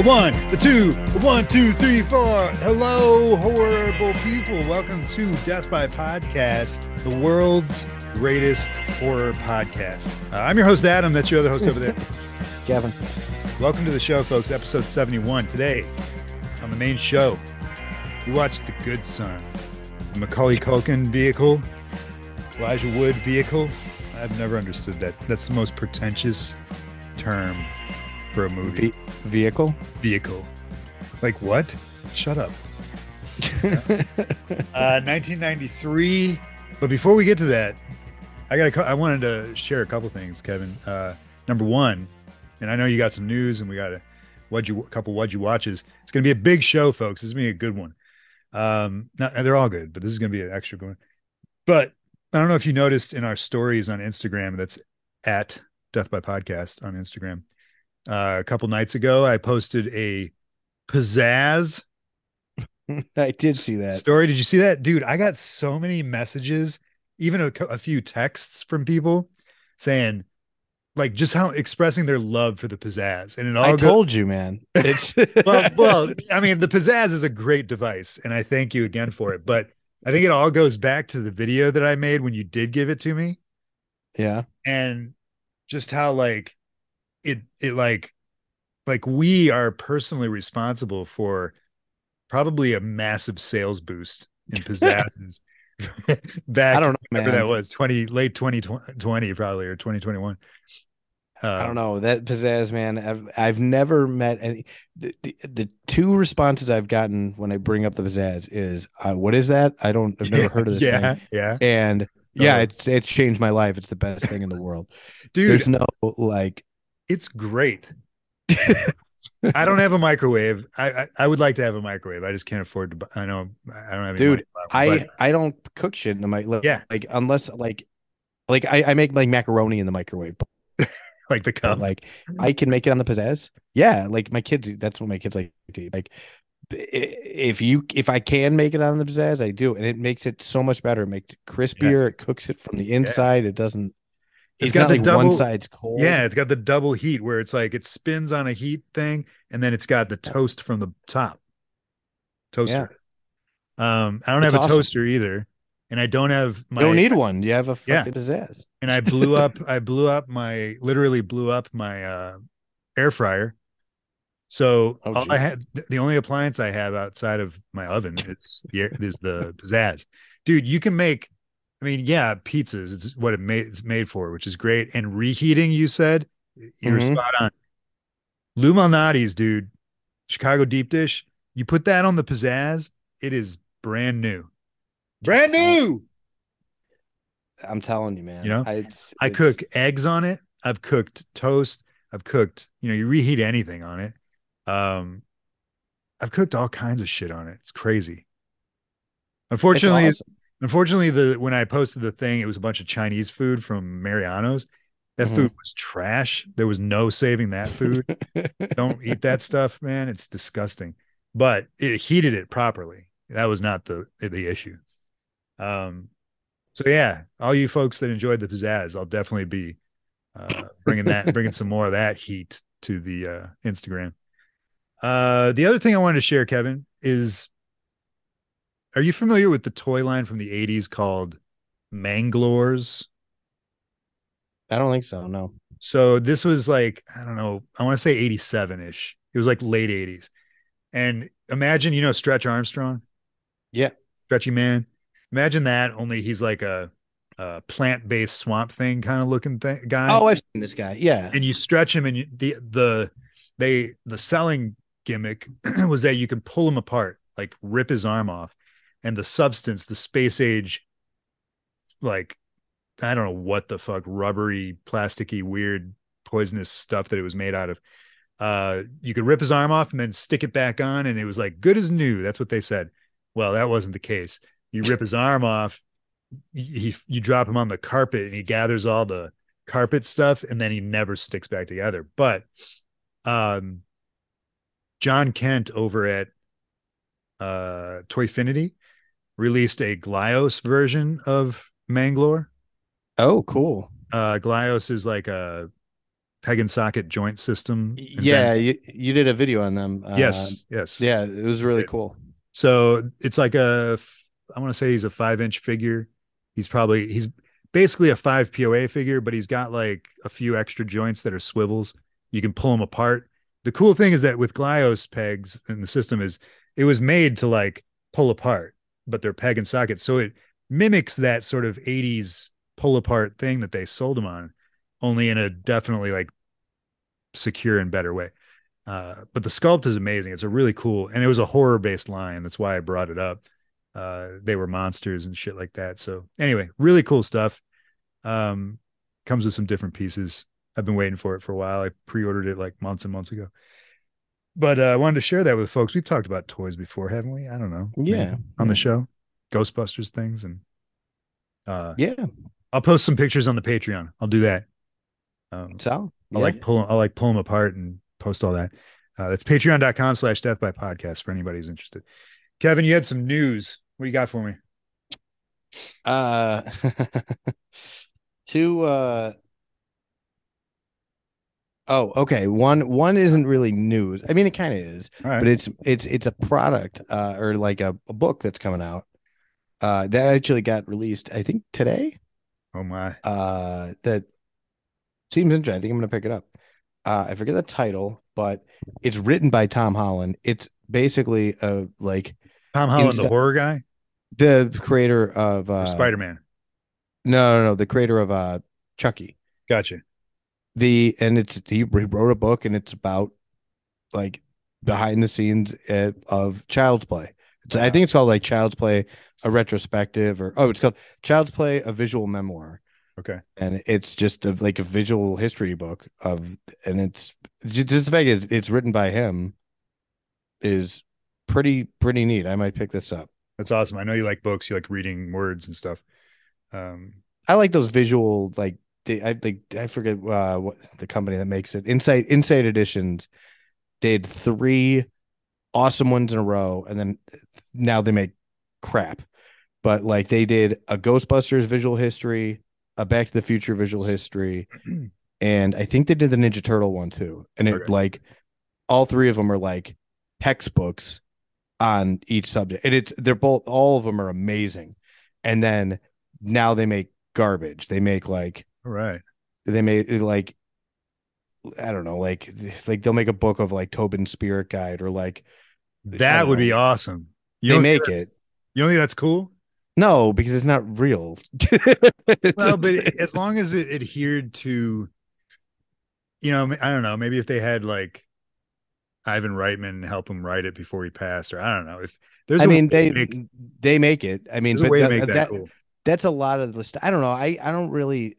A one, a two, a one, two, three, four. Hello, horrible people. Welcome to Death by Podcast, the world's greatest horror podcast. Uh, I'm your host, Adam. That's your other host over there. Gavin. Welcome to the show, folks. Episode 71. Today, on the main show, we watched The Good Son, the Macaulay Culkin vehicle, Elijah Wood vehicle. I've never understood that. That's the most pretentious term for a movie. Ve- vehicle? vehicle. Like what? Shut up. uh, 1993. But before we get to that, I got. I wanted to share a couple things, Kevin. Uh, number one, and I know you got some news, and we got a what you a couple what you watches. It's going to be a big show, folks. This is going to be a good one. Um, not, they're all good, but this is going to be an extra good one. But I don't know if you noticed in our stories on Instagram. That's at Death by Podcast on Instagram. Uh, a couple nights ago, I posted a pizzazz I did see that. story. Did you see that, dude? I got so many messages, even a, a few texts from people saying, like, just how expressing their love for the pizzazz, and it all I goes- told you, man. It's well, well, I mean, the pizzazz is a great device, and I thank you again for it. But I think it all goes back to the video that I made when you did give it to me, yeah. and just how like it it like like we are personally responsible for probably a massive sales boost in pizzazzes back I don't know, whenever man. that was 20 late 2020 probably or 2021 uh, I don't know that pizzazz, man. I've I've never met any. The, the, the two responses I've gotten when I bring up the pizzazz is, uh, "What is that? I don't. I've never heard of this yeah thing." yeah And yeah, it's it's changed my life. It's the best thing in the world. dude There's no like. It's great i don't have a microwave I, I i would like to have a microwave i just can't afford to buy i know i don't have any Dude, money I I don't cook shit in the mic. Like, Yeah. like unless like, like I, I make like macaroni in the microwave. like the cup like I can make it on the pizzazz. Yeah, like my kids, that's what my kids like to eat. Like if you if I can make it on the pizzazz, I do, and it makes it so much better. It makes it crispier. It cooks it from the inside. It doesn't. It's It's, got the like double- one side's cold. Yeah, it's got the double heat where it's like it spins on a heat thing, and then it's got the toast from the top. Toaster. Um, I don't It's have a awesome. toaster either, and I don't have my. you don't need one. You have a Yeah. fucking pizzazz. and I blew up. I blew up my literally blew up my uh, air fryer. So Oh, I had, the only appliance I have outside of my oven is the is the pizzazz, dude. You can make. I mean, yeah, pizzas. It's what it made. It's made for, which is great. And reheating, you said, you're Mhm. spot on. Lou Malnati's, dude. Chicago deep dish. You put that on the pizzazz, it is brand new. Brand new. I'm telling you, man. You know, I, it's, I it's- cook eggs on it. I've cooked toast. I've cooked, you know, you reheat anything on it. Um, I've cooked all kinds of shit on it. It's crazy. it's Unfortunately, awesome. Unfortunately, the when I posted the thing, it was a bunch of Chinese food from Mariano's. That Mhm. food was trash. There was no saving that food. Don't eat that stuff, man. It's disgusting. But it heated it properly. That was not the the issue. Um, so yeah, all you folks that enjoyed the pizzazz, I'll definitely be uh, bringing that, bringing some more of that heat to the uh, Instagram. Uh, the other thing I wanted to share, Kevin, is are you familiar with the toy line from the '80s called Manglors? I don't think so. No. So this was like, I don't know, I want to say 87 ish. It was like late 80s. And imagine, you know, Stretch Armstrong. Yeah. Stretchy man. Imagine that, only he's like a, a plant based swamp thing kind of looking thing, guy. Oh, I've seen this guy. Yeah. and you stretch him, and you, the, the, they, the selling gimmick was that you can pull him apart, like rip his arm off. And the substance, the space age, like I don't know what the fuck rubbery, plasticky, weird, poisonous stuff that it was made out of. Uh, you could rip his arm off and then stick it back on, and it was like good as new. That's what they said. Well, that wasn't the case. You rip his arm off, he you drop him on the carpet, and he gathers all the carpet stuff, and then he never sticks back together. But, um, John Kent over at uh Toyfinity released a Glyos version of Manglor. Oh, cool. Uh Glyos is like a peg and socket joint system. Yeah, you, you did a video on them. Uh, yes, yes. Yeah, it was really cool. So it's like a, I want to say he's a five inch figure. He's probably he's basically a five POA figure, but he's got like a few extra joints that are swivels. You can pull them apart. The cool thing is that with Glyos pegs in the system is it was made to like pull apart, but they're peg and socket. So it mimics that sort of 80s pull apart thing that they sold them on, only in a definitely like secure and better way. Uh, but the sculpt is amazing. It's a really cool, and it was a horror based line. That's why I brought it up. Uh, they were monsters and shit like that. So anyway, really cool stuff. Um, comes with some different pieces. I've been waiting for it for a while. I pre-ordered it like months and months ago. But uh, I wanted to share that with folks. We've talked about toys before, haven't we? I don't know. Yeah, on the show, Ghostbusters things, and uh, yeah, I'll post some pictures on the Patreon. I'll do that. Um, so I like pull. I like pull them apart and post all that. Uh, that's patreon.com slash death by podcast for anybody who's interested. Kevin, you had some news. What you got for me? Uh, two, uh, Oh, okay. One one isn't really news. I mean, it kind of is, right. but it's it's it's a product uh, or like a, a book that's coming out uh, that actually got released. I think today. Oh my! Uh, that seems interesting. I think I'm gonna pick it up. Uh, I forget the title, but it's written by Tom Holland. It's basically a like Tom Holland, Insta- the horror guy, the creator of uh, Spider Man. No, no, no, the creator of uh, Chucky. Gotcha the and it's he wrote a book and it's about like behind the scenes uh, of Child's Play. Wow. I think it's called like Child's Play, a retrospective, or oh, it's called Child's Play, a visual memoir. Okay, and it's just a, like a visual history book of, and it's just the fact that it's written by him is pretty pretty neat. I might pick this up. That's awesome. I know you like books. You like reading words and stuff. Um, I like those visual like they, I think I forget uh, what the company that makes it. Insight Insight Editions did three awesome ones in a row, and then now they make crap. But like they did a Ghostbusters visual history, a Back to the Future visual history, and I think they did the Ninja Turtle one too. And it okay. like all three of them are like textbooks on each subject, and it's they're both all of them are amazing. And then now they make garbage. They make like Right. They made eh, like I don't know, like like they'll make a book of like Tobin Spirit Guide or like that would know. be awesome. You they make it. You don't think that's cool? No, because it's not real. well, but as long as it adhered to, you know, I don't know, maybe if they had like Ivan Reitman help him write it before he passed, or I don't know if there's. I mean, they make, they make it. I mean, but uh, that, that, cool that's a lot of the st- I don't know. I I don't really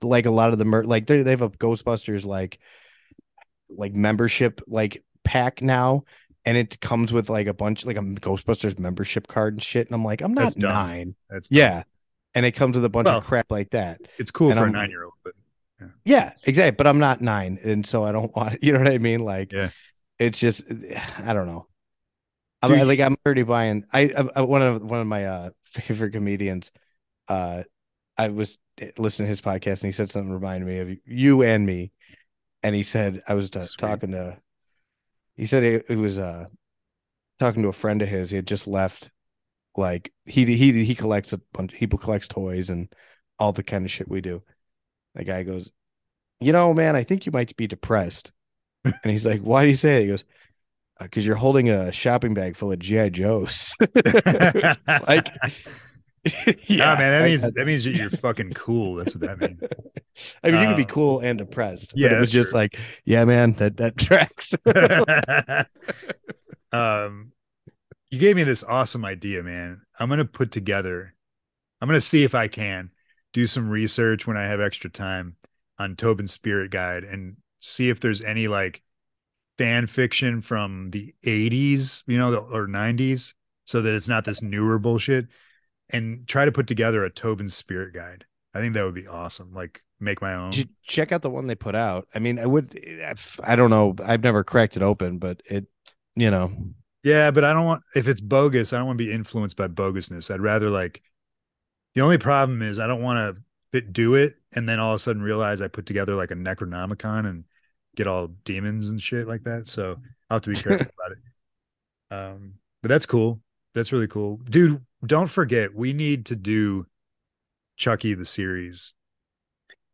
like a lot of the mer- like they they have a Ghostbusters like like membership like pack now and it comes with like a bunch like a Ghostbusters membership card and shit and I'm like I'm not That's nine. That's dumb. yeah. And it comes with a bunch well, of crap like that. It's cool and for I'm, a 9-year-old but yeah. yeah, exactly, but I'm not 9 and so I don't want you know what I mean like yeah. It's just I don't know. I'm like I'm already buying I, I one of one of my uh favorite comedians uh, I was listening to his podcast and he said something reminded me of you and me. And he said, I was t- talking to, he said it, it, was uh, talking to a friend of his. He had just left, like he he he collects a bunch. He collects toys and all the kind of shit we do. The guy goes, you know, man, I think you might be depressed. and he's like, why do you say it? He goes, because uh, you're holding a shopping bag full of GI Joes. like yeah, man, that means that means you're fucking cool. That's what that means. I mean, you can be um, cool and depressed. Yeah, it was just true. like, yeah, man, that that tracks. um, you gave me this awesome idea, man. I'm gonna put together. I'm gonna see if I can do some research when I have extra time on Tobin Spirit Guide and see if there's any like fan fiction from the 80s, you know, or 90s, so that it's not this newer bullshit and try to put together a Tobin's spirit guide. I think that would be awesome. Like make my own. check out the one they put out. I mean, I would. I don't know. I've never cracked it open, but it, you know. Yeah, but I don't want if it's bogus. I don't want to be influenced by bogusness. I'd rather like. The only problem is I don't want to fit do it and then all of a sudden realize I put together like a Necronomicon and get all demons and shit like that. So I'll have to be careful about it. Um, but that's cool. That's really cool, dude. Don't forget, we need to do Chucky the series.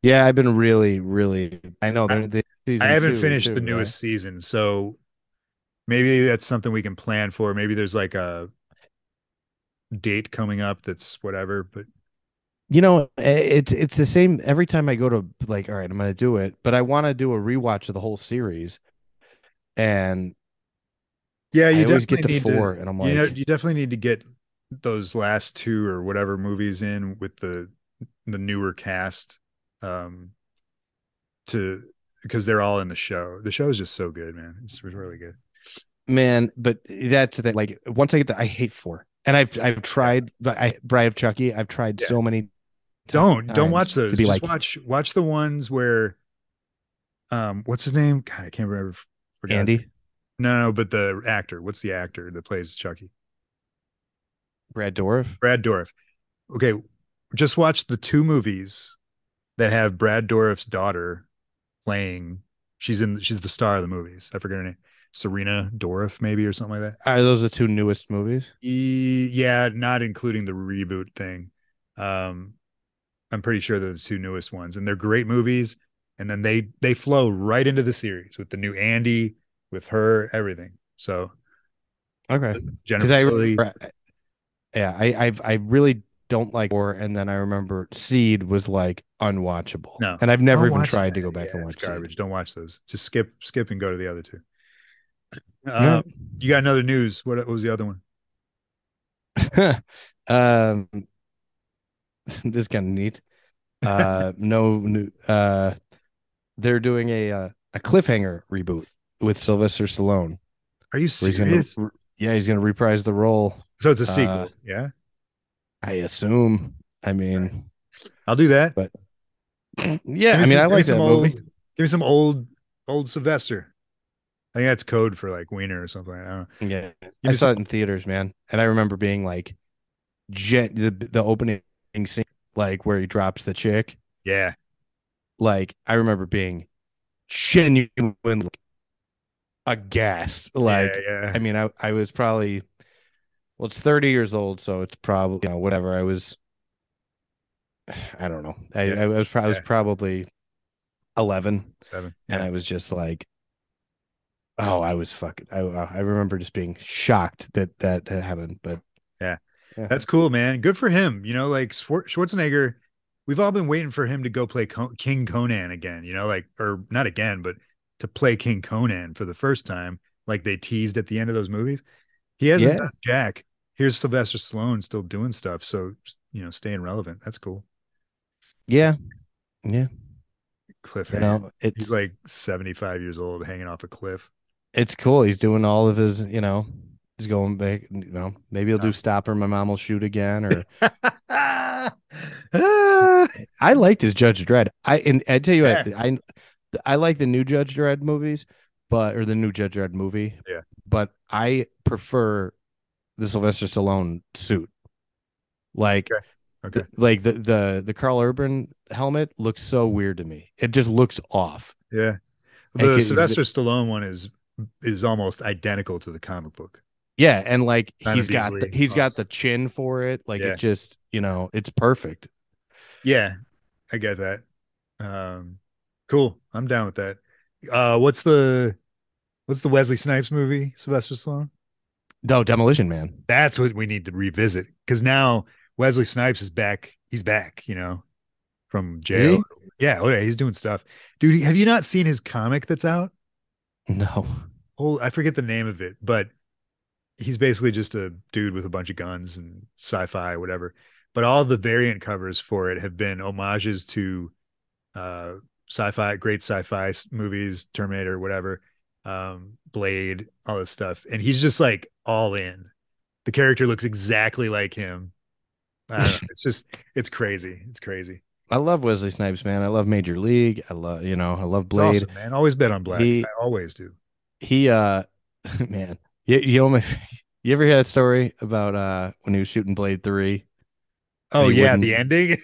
Yeah, I've been really, really. I know they're the I haven't finished the newest right? season, so maybe that's something we can plan for. Maybe there's like a date coming up that's whatever, but you know, it's it's the same every time I go to like, all right, I'm gonna do it, but I want to do a rewatch of the whole series, and yeah, you I always get to four, to, and I'm like, you know, you definitely need to get those last two or whatever movies in with the the newer cast, um, to because they're all in the show. The show is just so good, man. It's really good, man. But that's the thing. Like once I get the, I hate four, and I've I've tried, but I Bride of Chucky. I've tried yeah. so many don't don't watch those. Just like, watch watch the ones where, um, what's his name? God, I can't remember. Forgot. Andy. No, no, but the actor. What's the actor that plays Chucky? Brad Dourif. Brad Dourif. Okay, just watch the two movies that have Brad Dourif's daughter playing. She's in. She's the star of the movies. I forget her name. Serena Dourif, maybe or something like that. Are those the two newest movies? E- yeah, not including the reboot thing. Um, I'm pretty sure they're the two newest ones, and they're great movies. And then they they flow right into the series with the new Andy, with her, everything. So okay, Jennifer I remember, yeah, I I I really don't like war, and then I remember Seed was like unwatchable. No, and I've never even tried that. to go back yeah, and watch. garbage. Seed. Don't watch those. Just skip skip and go to the other two. Um, You got another news. What, what was the other one? um, this is kind of neat. Uh, no new. Uh, they're doing a uh, a cliffhanger reboot with Sylvester Stallone. Are you serious? He's gonna, yeah, he's going to reprise the role. So it's a sequel. Uh, yeah. I assume. I mean, I'll do that. But yeah, I mean, some, I like some old. Movie. Give me some old, old Sylvester. I think that's code for like wiener or something. I don't know. Yeah, I saw some... it in theaters, man, and I remember being like, "Jet." The the opening scene, like where he drops the chick. Yeah. Like I remember being genuinely aghast. Like, yeah, yeah. I mean, I, I was probably, well, it's 30 years old, so it's probably, you know, whatever. I was, I don't know. I, yeah. I was, I was probably 11, seven, and I was just like, oh, I was fucking, I, I remember just being shocked that that happened, but yeah. That's cool, man. Good for him. You know, like Schwarzenegger, we've all been waiting for him to go play King Conan again, you know, like, or not again, but to play King Conan for the first time, like they teased at the end of those movies. He hasn't yeah. done Jack. Here's Sylvester Stallone still doing stuff. So, you know, staying relevant. That's cool. Yeah. Yeah. Cliff. You know, he's like 75 years old hanging off a cliff. It's cool. He's doing all of his, you know, He's going back. You know, maybe he'll do uh. stopper. My mom will shoot again. Or I liked his Judge Dredd. I and I tell you yeah. what, I I like the new Judge Dredd movies, but or the new Judge Dredd movie. Yeah. But I prefer the Sylvester Stallone suit. Like, okay. Okay. The, like the the the Karl Urban helmet looks so weird to me. It just looks off. Yeah. The Sylvester Stallone one is is almost identical to the comic book. Yeah, and like he's got the, he's got the chin for it. Like yeah. it just you know it's perfect. Yeah, I get that. Um, cool. I'm down with that. Uh, what's the what's the Wesley Snipes movie? Sylvester Stallone. No, Demolition Man. That's what we need to revisit because now Wesley Snipes is back. He's back. You know, from jail. Yeah, oh yeah, he's doing stuff. Dude, have you not seen his comic that's out? No. Oh, I forget the name of it, but he's basically just a dude with a bunch of guns and sci-fi whatever but all the variant covers for it have been homages to uh sci-fi great sci-fi movies terminator whatever um blade all this stuff and he's just like all in the character looks exactly like him it's just it's crazy it's crazy I love Wesley Snipes, man. I love Major League. I love, you know, I love Blade. Awesome, man. Always bet on Black. He, I always do. He, uh, man, you, you know, you ever hear that story about uh when he was shooting Blade Three? Oh yeah, the ending.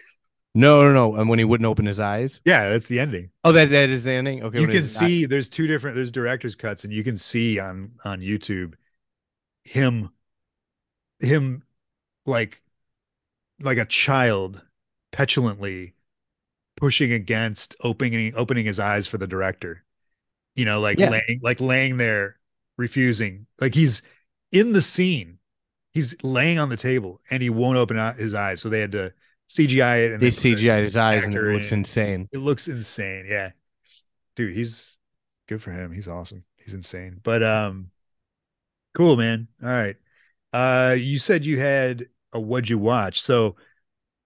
No, no, no. And when he wouldn't open his eyes. Yeah, that's the ending. Oh, that that is the ending. Okay, you can he's not- see there's two different there's director's cuts and you can see on on youtube him him like like a child petulantly pushing against opening opening his eyes for the director you know like Yeah. laying like laying there refusing like he's in the scene he's laying on the table and he won't open his eyes so they had to cgi it and they then put a- CGI his eyes and it looks in. insane. it looks insane. Yeah. Dude, he's good for him. He's awesome. He's insane. But um cool, man. All right. Uh you said you had a what'd you watch? So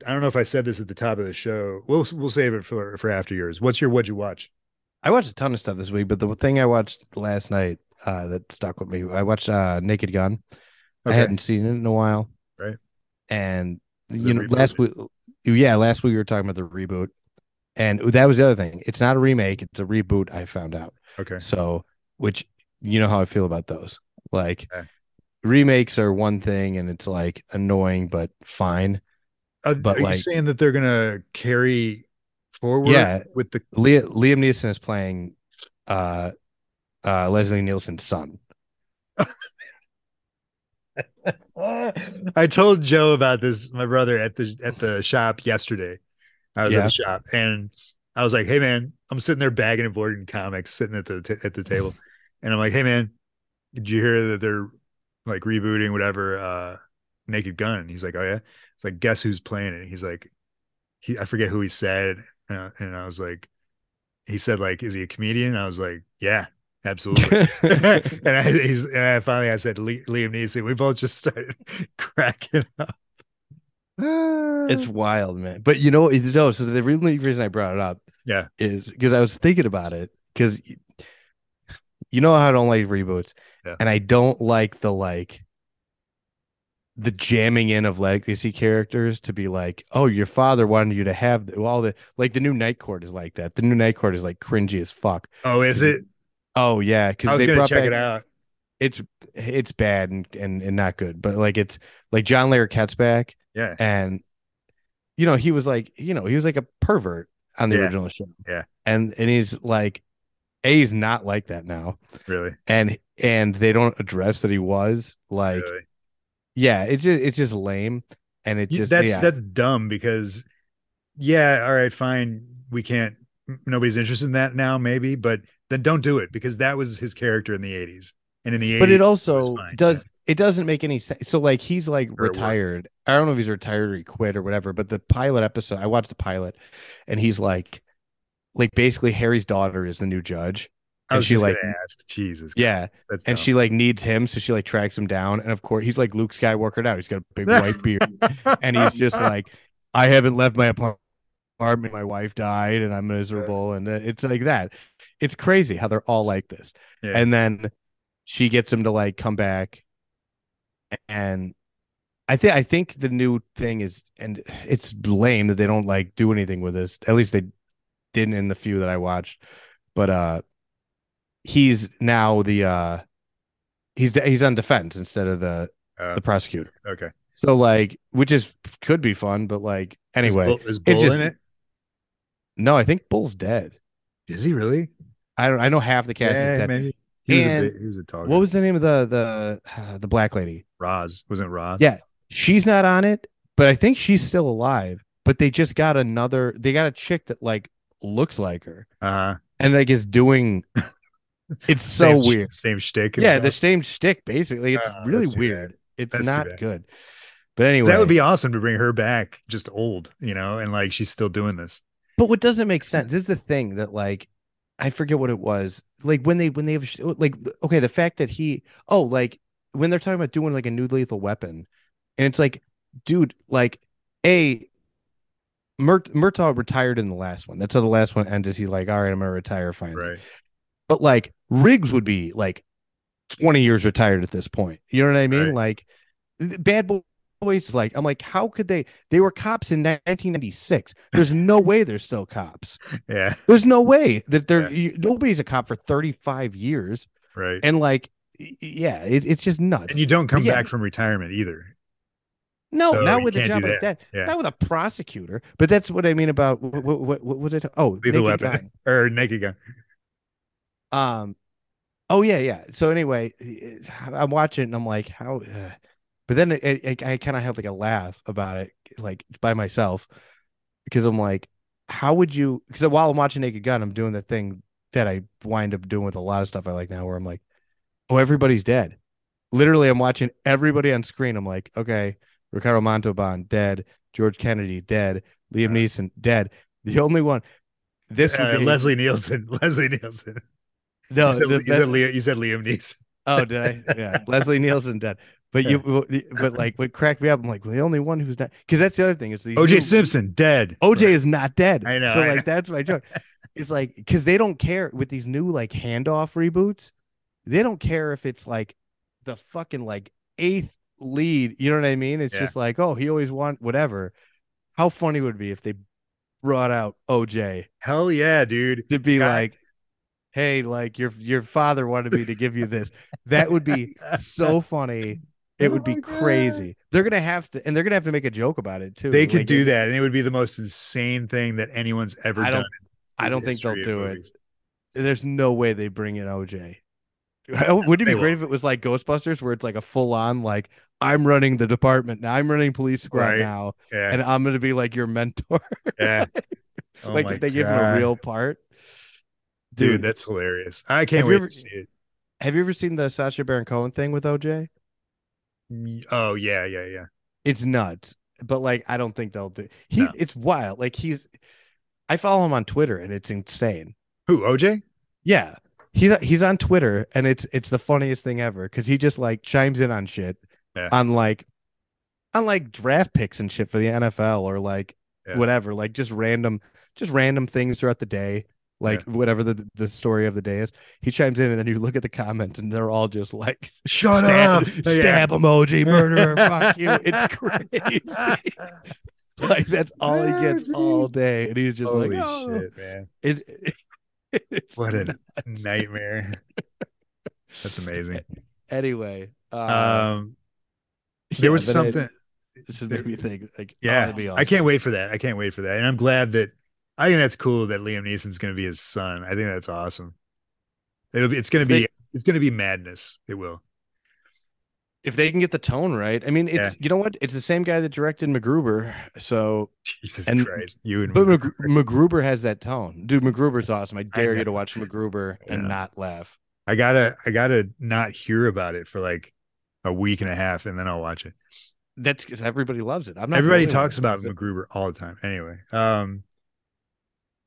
I don't know if I said this at the top of the show. We'll we'll save it for for after yours. What's your what'd you watch? I watched a ton of stuff this week, but the thing I watched last night uh, that stuck with me, I watched uh, Naked Gun. I hadn't seen it in a while, Right. And you know, reboot? last week, yeah, last week we were talking about the reboot, and that was the other thing. It's not a remake; it's a reboot. I found out. Okay. So, which you know how I feel about those. Like Okay. remakes are one thing, and it's like annoying, but fine. Uh, But, are you like- saying that they're gonna carry forward Yeah. with the Liam, Liam Neeson is playing uh, uh, Leslie Nielsen's son. I told Joe about this, my brother at the at the shop yesterday. I was at the shop and I was like, "Hey man, I'm sitting there bagging and boarding comics, sitting at the t- at the table, and I'm like, "Hey man, did you hear that they're like rebooting whatever uh Naked Gun?" And he's like, "Oh yeah." It's like, "Guess who's playing it?" He's like, "He, I forget who he said," uh, and I was like, "He said like, is he a comedian?" I was like, "Yeah, absolutely." and I he's and I finally I said "Le- Liam Neeson. We both just started cracking up. It's wild, man. But you know, is no. So the really reason I brought it up, Yeah. is because I was thinking about it. Because you know how I don't like reboots, Yeah. and I don't like the like the jamming in of legacy characters to be like, oh, your father wanted you to have all the like the new Night Court is like that. The new Night Court is like cringy as fuck. oh, is it? Oh yeah, because they brought check back it out. it's it's bad and, and and not good, but like it's like John Larroquette's back Yeah. and you know he was like you know he was like a pervert on the Yeah. original show Yeah. and and he's like a he's not like that now Really. and and they don't address that he was like really. yeah it's just it's just lame and it just that's yeah that's dumb because yeah, all right, fine. We can't nobody's interested in that now, maybe, but then don't do it because that was his character in the 80s. And in the 80s, but it also fine. does it doesn't make any sense so like he's like Or retired i don't know if he's retired or he quit or whatever but the pilot episode i watched the pilot and he's like like basically harry's daughter is the new judge and she, like- gonna ask. Jesus. yeah That's and she like needs him so she like tracks him down and of course he's like luke skywalker now he's got a big white beard and he's just like i haven't left my apartment my wife died and i'm miserable and uh, it's like that it's crazy how they're all like this Yeah. and then she gets him to like come back and i think i think the new thing is and it's lame that they don't like do anything with this at least they didn't in the few that i watched but uh he's now the uh he's he's on defense instead of the Uh, the prosecutor okay. so like which is could be fun but like anyway is Bull, is Bull just- in it? no i think bull's dead Is he really? I don't i know half the cast yeah, is dead. He was, a And he was a tall what was the name of the the the black lady Roz? Wasn't Roz? Yeah. she's not on it, but I think she's still alive. But they just got another. They got a chick that like looks like her Uh-huh. and like is doing. It's so Same weird. Same shtick. and Yeah, the same shtick. Basically, it's Oh, really too bad. weird. It's That's not good. But anyway, that would be awesome to bring her back, just old, you know, and like she's still doing this. But what doesn't make sense this is the thing that like I forget what it was. Like when they when they have like okay, the fact that he oh like when they're talking about doing like a new lethal weapon, and it's like, dude, like a Murt Murtaugh retired in the last one. That's how the last one ended. He like, all right, I'm gonna retire finally. Right. But like Riggs would be like 20 years retired at this point. You know what I mean? Right. Like Bad Boys is like, I'm like, how could they? They were cops in 1996. There's no way they're still cops. Yeah. There's no way that they're you, nobody's a cop for 35 years. Right. And like, yeah, it, it's just nuts. And you don't come yeah. back from retirement either. No, So not with a job do like that. Yeah. Not with a prosecutor. But that's what I mean about what, what, what was it? Oh, Lethal Naked Weapon Gun. or Naked Gun. Um, oh yeah, yeah. So anyway, I'm watching and I'm like, how? Uh, but then it, it, I kind of had like a laugh about it, like by myself, because I'm like, how would you? Because while I'm watching Naked Gun, I'm doing the thing that I wind up doing with a lot of stuff I like now, where I'm like, oh, everybody's dead. Literally, I'm watching everybody on screen. I'm like, okay, Ricardo Montalban dead, George Kennedy dead, Liam Yeah. Neeson dead. The only one. This would Uh, be, Leslie Nielsen. Leslie Nielsen. no, you, said, the- you, said Liam, you said Liam Neeson. Oh, did I? Yeah, Leslie Nielsen dead. But you, but like, what cracked me up? I'm like, well, the only one who's not, because that's the other thing is these OJ new- Simpson dead. OJ is not dead. I know, So I like, know. that's my joke. It's like because they don't care with these new like handoff reboots. They don't care if it's like the fucking like eighth lead. You know what I mean? It's Yeah. just like, oh, he always want whatever. How funny would it be if they brought out OJ Hell yeah, dude. to be God. like, hey, like your your father wanted me to give you this. That would be so funny. It Oh would be God. crazy. They're gonna have to, and they're gonna have to make a joke about it too. They could Like, do that, and it would be the most insane thing that anyone's ever I done. don't- in I don't think they'll history of do it. There's no way they bring in OJ. Wouldn't it They be great won't. if it was like Ghostbusters, where it's like a full on like I'm running the department now, I'm running police squad Right. now, Yeah, and I'm gonna be like your mentor. yeah. Oh like my if they give him a real part. dude, Dude, that's hilarious. I can't Have you wait ever- to see it. have you ever seen the Sacha Baron Cohen thing with OJ? Oh yeah, yeah, yeah. It's nuts, but like I don't think they'll do. He, No. it's wild. Like he's, I follow him on Twitter, and it's insane. Who? OJ? Yeah, he's he's on Twitter, and it's it's the funniest thing ever because he just like chimes in on shit, Yeah. on like, on like draft picks and shit for the NFL or like Yeah. whatever, like just random, just random things throughout the day, like whatever the the story of the day is. He chimes in, and then you look at the comments, and they're all just like, Shut stab, up! stab emoji, murderer, fuck you. It's crazy. like that's all he gets all day, and he's just Holy like, oh. shit, man! It, it's What a nuts. nightmare. That's amazing. anyway. Uh, Um, there was yeah, it- something. It just made me think, like, oh, Yeah, be I can't wait for that. I can't wait for that, and I'm glad that. I think that's cool that Liam Neeson's going to be his son. I think that's awesome. It'll be. It's going to be. They- It's going to be madness. It will. If they can get the tone right, I mean, it's Yeah. you know what? It's the same guy that directed MacGruber. So, Jesus And- Christ, you and but. Mag- MacGruber has that tone, dude. MacGruber's awesome. I dare you to watch MacGruber and Yeah. not laugh. I gotta. I gotta not hear about it for like a week and a half, and then I'll watch it. That's because everybody loves it. I'm not. Everybody talks about. MacGruber all the time. Anyway, um,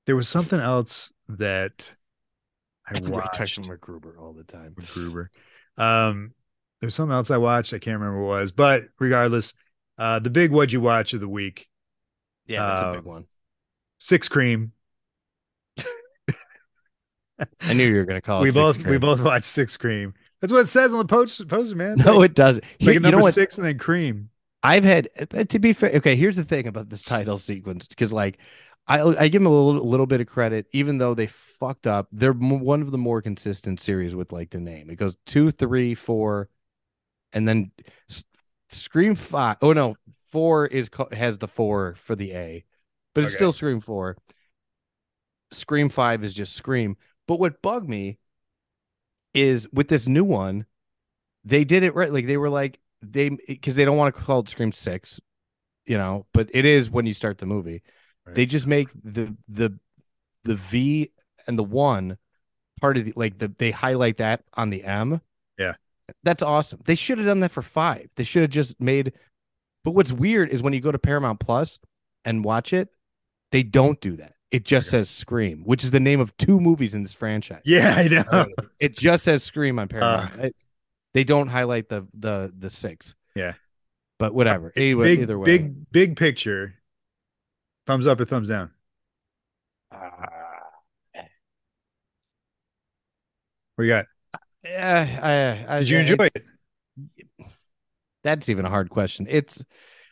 there was something else that I Everybody watched. MacGruber all the time. MacGruber. Um, there was something else I watched. I can't remember what it was, but regardless, uh, the big what'd you watch of the week, Yeah, that's a Uh, big one. Six Cream. I knew you were gonna call. we it both Six we both watched Six Cream. That's what it says on the post, poster, man. It's No, like, it doesn't. like Here- a you know what? six and then Cream. I've had uh, to be fair. Okay, here's the thing about this title sequence because like I I give them a little little bit of credit, even though they fucked up. They're one of the more consistent series with like the name. It goes two, three, four, and then Scream five. Oh no, four is has the four for the A, but it's Okay. still Scream four. Scream five is just Scream. But what bugged me is with this new one, they did it right. Like they were like they because they don't want to call it Scream Six, you know, but it is when you start the movie. Right. They just make the the the V and the one part of the like the they highlight that on the M. Yeah. That's awesome. They should have done that for five. They should have just made but what's weird is when you go to Paramount Plus and watch it, they don't do that. It just Okay. says Scream, which is the name of two movies in this franchise. Yeah, I know. It just says Scream on uh. Paramount. It- they don't highlight the the the six. Yeah. But whatever. Anyway, big, either way. big, big picture. Thumbs up or thumbs down? Ah, what you got? Yeah, I, I, Did you I- enjoy it? That's even a hard question. It's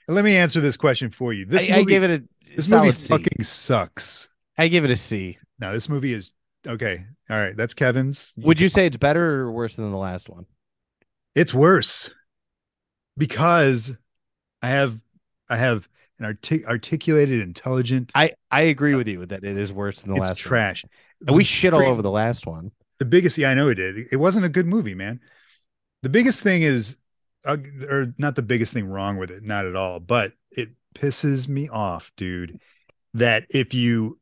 Let me answer this question for you. This I, I give it a this movie C. fucking sucks. I give it a C. No, this movie is okay. All right, that's Kevin's. Would you say it's better or worse than the last one? It's worse because I have I have an artic- articulated, intelligent. I I agree with you that it is worse than the last it's last trash. one. And we shit all over the last one. the biggest yeah i know it did it wasn't a good movie man the biggest thing is uh, or not the biggest thing wrong with it not at all but it pisses me off dude that if you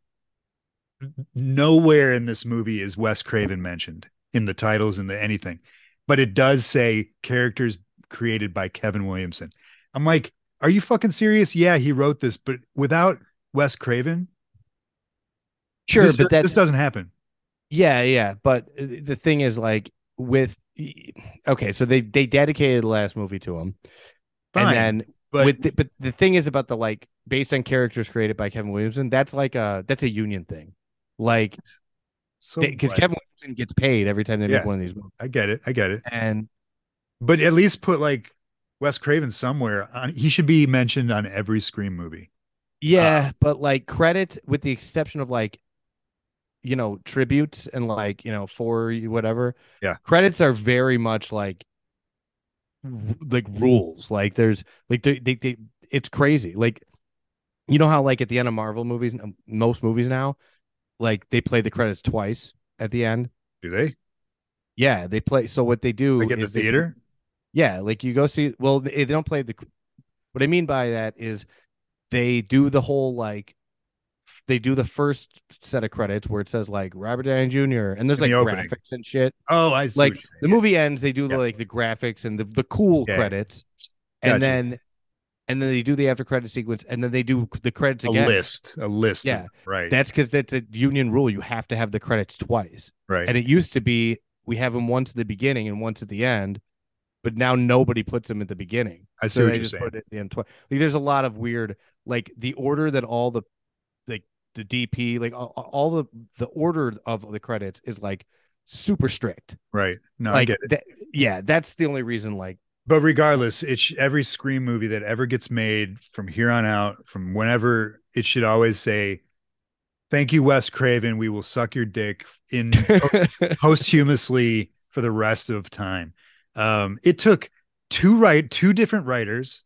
nowhere in this movie is wes craven mentioned in the titles and the anything but it does say characters created by kevin williamson i'm like are you fucking serious? Yeah he wrote this but without wes craven? Sure, this, but that this doesn't happen. Yeah, yeah, but the thing is, like, with okay, so they they dedicated the last movie to him, Fine, and then but with the, but the thing is about the like based on characters created by Kevin Williamson, that's like a that's a union thing, like so because what? Kevin Williamson gets paid every time they Yeah. make one of these movies, i get it i get it. And but at least put like Wes Craven somewhere. On, he should be mentioned on every Scream movie. yeah, uh, but like credit with the exception of like you know tributes and like you know for whatever Yeah. credits are very much like like rules like there's like they, they, they it's crazy like you know how like at the end of marvel movies most movies now like they play the credits twice at the end Do they? yeah they play so what they do Like in the is they- theater? Yeah, like you go see. Well, they, they don't play the. What I mean by that is, they do the whole like, they do the first set of credits where it says like Robert Downey Jr. and there's In like the graphics and shit. Oh, I see. Like the movie ends, they do the like the graphics and the the cool Yeah. credits, Gotcha. and then and then they do the after credit sequence, and then they do the credits a again. list, a list. of- Yeah. right, That's because that's a union rule. You have to have the credits twice. right. And it used to be we have them once at the beginning and once at the end, but now nobody puts them at the beginning. I see so what you're saying. put it at the end twice. Like there's a lot of weird, like the order that all the, like the DP, like all, all the the order of the credits is like super strict. right. No, I like get it. that, yeah, that's the only reason. Like But regardless, it's every Scream movie that ever gets made from here on out, from whenever, it should always say, "Thank you, Wes Craven. We will suck your dick in posthumously for the rest of time." Um, it took two right, two different writers,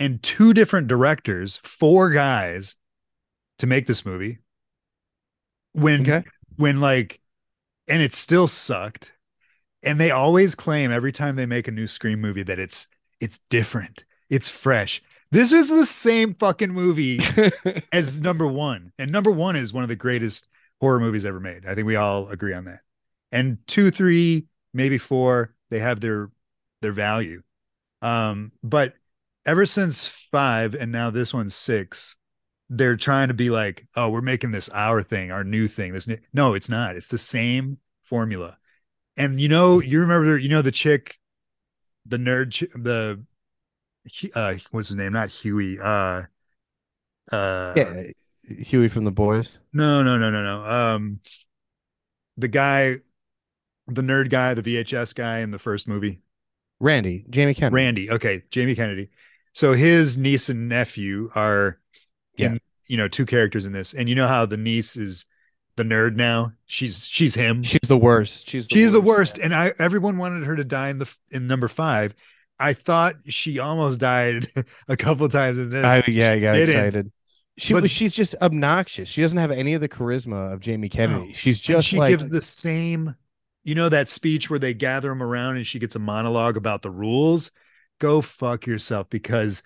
and two different directors, four guys, to make this movie. When okay, when like and it still sucked. And they always claim every time they make a new scream movie that it's it's different. It's fresh. This is the same fucking movie as number one. And number one is one of the greatest horror movies ever made. I think we all agree on that. And two three maybe four they have their their value um but ever since five and now this one's six they're trying to be like, oh, we're making this our thing, our new thing. This new... no, it's not. It's the same formula. And you know, you remember, you know, the chick, the nerd, the uh, what's his name? Not Huey. Uh, uh, yeah, Huey from the Boys. no, no, no, no, no. Um, the guy, the nerd guy, the VHS guy in the first movie, Randy, Jamie Kennedy. Randy. Okay, Jamie Kennedy. So his niece and nephew are in, Yeah. you know, two characters in this. And you know how the niece is the nerd now? She's she's him. She's the worst. She's the she's the worst. worst. And I everyone wanted her to die in the in number five. I thought she almost died a couple times in this. I, yeah, I got didn't. excited. She But- was. She's just obnoxious. She doesn't have any of the charisma of Jamie Kennedy. She's And just she like gives the same, you know, that speech where they gather them around and she gets a monologue about the rules. Go fuck yourself because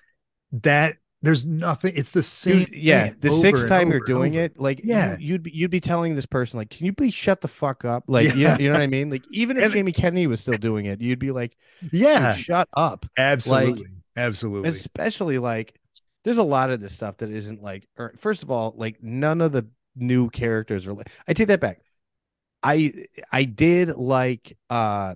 that there's nothing. It's the same. Dude, yeah, the sixth time you're doing over. it, like Yeah. you, you'd be you'd be telling this person like, can you please shut the fuck up? Like, you, Yeah. know, you know what I mean? Like, even if And- Jamie Kennedy was still doing it, you'd be like, Yeah, shut up. absolutely, absolutely. Especially like, there's a lot of this stuff that isn't like. Er, first of all, like none of the new characters are like. I take that back. I I did like uh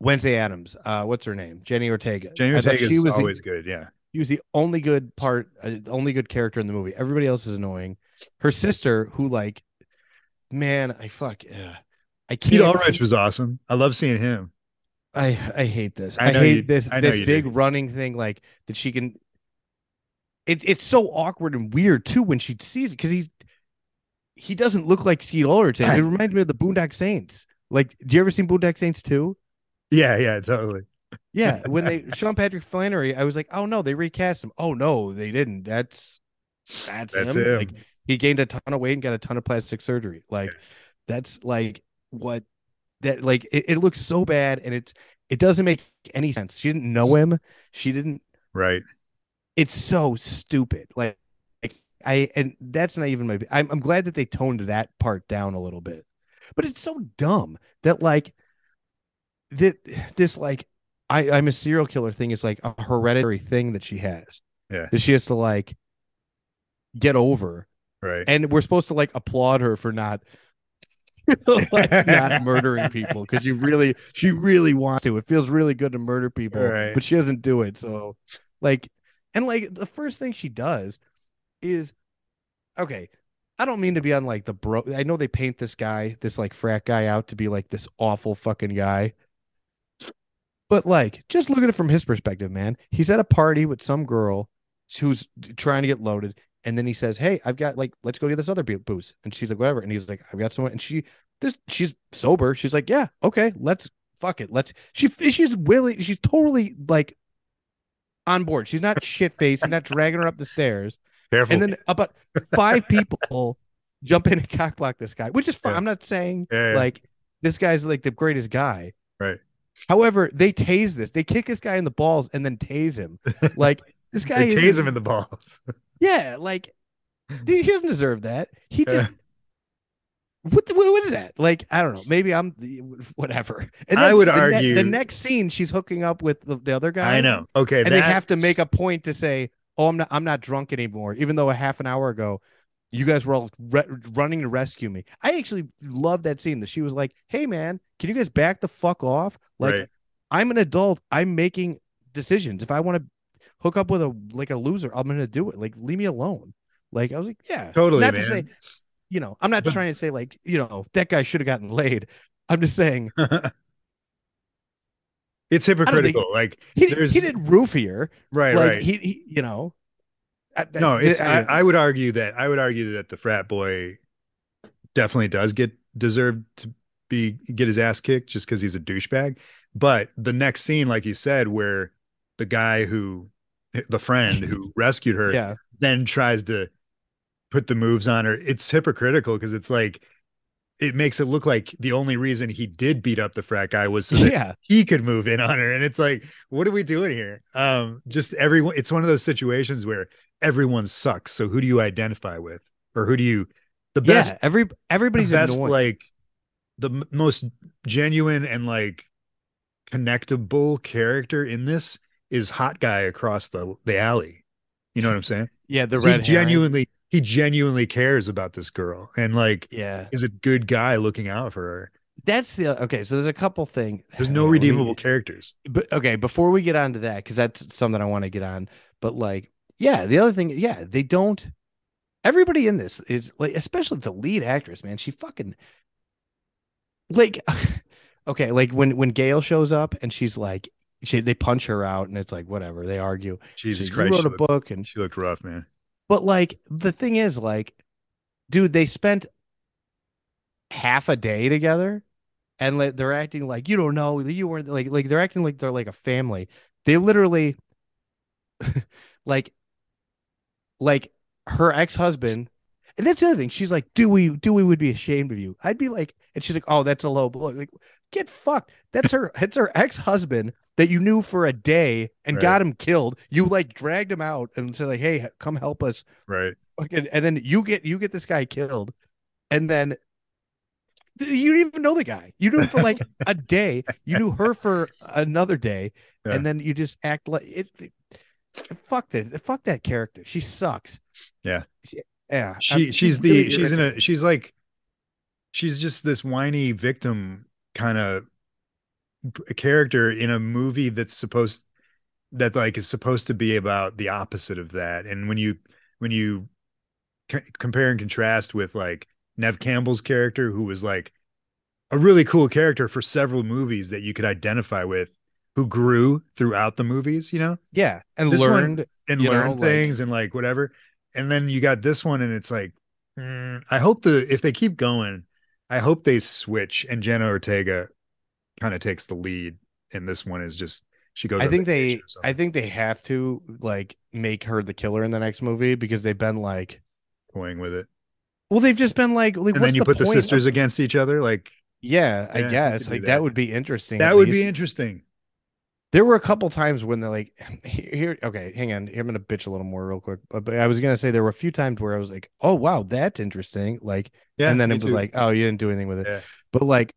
Wednesday Addams. Uh, what's her name? Jenny Ortega. Jenny Ortega she is was the- always good. Yeah, She was the only good part, uh, the only good character in the movie. Everybody else is annoying. Her sister, who like, man, I fuck, uh, I can't. Skeet Ulrich was awesome. I love seeing him. I I hate this. I I, hate you- this I this big do. running thing, like that she can. It it's so awkward and weird too when she sees it because he's he doesn't look like Skeet Ulrich. It reminds me of the Boondock Saints. Like, do you ever seen Boondock Saints too? Yeah, yeah, totally. Yeah, when they Sean Patrick Flanery, I was like, oh no, they recast him. Oh no, they didn't. That's that's, That's him. him. Like he gained a ton of weight and got a ton of plastic surgery. Like that's like what that like it, it looks so bad and it's it doesn't make any sense. She didn't know him. She didn't Right. it's so stupid. Like I and that's not even my. I'm I'm glad that they toned that part down a little bit, but it's so dumb that like that this like I I'm a serial killer thing is like a hereditary thing that she has. Yeah. that she has to like get over, Right. and we're supposed to like applaud her for not. like not murdering people because you really she really wants to it feels really good to murder people Right. but she doesn't do it so like and like the first thing she does is okay. I don't mean to be on like the bro. I know they paint this guy, this like frat guy out to be like this awful fucking guy. But like, just look at it from his perspective, man. He's at a party with some girl who's trying to get loaded. And then he says, Hey, I've got like, let's go get this other booze. And she's like, whatever. And he's like, I've got someone. And she, this, she's sober. She's like, yeah, okay, let's fuck it. Let's, she, she's willing, she's totally like on board. She's not shit faced. She's not dragging her up the stairs. Careful. And then about five people jump in and cock block this guy, which is fine. Yeah. I'm not saying Yeah, yeah. like this guy's like the greatest guy. Right. However, they tase this. They kick this guy in the balls and then tase him. Like this guy they tase him in the balls. Yeah, like he doesn't deserve that. He just what, the- what what is that? Like I don't know. Maybe I'm the whatever. And I would the ne- argue- the next scene she's hooking up with the, the other guy. I know. Okay. and they have to make a point to say, "Oh, I'm not, I'm not drunk anymore," even though a half an hour ago, you guys were all re- running to rescue me. I actually love that scene. That she was like, "Hey, man, can you guys back the fuck off? Like, Right. I'm an adult. I'm making decisions. If I want to hook up with a like a loser, I'm gonna do it. Like, leave me alone." Like, I was like, "Yeah, Totally, Not man. to say, you know, I'm not trying to say like, you know, that guy should have gotten laid. I'm just saying it's think- hypocritical. like he he did roofier. right, like right. he, he, you know. No, it's I, I- I would argue that I would argue that the frat boy definitely does get deserved to be get his ass kicked just because he's a douchebag. But the next scene, like you said, where the guy who the friend who rescued her yeah. then tries to put the moves on her, it's hypocritical because it's like it makes it look like the only reason he did beat up the frat guy was so that yeah. he could move in on her. And it's like what are we doing here? Um just everyone it's one of those situations where everyone sucks. So who do you identify with? Or who do you the best yeah, every everybody's the best annoying. like the m- most genuine and like connectable character in this is hot guy across the the alley. You know what i'm saying? Yeah, the So red he genuinely he genuinely cares about this girl and like Yeah, is a good guy looking out for her that's the okay. So there's a couple things. there's no let redeemable characters But okay, before we get on to that, because that's something I want to get on. But like, yeah, the other thing, yeah, they don't. Everybody in this is like, especially the lead actress, man. She fucking like, okay, like when when Gail shows up and she's like, she they punch her out and it's like whatever. They argue. jesus like, christ she wrote a looked, book and she looked rough man But like the thing is, like, dude, they spent half a day together, and like they're acting like you don't know you weren't like like they're acting like they're like a family. They literally, like, like her ex husband, and that's the other thing. She's like, Dewey, Dewey would be ashamed of you. I'd be like, and she's like, oh, that's a low blow. Like, get fucked. That's her. It's her ex husband that you knew for a day and Right. got him killed. You like dragged him out and said like, hey, come help us right fucking and then you get you get this guy killed and then you didn't even know the guy you knew him for like a day you knew her for another day Yeah. and then you just act like it, it- fuck this fuck that character she sucks Yeah. She- yeah she I'm- she's the really she's in a she's like she's just this whiny victim kind of a character in a movie that's supposed that like is supposed to be about the opposite of that and when you when you c- compare and contrast with like Neve Campbell's character who was like a really cool character for several movies that you could identify with who grew throughout the movies you know yeah and this one- learned and You know, learn like- things and like whatever. And then you got this one, and it's like, mm, I hope the if they keep going, I hope they switch and Jenna Ortega kind of takes the lead. And this one is just She goes. I think they vacation or something. I think they have to like make her the killer in the next movie because they've been like toying with it, well they've just been like, like and then you put the point of- sisters against each other. Like yeah, I Yeah, you guess like that. that. would be interesting. that would least. be interesting. There were a couple times when they're like, here, okay, hang on. I'm gonna bitch a little more real quick. But, but I was gonna say there were a few times where I was like, oh wow, that's interesting. Like, Yeah, and then it was too. like, oh, you didn't do anything with it. Yeah. But like,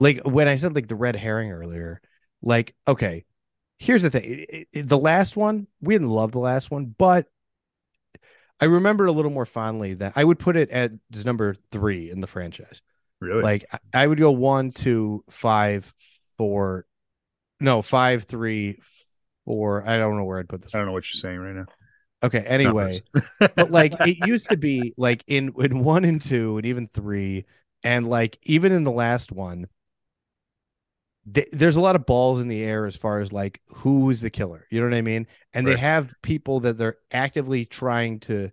like when I said like the red herring earlier, like, okay, here's the thing. It- it- the last one, we didn't love the last one, but I remember a little more fondly that I would put it at number three in the franchise. really. Like I- I would go one, two, five, four, no, five, three, four. I don't know where I'd put this. I don't know what you're saying right now. Okay. Anyway, but like it used to be like in in one and two and even three and like even in the last one th- there's a lot of balls in the air as far as like who is the killer you know what i mean and they have people that they're actively trying to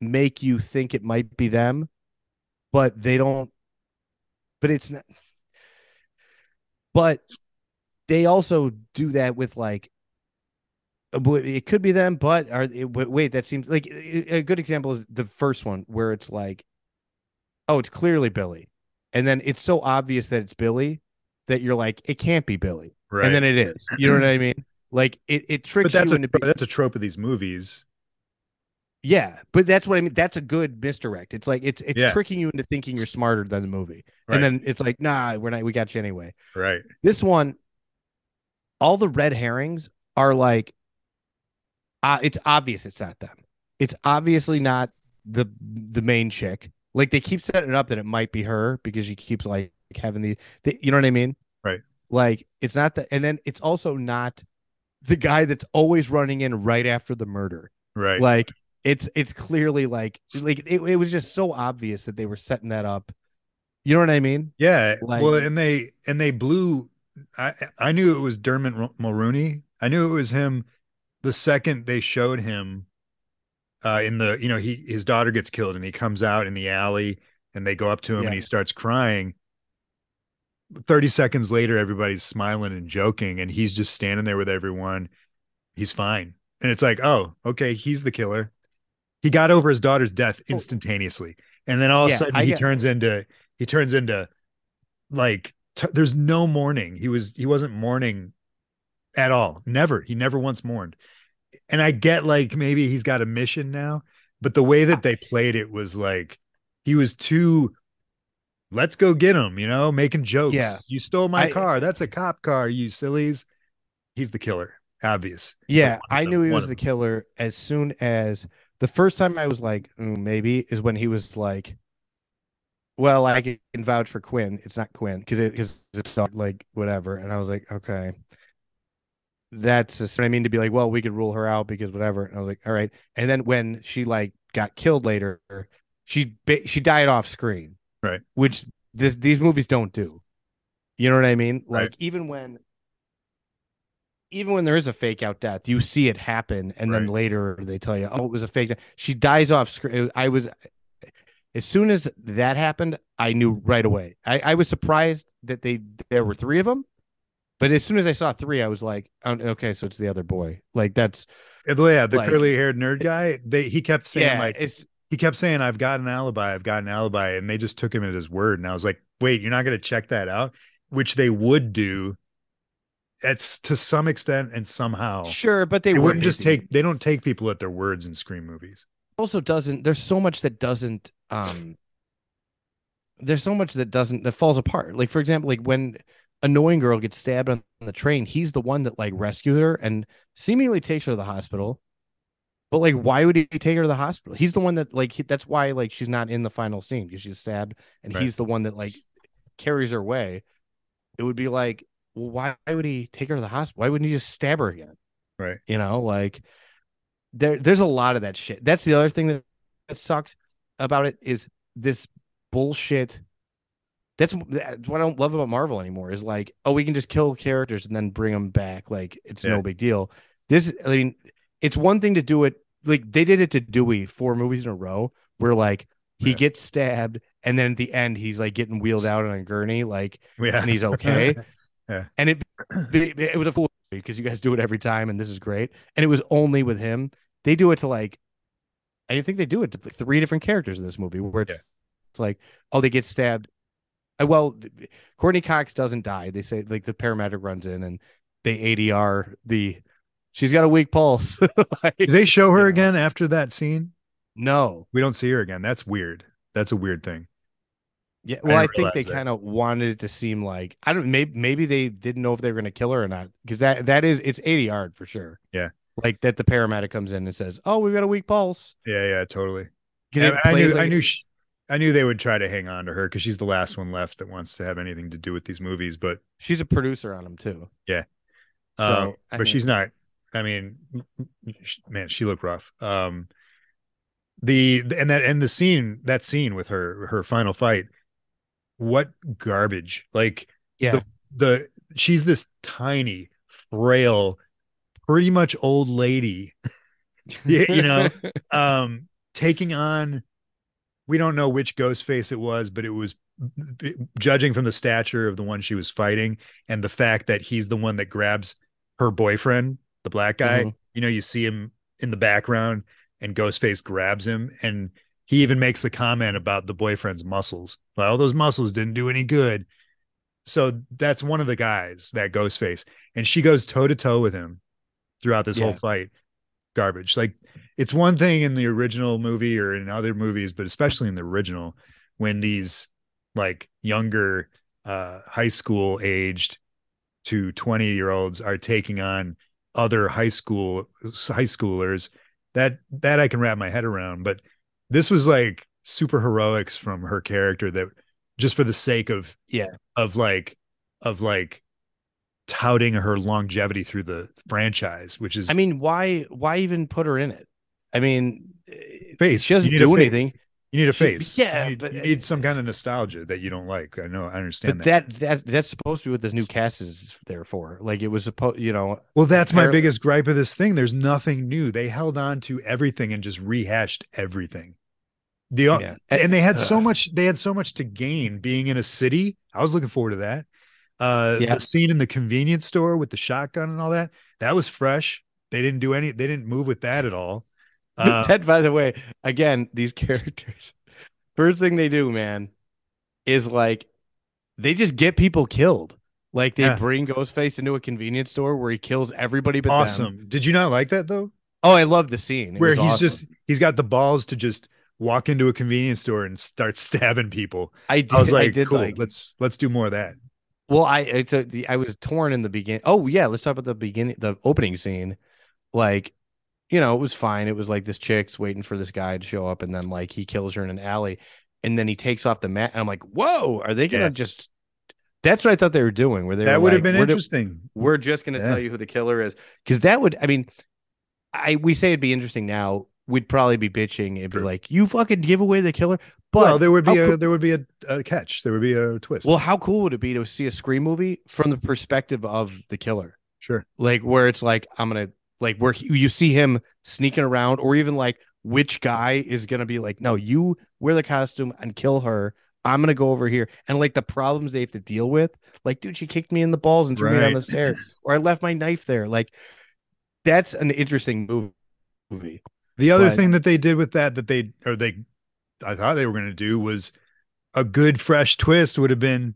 make you think it might be them but they don't but it's not but they also do that with like uh, it could be them but are wait that seems like a good example is the first one where it's like oh it's clearly billy and then it's so obvious that it's billy that you're like it can't be billy right. and then it is you know what i mean like it, it tricks but that's you a into that's a trope of these movies. yeah but that's what i mean that's a good misdirect it's like it's it's Yeah. tricking you into thinking you're smarter than the movie Right. and then it's like nah we're not we got you anyway right. This one, all the red herrings are like, uh, it's obvious it's not them. It's obviously not the the main chick. Like they keep setting it up that it might be her because she keeps like having the, the you know what I mean? Right. Like it's not the, and then it's also not the guy that's always running in right after the murder. Right. Like it's it's clearly like like it, it was just so obvious that they were setting that up. You know what I mean? Yeah. Like- well, and they and they blew. I I knew it was Dermot Ro- Mulroney. I knew it was him. The second they showed him, uh, in the you know he his daughter gets killed and he comes out in the alley and they go up to him Yeah. and he starts crying. Thirty seconds later, everybody's smiling and joking, and he's just standing there with everyone. He's fine, and it's like, oh, okay, he's the killer. He got over his daughter's death instantaneously, and then all of Yeah, a sudden I he get- turns into he turns into like t- there's no mourning. He was he wasn't mourning at all. Never. He never once mourned. And I get like maybe he's got a mission now, but the way that they played it was like he was too let's go get him, you know, making jokes. Yeah. You stole my I- car. That's a cop car, you sillies. He's the killer. Obvious. Yeah, I them, knew he was the killer as soon as the first time I was like, "Mm, maybe is when he was like, well, I can vouch for Quinn. It's not Quinn because it it's not like whatever. And I was like, okay, that's just what I mean to be like, well, we could rule her out because whatever. And I was like, all right. And then when she like got killed later, she she died off screen, Right. Which this, these movies don't do. You know what I mean? Right. Like even when even when there is a fake out death, you see it happen, and then later they tell you, "Oh, it was a fake." death." She dies off screen. I was, as soon as that happened, I knew right away. I, I was surprised that they there were three of them, but as soon as I saw three, I was like, oh, "Okay, so it's the other boy." Like that's the- Yeah, the Like- curly haired nerd guy. They he kept saying yeah, like it's he kept saying, I've got an alibi, I've got an alibi. And they just took him at his word. And I was like, wait, you're not going to check that out? Which they would do. It's to some extent and somehow. sure, but they, They wouldn't just take, they don't take people at their words in screen movies. also doesn't there's so much that doesn't um there's so much that doesn't that falls apart. Like for example like when annoying girl gets stabbed on the train he's the one that like rescued her and seemingly takes her to the hospital. But like why would he take her to the hospital? He's the one that like he, that's why like she's not in the final scene because she's stabbed and Right. he's the one that like carries her away it would be like well why would he take her to the hospital why wouldn't he just stab her again? Right. you know like there there's a lot of that shit. That's the other thing that, that sucks about it is this bullshit that's, that's what i don't love about marvel anymore is like oh we can just kill characters and then bring them back like it's Yeah. no big deal this i mean it's one thing to do it like they did it to dewey four movies in a row where like he Yeah. gets stabbed and then at the end he's like getting wheeled out on a gurney like Yeah. and he's okay. Yeah. And it it, it was a fool because you guys do it every time, and this is great. And it was only with him. They do it to like, I think they do it to three different characters in this movie where it's, Yeah. it's like, oh, they get stabbed. Uh, Well, Courteney Cox doesn't die. They say like the paramedic runs in and they ADR the. She's got a weak pulse. Like, Do they show her again after that scene? no, We don't see her again. That's weird. That's a weird thing. Yeah, well, I, didn't think they kind of wanted it to seem like I don't maybe maybe they didn't know if they were going to kill her or not because that that is it's ADR for sure. Yeah. Like that the paramedic comes in and says, "Oh, we've got a weak pulse." Yeah, yeah, totally. Because I, knew, I knew, sh I knew they would try to hang on to her because she's the last one left that wants to have anything to do with these movies. But she's a producer on them too. Yeah. so um, but mean, she's not. I mean, man, she looked rough. Um, the and that and the scene that scene with her her final fight, what garbage! Like yeah, the she's this tiny, frail, pretty much old lady. Yeah, you know, um, taking on. We don't know which ghost face it was, but it was judging from the stature of the one she was fighting and the fact that he's the one that grabs her boyfriend, the black guy. Mhm. You know, you see him in the background and Ghostface grabs him and he even makes the comment about the boyfriend's muscles. Well, those muscles didn't do any good. So that's one of the guys, that Ghostface. And she goes toe to toe with him throughout this whole fight. Garbage. Like it's one thing in the original movie or in other movies, but especially in the original, when these like younger uh high school aged to 20 year olds are taking on other high school high schoolers that that I can wrap my head around but this was like super heroics from her character that just for the sake of Yeah. of like of like touting her longevity through the franchise which is I mean, why why even put her in it? I mean, eh, Face. She doesn't You need a do anything. you need a she- face yeah, you need, but- you need eh, some eh, kind of nostalgia that you don't like I know I understand But that. that that that's supposed to be what this new cast is there for. Like it was supposed, you know, Well, that's my biggest gripe of this thing. There's nothing new. They held on to everything and just rehashed everything. The Yeah. and they had so eh, much. They had so much to gain being in a city. I was looking forward to that. Uh, Yeah. the scene in the convenience store with the shotgun and all that. That was fresh. They didn't do any. They didn't move with that at all. Uh, that by the way, again, these characters, first thing they do, man, is like they just get people killed. Like they Yeah. bring Ghostface into a convenience store where he kills everybody but them. awesome. Did you not like that though? Oh, I love the scene. It Where he's awesome. just he's got the balls to just walk into a convenience store and start stabbing people. I did, I was like, did cool. like let's let's do more of that. Well, I it's a, the I was torn in the beginning. Oh yeah, let's talk about the beginning, the opening scene. Like, you know, it was fine. It was like this chick's waiting for this guy to show up, and then like he kills her in an alley, and then he takes off the mat, and I'm like, whoa, are they gonna Yeah. just? That's what I thought they were doing. Where they That would have been we're, do- interesting. we're just gonna Yeah. tell you who the killer is, because that would. I mean, I we say it'd be interesting now. We'd probably be bitching. It'd be like, you fucking give away the killer. But well, there would be a cool- there would be a, a catch. There would be a twist. well, how cool would it be to see a Scream movie from the perspective of the killer? sure. like where it's like I'm gonna like where he- you see him sneaking around, or even like which guy is gonna be like, no, you wear the costume and kill her. I'm gonna go over here, and like the problems they have to deal with, like, dude, she kicked me in the balls and threw me down the stairs, or I left my knife there. Like, that's an interesting movie. The other But- thing that they did with that that they or they I thought they were going to do was a good fresh twist would have been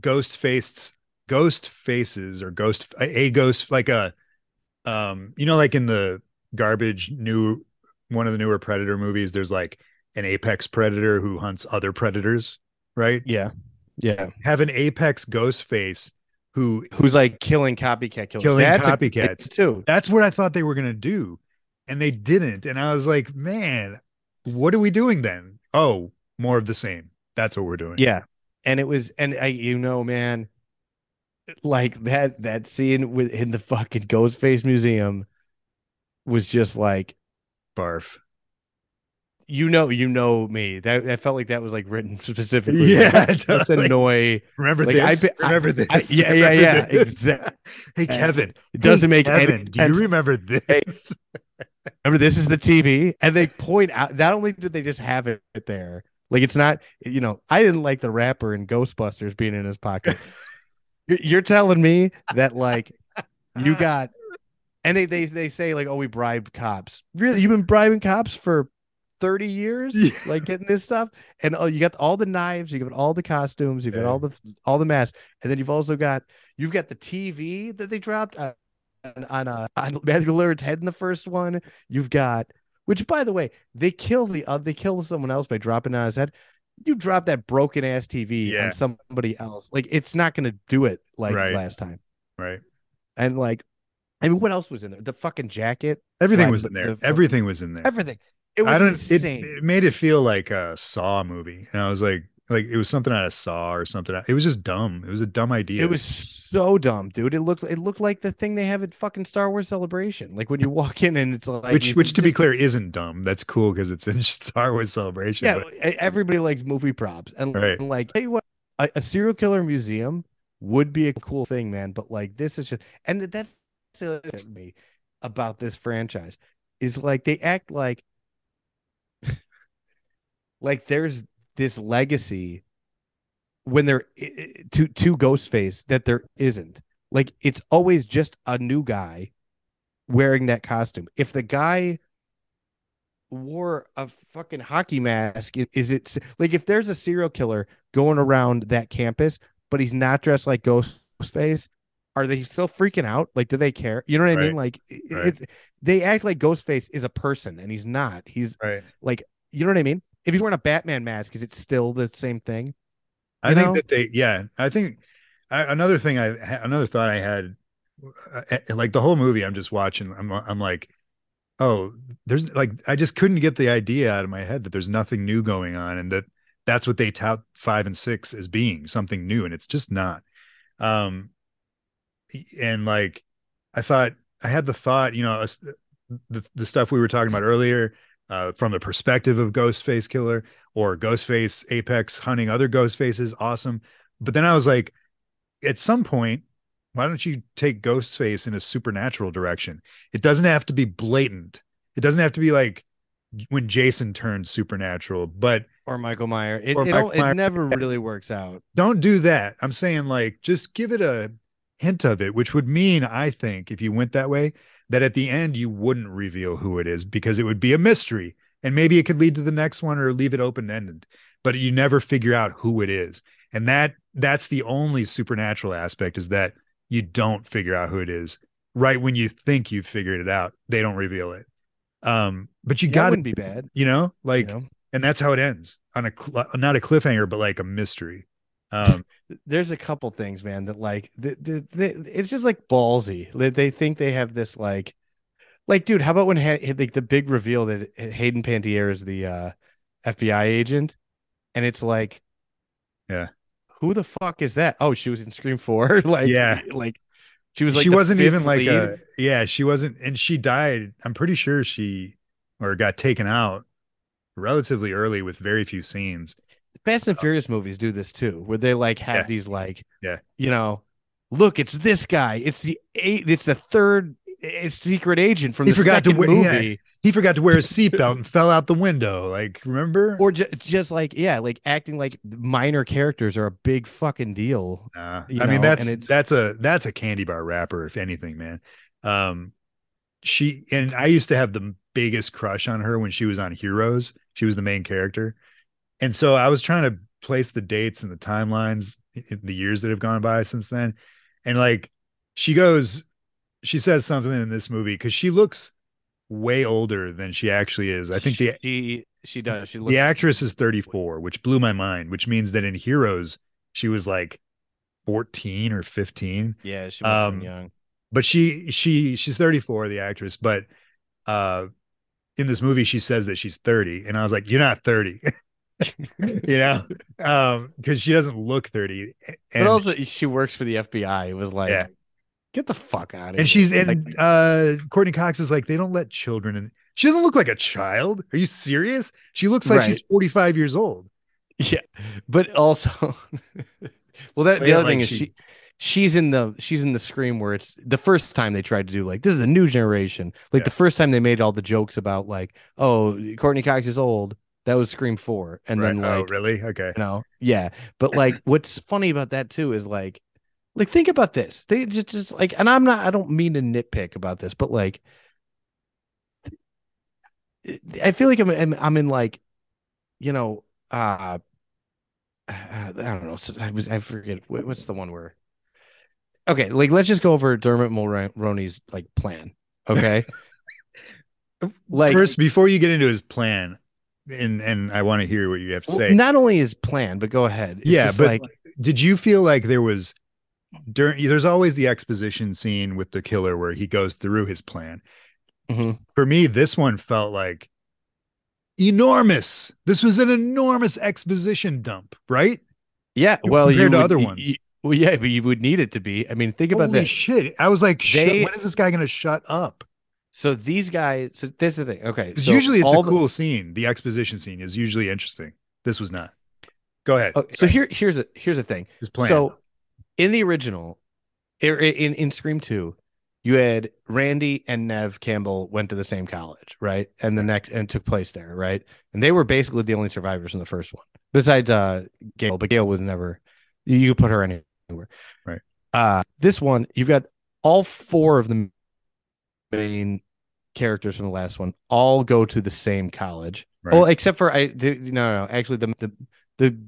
ghost faced ghost faces or ghost a ghost like a um you know like in the garbage new one of the newer predator movies there's like an apex predator who hunts other predators right Yeah, yeah. have an apex ghost face who Who's like killing copycat killers? Killing That's a- copycats. too. that's what I thought they were going to do. And they didn't. And I was like, man, what are we doing then? Oh, more of the same. That's what we're doing. Yeah. And it was, and I, you know, man, like that, that scene with in the fucking Ghostface Museum was just like, Barf. you know, you know me. That that felt like that was like written specifically. Yeah, Like, let's annoy. Remember Like, I this? I- remember this? I- yeah, yeah, Remember yeah, this? exactly. Hey, Kevin. It doesn't Hey, make any Kevin, do you remember this? Remember, this is the TV, and they point out. Not only did they just have it there, like it's not. You know, I didn't like the wrapper in Ghostbusters being in his pocket. You're, telling me that like you got, and they they they say like, oh, we bribed cops. Really, you've been bribing cops for 30 years Yeah. like getting this stuff and oh you got all the knives you got all the costumes you've got all the all the masks and then you've also got you've got the tv that they dropped on, uh, on matthew lillard's head in the first one you've got which by the way they kill the uh, they kill someone else by dropping it on his head you drop that broken ass tv Yeah. on somebody else like it's not gonna do it like Right. last time Right. and like i mean what else was in there the fucking jacket Everything was in there. the- Everything was in there. everything it was I don't. It, insane it made it feel like a Saw movie, and I was like, like it was something I Saw or something. It was just dumb. It was a dumb idea. It was so dumb, dude. It looked it looked like the thing they have at fucking Star Wars Celebration. Like when you walk in and it's like which, which to be clear, isn't dumb. That's cool because it's in Star Wars Celebration. yeah, but- everybody likes movie props, and, Right. like, hey, what, a, a serial killer museum would be a cool thing, man. But like, this is just, and that's the other thing me about this franchise is like they act like, like there's this legacy when i- to to Ghostface that there isn't. Like it's always just a new guy wearing that costume. If the guy wore a fucking hockey mask, is it like if there's a serial killer going around that campus, but he's not dressed like Ghostface? Are they still freaking out? Like, do they care? You know what I mean? Like, Right. it's they act like Ghostface is a person, and he's not. He's right. like, you know what I mean? If he's wearing a Batman mask, is it still the same thing? I You think know? that they, yeah, I think I, another thing I another thought I had, uh, uh, like the whole movie, I'm just watching. I'm I'm like, oh, there's like I just couldn't get the idea out of my head that there's nothing new going on, and that that's what they tout five and six as being something new, and it's just not. Um, and like I thought, I had the thought, you know, the the stuff we were talking about earlier, uh, from the perspective of Ghostface Killer or Ghostface Apex hunting other Ghostfaces, awesome. But then I was like, at some point, why don't you take Ghostface in a supernatural direction? It doesn't have to be blatant. It doesn't have to be like when Jason turned supernatural, but Or Michael Meyer? It, it, Michael don't- it never really works out. don't do that. I'm saying like just give it a hint of it, which would mean I think if you went that way, that at the end you wouldn't reveal who it is because it would be a mystery. And maybe it could lead to the next one or leave it open ended, but you never figure out who it is. And that that's the only supernatural aspect is that you don't figure out who it is. Right when you think you've figured it out, they don't reveal it. Um, but you Yeah, got to, wouldn't be bad. you know, You like, know? and that's how it ends on a cl- not a cliffhanger, but like a mystery. Um, there's a couple things, man, that like the, the, the, it's just like ballsy. They, think they have this like, like, dude, how about when ha- like the big reveal that Hayden Panettiere is the uh, FBI agent, and it's like, Yeah. who the fuck is that? Oh, she was in Scream Four, like, Yeah. like she was like she wasn't even like lead. a yeah she wasn't and she died i'm pretty sure she or got taken out relatively early with very few scenes Fast and Furious movies do this too, where they like have Yeah. these like, Yeah. you know, look, it's this guy, it's the eight, it's the third, it's secret agent from He the forgot to second wi- yeah. movie. he forgot to wear his seatbelt and fell out the window like remember or ju- just like yeah like acting like minor characters are a big fucking deal Nah. i mean that's that's a that's a candy bar wrapper if anything man um she and i used to have the biggest crush on her when she was on heroes she was the main character and so i was trying to place the dates and the timelines in the years that have gone by since then. And like she goes she says something in this movie because she looks way older than she actually is. I think the she she does. She looks the actress is 34 which blew my mind which means that in heroes she was like 14 or 15 yeah she have um, young. but she she she's 34 the actress. But uh in this movie she says that she's 30 and i was like you're not 30 you know? Um because she doesn't look 30 and, but also she works for the fbi it was like Yeah. get the fuck out of and here. And she's Like, and uh courteney cox is like they don't let children in. She doesn't look like a child. Are you serious? She looks like she's 45 years old. Yeah. But also well that But the yeah, other thing like is she- she she's in the she's in the scream where it's the first time they tried to do like this is a new generation. Like Yeah. the first time they made all the jokes about like oh courteney cox is old that was scream 4 and then like oh really okay you know yeah but like what's funny about that too is like like think about this. They just, just like, and I'm not. I don't mean to nitpick about this, but like, I feel like I'm I'm, I'm in like, you know, uh, I don't know. I was I forget what's the one where. Okay, like let's just go over Dermot Mulroney's like plan. Okay. like first, before you get into his plan, and and I want to hear what you have to say. Not only his plan, but go ahead. It's yeah, but like, did you feel like there was during? There's always the exposition scene with the killer where he goes through his plan. Mm-hmm. For me, this one felt like enormous. This was an enormous exposition dump, right? Yeah. Well, compared to would, other ones. You, well, yeah, but you would need it to be. I mean, think about Holy that. Shit. I was like, they, when is this guy going to shut up? So these guys. So this is the thing. Okay. So usually it's a cool the, scene. The exposition scene is usually interesting. This was not. Go ahead. Okay, so here, here's a here's the thing. His plan. So in the original, in in Scream Two, you had Randy and Neve Campbell went to the same college, right? And the next and took place there, right? And they were basically the only survivors in the first one, besides uh Gail. But Gail was never. You put her anywhere, right? Uh this one you've got all four of the main characters from the last one all go to the same college. Right. Well, except for I did no no actually the the the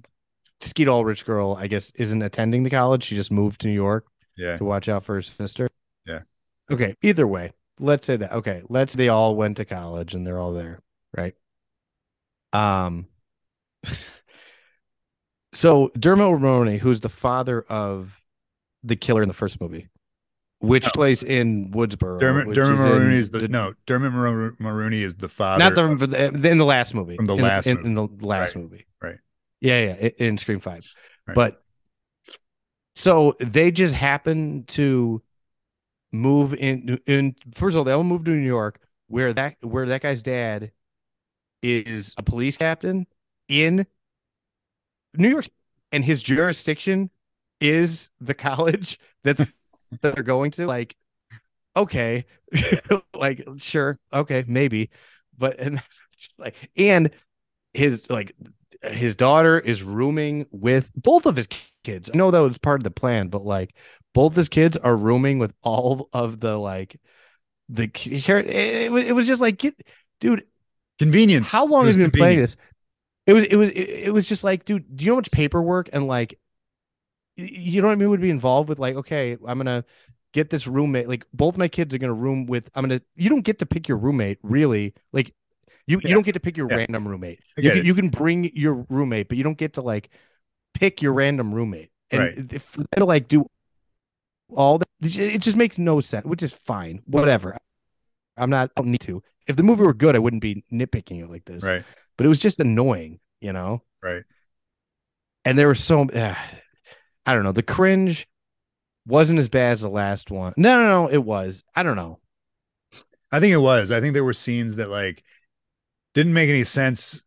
Skeet Ulrich girl I guess isn't attending the college. She just moved to New York. Yeah. To watch out for her sister. Yeah. Okay. Either way, let's say that. Okay. Let's they all went to college and they're all there, right? Um. so Dermot Mulroney, who's the father of the killer in the first movie, which oh. plays in Woodsboro. Dermot, Dermot Mulroney is the, the, no. Dermot Mulroney is the father. Not the, the in the last movie. From the in, last in, in, the last right. movie. Right. Yeah, yeah. In, Scream Five, right. but so they just happen to move in in first of all they all move to New York where that where that guy's dad is a police captain in New York and his jurisdiction is the college that they're going to like okay like sure okay maybe but and like and his like his daughter is rooming with both of his kids. I know that was part of the plan, but like both his kids are rooming with all of the like the it, it, it was just like get dude convenience. How long have you been playing this? It was it was it, it was just like dude, do you know how much paperwork and like you know what I mean would be involved with like okay, I'm gonna get this roommate. Like both my kids are gonna room with. I'm gonna. You don't get to pick your roommate really. Like you yeah. you don't get to pick your yeah. random roommate. You can, you can bring your roommate, but you don't get to like pick your random roommate. And right. them to like do all that, it just makes no sense, which is fine. Whatever. I'm not, I don't need to. If the movie were good, I wouldn't be nitpicking it like this. Right. But it was just annoying, you know? Right. And there was so, uh, I don't know, the cringe wasn't as bad as the last one. No, no, no, it was. I don't know. I think it was. I think there were scenes that like didn't make any sense.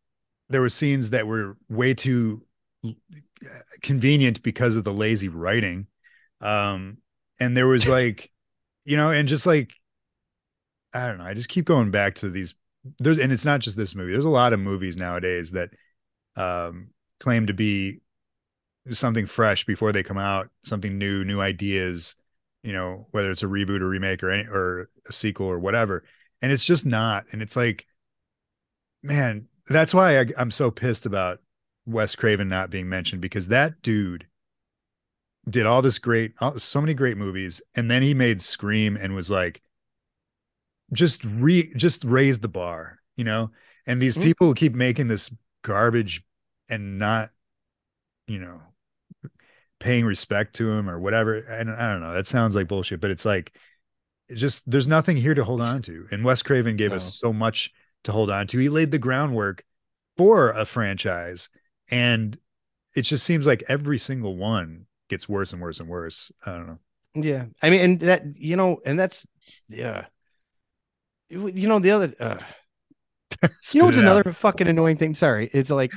There were scenes that were way too convenient because of the lazy writing. Um, and there was like, you know, and just like, I don't know, I just keep going back to these. There's, and it's not just this movie. There's a lot of movies nowadays that um, claim to be something fresh before they come out, something new, new ideas. You know, whether it's a reboot or remake or any or a sequel or whatever, and it's just not. And it's like, man, that's why I, I'm so pissed about Wes Craven not being mentioned because that dude did all this great, so many great movies, and then he made Scream and was like, just re, just raise the bar, you know. And these mm-hmm. people keep making this garbage and not, you know, paying respect to him or whatever. And I don't know. That sounds like bullshit, but it's like, it just there's nothing here to hold on to. And Wes Craven gave no. us so much to hold on to. He laid the groundwork for a franchise and it just seems like every single one gets worse and worse and worse. I don't know. Yeah, I mean, and that you know, and that's yeah, you know, the other. Uh, you know what's another out. fucking annoying thing? Sorry, it's like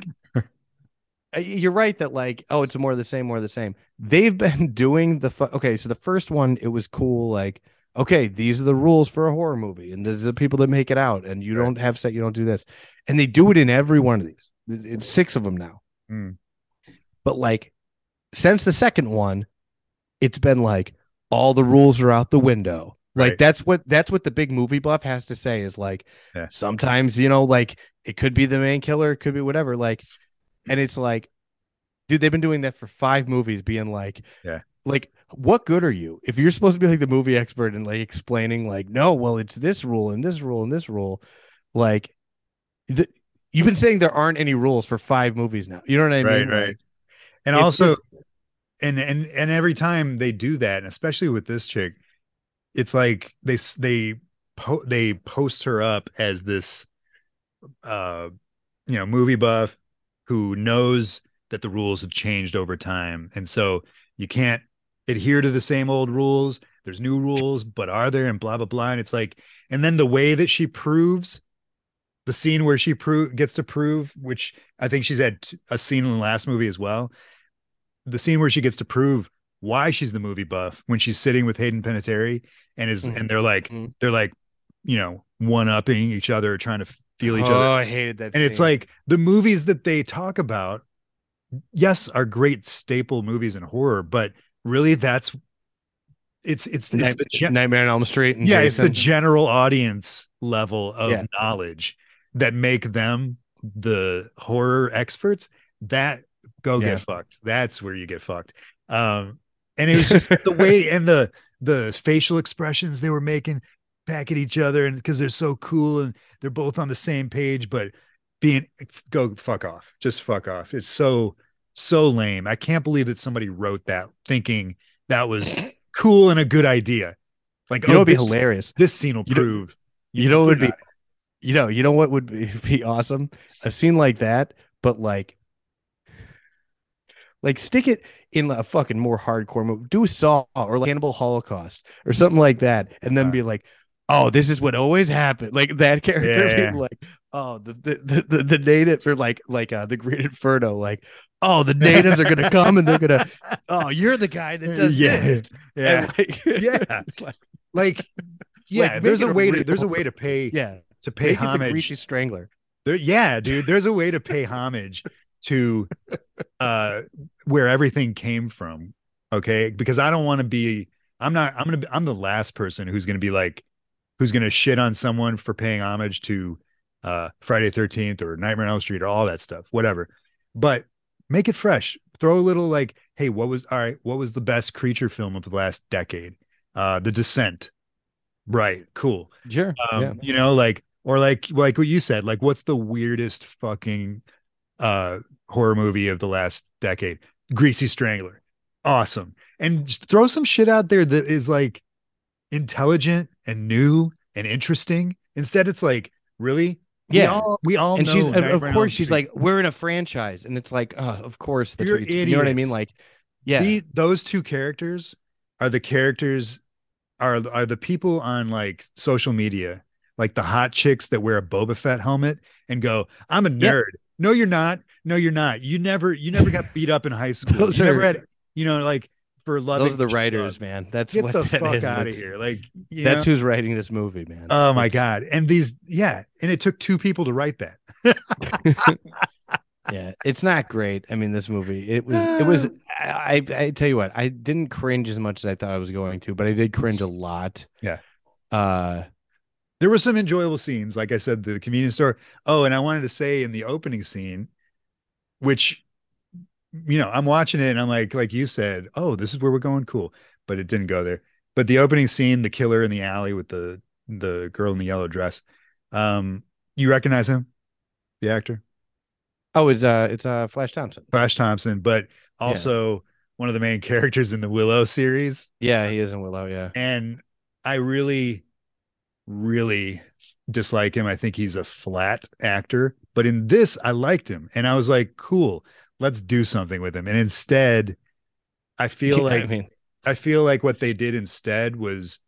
you're right that like oh, it's more of the same, more of the same. They've been doing the fu- okay. So the first one, it was cool, like okay, these are the rules for a horror movie, and these are the people that make it out, and you right. don't have set, you don't do this, and they do it in every one of these. It's six of them now. Mm. But like since the second one, it's been like all the rules are out the window. Like Right. that's what that's what the big movie buff has to say is like Yeah. sometimes you know like it could be the main killer, it could be whatever. Like, and it's like, dude, they've been doing that for five movies, being like, Yeah. like what good are you if you're supposed to be like the movie expert and like explaining like no, well it's this rule and this rule and this rule, like, the, you've been saying there aren't any rules for five movies now. You know what I Right, mean? right. Like, and it's also just- and and and every time they do that and especially with this chick it's like they they po- they post her up as this uh you know movie buff who knows that the rules have changed over time. And so you can't adhere to the same old rules. There's new rules but are there? And blah blah blah. And it's like and then the way that she proves the scene where she prove gets to prove which i think she's had a scene in the last movie as well. The scene where she gets to prove why she's the movie buff when she's sitting with Hayden Panettiere and is Mhm. and they're like Mhm. they're like you know one upping each other trying to feel each oh, other I hated that. and it's like the movies that they talk about yes are great staple movies in horror but really that's it's it's it's Night- the gen- Nightmare on Elm Street. And yeah it's the general audience level of Yeah. knowledge that make them the horror experts that go Yeah. get fucked that's where you get fucked um and it was just the way and the the facial expressions they were making back at each other and because they're so cool and they're both on the same page but being go fuck off just fuck off it's so so lame i can't believe that somebody wrote that thinking that was cool and a good idea like You know, oh, it'd be hilarious. this scene will You know- prove You know, what would be, not. you know, you know what would be, be awesome? A scene like that, but like, like stick it in a fucking more hardcore movie. Do Saw or like Cannibal Holocaust or something like that, and then be like, "Oh, this is what always happened." Like that character Yeah, being like, "Oh, the the the, the, the native or like like uh, the Green Inferno." Like, "Oh, the natives are gonna come and they're gonna." Oh, you're the guy that does yeah this. yeah like, Yeah. like, like yeah make there's a way to there's a way to pay yeah. to pay Make it the homage Greasy Strangler. There, yeah, dude. There's a way to pay homage to uh where everything came from. Okay. Because I don't want to be, I'm not, I'm gonna be, I'm the last person who's gonna be like, who's gonna shit on someone for paying homage to uh Friday 13th or Nightmare on Elm Street or all that stuff, whatever. But make it fresh. Throw a little like, hey, what was all right, what was the best creature film of the last decade? Uh The Descent. Right, cool Sure. um yeah. you know like or like like what you said like what's the weirdest fucking uh horror movie of the last decade greasy strangler awesome and throw some shit out there that is like intelligent and new and interesting instead it's like really we Yeah. all, we all and know she's of- of course she's like we're in a franchise and it's like oh of course that's You're what you, you know what i mean like yeah The- those two characters are the characters are are the people on like social media, like the hot chicks that wear a Boba Fett helmet and go, "I'm a nerd." No, you're not. No, you're not. You never you never got beat up in high school. You never had, you know, like for loving. those are the writers man that's Get what the that fuck is. out of here. Like that's know? who's writing this movie man Oh my god! And these, yeah, and it took two people to write that. yeah it's not great i mean this movie it was it was I, I i tell you what i didn't cringe as much as i thought i was going to but i did cringe a lot Yeah. uh there were some enjoyable scenes like i said the convenience store oh and i wanted to say in the opening scene which you know i'm watching it and i'm like like you said oh this is where we're going? Cool. But it didn't go there. But the opening scene the killer in the alley with the the girl in the yellow dress um you recognize him the actor? Oh it's uh it's uh flash thompson. Flash thompson but also one of the main characters in the willow series. Yeah he is in willow yeah. And I really, really dislike him. I think he's a flat actor, but in this, I liked him, and I was like, "Cool, let's do something with him." And instead, I feel Yeah, like i mean I feel like what they did instead was,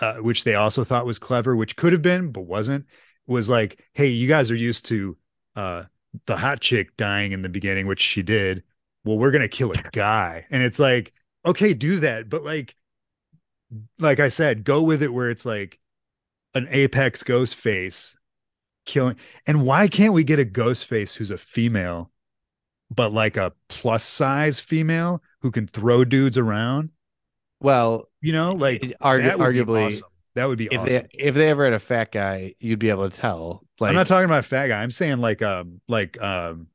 uh, which they also thought was clever, which could have been but wasn't, was like, "Hey, you guys are used to uh, the hot chick dying in the beginning, which she did. Well, we're gonna kill a guy," and it's like, okay, do that, but like like I said, go with it where it's like an apex ghost face killing. And why can't we get a ghost face who's a female, but like a plus size female who can throw dudes around. Well, You know, like argu- that arguably, awesome. that would be if awesome. they if they ever had a fat guy, you'd be able to tell. Like I'm not talking about a fat guy. I'm saying like um like um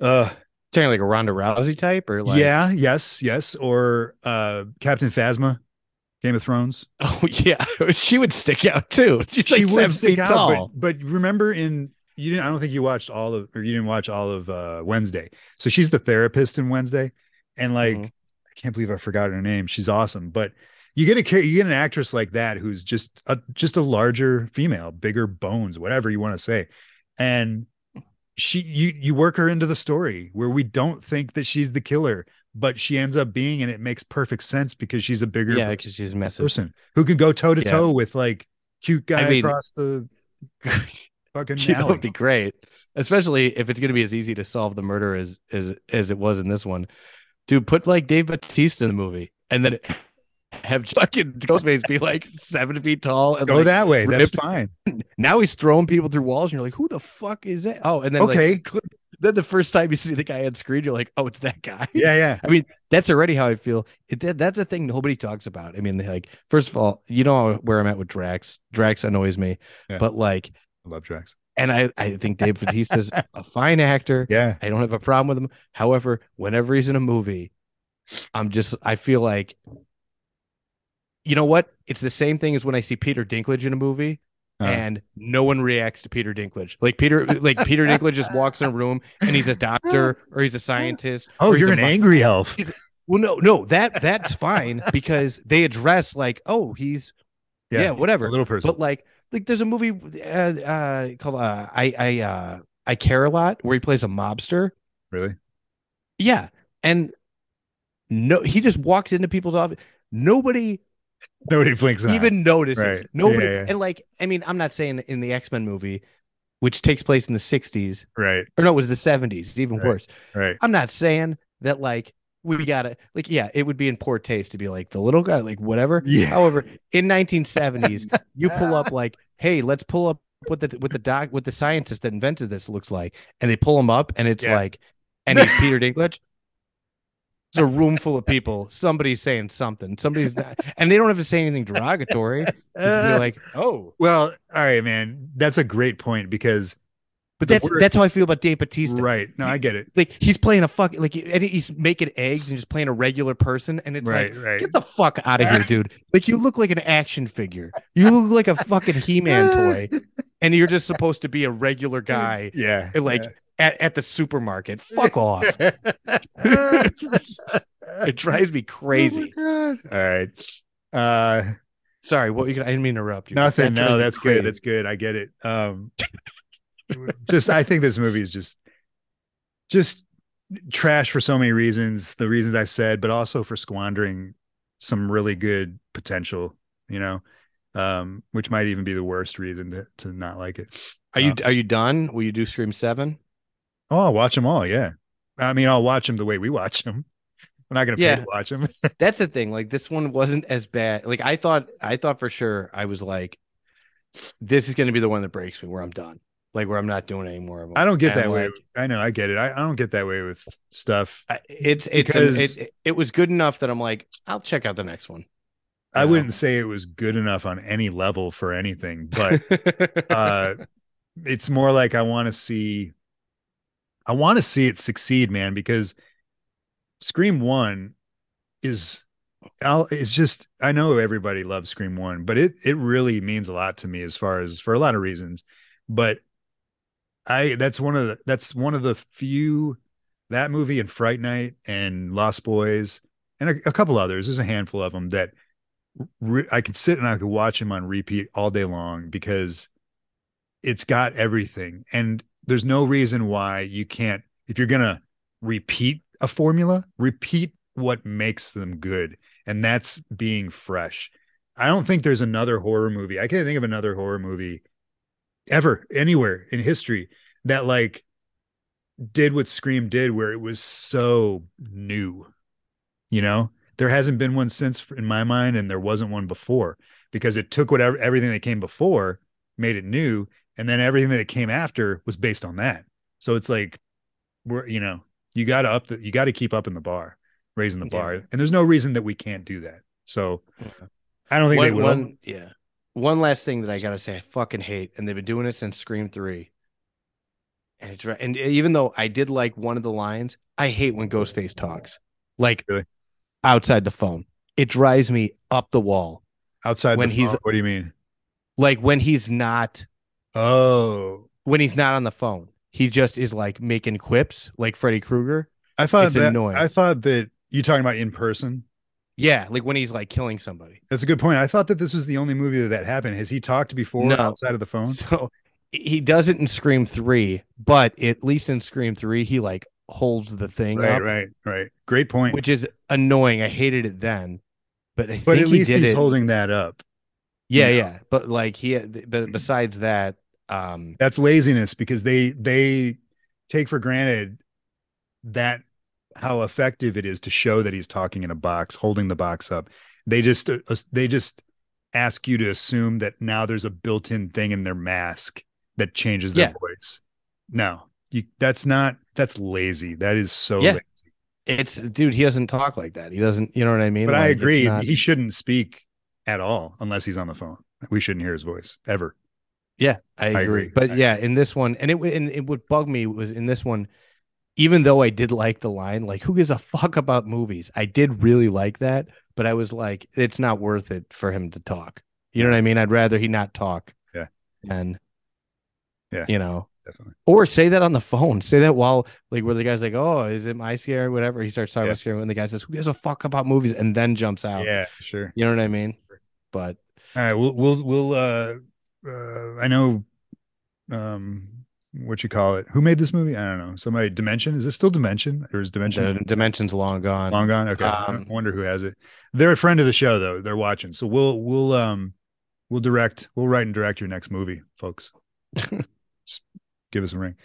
uh talking like a Ronda Rousey type, or like yeah yes yes or uh Captain Phasma, Game of Thrones. oh yeah, she would stick out too. She's like she would stick out, tall. but, but remember in you didn't I don't think you watched all of or you didn't watch all of uh Wednesday. So she's the therapist in Wednesday and like Mhm. I can't believe I forgot her name. She's awesome, but you get a you get an actress like that who's just a just a larger female, bigger bones, whatever you want to say. And she you you work her into the story where we don't think that she's the killer, but she ends up being and it makes perfect sense because she's a bigger yeah, because she's massive. person who can go toe to toe with like cute guy I mean- across the fucking would be great, especially if it's going to be as easy to solve the murder as as as it was in this one. Dude, put like Dave Bautista in the movie, and then have fucking Ghostface be like seven feet tall. And Go like, that way. That's ripped- fine. Now he's throwing people through walls, and you're like, "Who the fuck is that?" Oh, and then like, Okay. then the first time you see the guy on screen, you're like, "Oh, it's that guy." Yeah, yeah. I mean, that's already how I feel. It, that, that's a thing nobody talks about. I mean, like, first of all, you know where I'm at with Drax. Drax annoys me, Yeah. but like, love Drax. and I, I think Dave Bautista's a fine actor. Yeah. I don't have a problem with him. However, whenever he's in a movie, I'm just, I feel like, you know what? It's the same thing as when I see Peter Dinklage in a movie. Uh, And no one reacts to Peter Dinklage. Like Peter, like Peter Dinklage just walks in a room and he's a doctor or he's a scientist. oh, you're an angry elf. well, no, no, that that's fine because they address like, oh, he's yeah, A whatever. little person. But like, like there's a movie uh, uh called uh, I I uh I care a lot where he plays a mobster. really? Yeah, and no, he just walks into people's office. Nobody Nobody blinks an eye. even notices. Right. Nobody, Yeah, yeah. and like, I mean, I'm not saying in the X Men movie, which takes place in the '60s, Right. or no, it was the '70s. It's even Right. worse. Right. I'm not saying that like we gotta like yeah, it would be in poor taste to be like the little guy, like whatever. Yeah. However, in 1970s, you pull up like, hey, let's pull up what the what the doc what the scientist that invented this looks like, and they pull him up, and it's Yeah. like, and he's Peter Dinklage. It's a room full of people. Somebody's saying something. Somebody's not, and they don't have to say anything derogatory. You're uh, like, oh, well, all right, man. That's a great point because but that's word- that's how I feel about Dave Bautista. right. No, I get it. Like he's playing a fuck like and he's making eggs and just playing a regular person, and it's Right, like right. Get the fuck out of here, dude. Like you look like an action figure. You look like a fucking He-Man toy. And you're just supposed to be a regular guy Yeah. like at, at the supermarket. Fuck off. It drives me crazy. Oh. All right. Uh Sorry, what you I didn't mean to interrupt you. nothing. That No, that's good. That's good. I get it. Um just I think this movie is just just trash for so many reasons, the reasons I said, but also for squandering some really good potential, you know. Um, which might even be the worst reason to, to not like it. Are you are you done? Will you do Scream 7? Oh, I'll watch them all. Yeah. I mean, I'll watch them the way we watch them. I'm not going to pay Yeah. to watch them. That's the thing. Like this one wasn't as bad. Like I thought I thought for sure I was like this is gonna be the one that breaks me where I'm done. Like where I'm not doing any more of them. I don't get And, that way. I know. I get it. I, I don't get that way with stuff. I- it's it's Because- it, it was good enough that I'm like I'll check out the next one. I Yeah. wouldn't say it was good enough on any level for anything, but uh it's more like I want to see I want to see it succeed, man, because Scream 1 is I'll, it's just I know everybody loves Scream 1, but it it really means a lot to me as far as for a lot of reasons. But I that's one of the that's one of the few that movie and Fright Night and Lost Boys and a, a couple others. There's a handful of them that re- I could sit and I could watch them on repeat all day long because it's got everything. And there's no reason why you can't, if you're to repeat a formula, repeat what makes them good. And that's being fresh. I don't think there's another horror movie. I can't think of another horror movie ever, anywhere in history that like did what Scream did, where it was so new. You know, there hasn't been one since in my mind, and there wasn't one before because it took whatever everything that came before, made it new, and then everything that came after was based on that. So it's like we're you know you got to up the you got to keep up in the bar. raising the Yeah. bar, and there's no reason that we can't do that. So. I don't think they will. one- yeah. One last thing that I gotta say, I fucking hate, and they've been doing it since Scream Three. And it's. And even though I did like one of the lines, I hate when Ghostface talks, like Really? outside the phone. It drives me up the wall. Outside when the he's- phone, what do you mean? Like when he's not Oh, when he's not on the phone, he just is like making quips, like Freddy Krueger. I thought It's that annoying. I thought that you talking about in person. Yeah, like when he's like killing somebody. That's a good point. I thought that this was the only movie that that happened. Has he talked before No. outside of the phone? So he does it in Scream Three, but at least in Scream Three, he like holds the thing Right, up, right, right. Great point. which is annoying. I hated it then, but I but think at he least did he's it. holding that up. yeah, you know. yeah. But like he, but besides that, um, That's laziness because they they take for granted that how effective it is to show that he's talking in a box, holding the box up. They just uh, they just ask you to assume that now there's a built-in thing in their mask that changes their Yeah. voice. No, you that's not that's lazy. That is so Yeah. lazy. it's dude. He doesn't talk like that. He doesn't. You know what I mean? But I Like, it's agree. not- He shouldn't speak at all unless he's on the phone. We shouldn't hear his voice ever. Yeah, I agree. agree. But I yeah, in this one, and it and it would bug me was in this one, even though I did like the line, like who gives a fuck about movies? I did really like that, but I was like, it's not worth it for him to talk. You know what I mean? I'd rather he not talk. Yeah. And Yeah. you know, Definitely. or say that on the phone. Say that while like where the guy's like, "Oh, is it my scare?" Whatever. He starts talking Yeah. about scare, and the guy says, "Who gives a fuck about movies?" And then jumps out. Yeah, sure. You know what I mean? But All right, we'll we'll we'll uh uh I know um what you call it. Who made this movie? I don't know. Somebody Dimension. Is this still Dimension? Or is Dimension the dimension's long gone. long gone? Okay. I Um, wonder who has it. They're a friend of the show though. They're watching. So we'll we'll um we'll direct we'll write and direct your next movie, folks. Just give us a ring.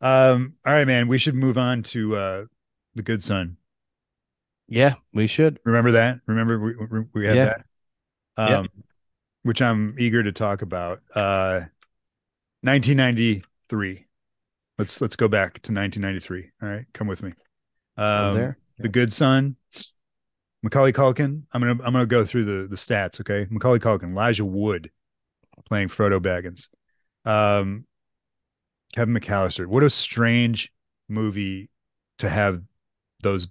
Um all right, man. We should move on to uh The Good Son. Yeah, we should. Remember that? Remember we we, we had Yeah. that? Um Yeah. which I'm eager to talk about. Uh 1993. Let's let's go back to 1993. All right, come with me. Um there. The Good Son, Macaulay Culkin. I'm gonna I'm gonna go through the the stats. Okay, Macaulay Culkin, Elijah Wood, playing Frodo Baggins, um, Kevin McCallister. What a strange movie to have those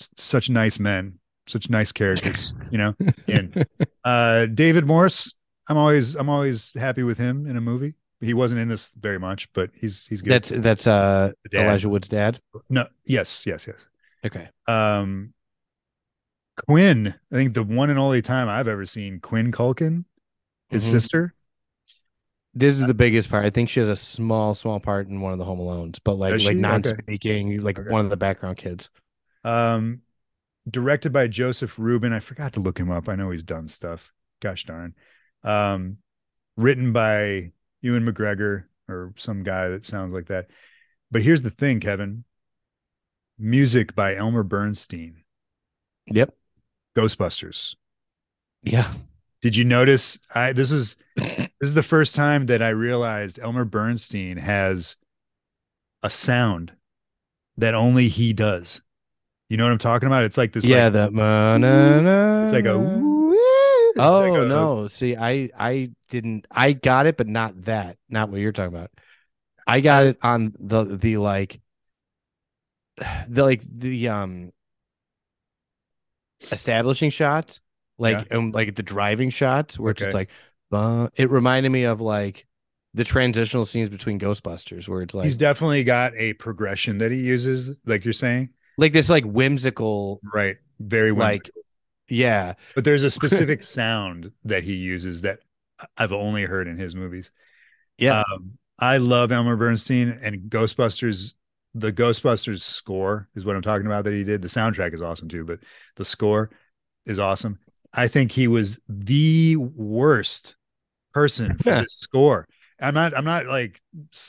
s- such nice men, such nice characters. You know, in uh, David Morse. I'm always I'm always happy with him in a movie. He wasn't in this very much, but he's he's good. That's that's uh. Elijah Wood's dad. no, yes, yes, yes. Okay. um Quinn, I think the one and only time I've ever seen Quinn Culkin, his Mhm. sister. This is the biggest part. I think she has a small, small part in one of the Home Alones, but like like non-speaking, like Okay. one of the background kids. Um directed by Joseph Ruben. I forgot to look him up. I know he's done stuff. Gosh darn. Um written by Ewan McGregor or some guy that sounds like that. But here's the thing, Kevin. Music by Elmer Bernstein. Yep. Ghostbusters. Yeah. Did you notice? I this is this is the first time that I realized Elmer Bernstein has a sound that only he does. You know what I'm talking about? It's like this. yeah. like, ma-na-na. it's like a. it's Oh like a- no! See, I I didn't. I got it, but not that. Not what you're talking about. I got it on the the like the like the um establishing shots, like um like the driving shots, where it's just like, uh, it reminded me of like the transitional scenes between Ghostbusters, where it's like He's definitely got a progression that he uses, like you're saying. like this like whimsical Right. Very like whimsical. Yeah but there's a specific sound that he uses that I've only heard in his movies. yeah Um, I love Elmer Bernstein and Ghostbusters. The Ghostbusters score is what I'm talking about that he did. The soundtrack is awesome too, but the score is awesome. I think he was the worst person for this score. I'm not. I'm not like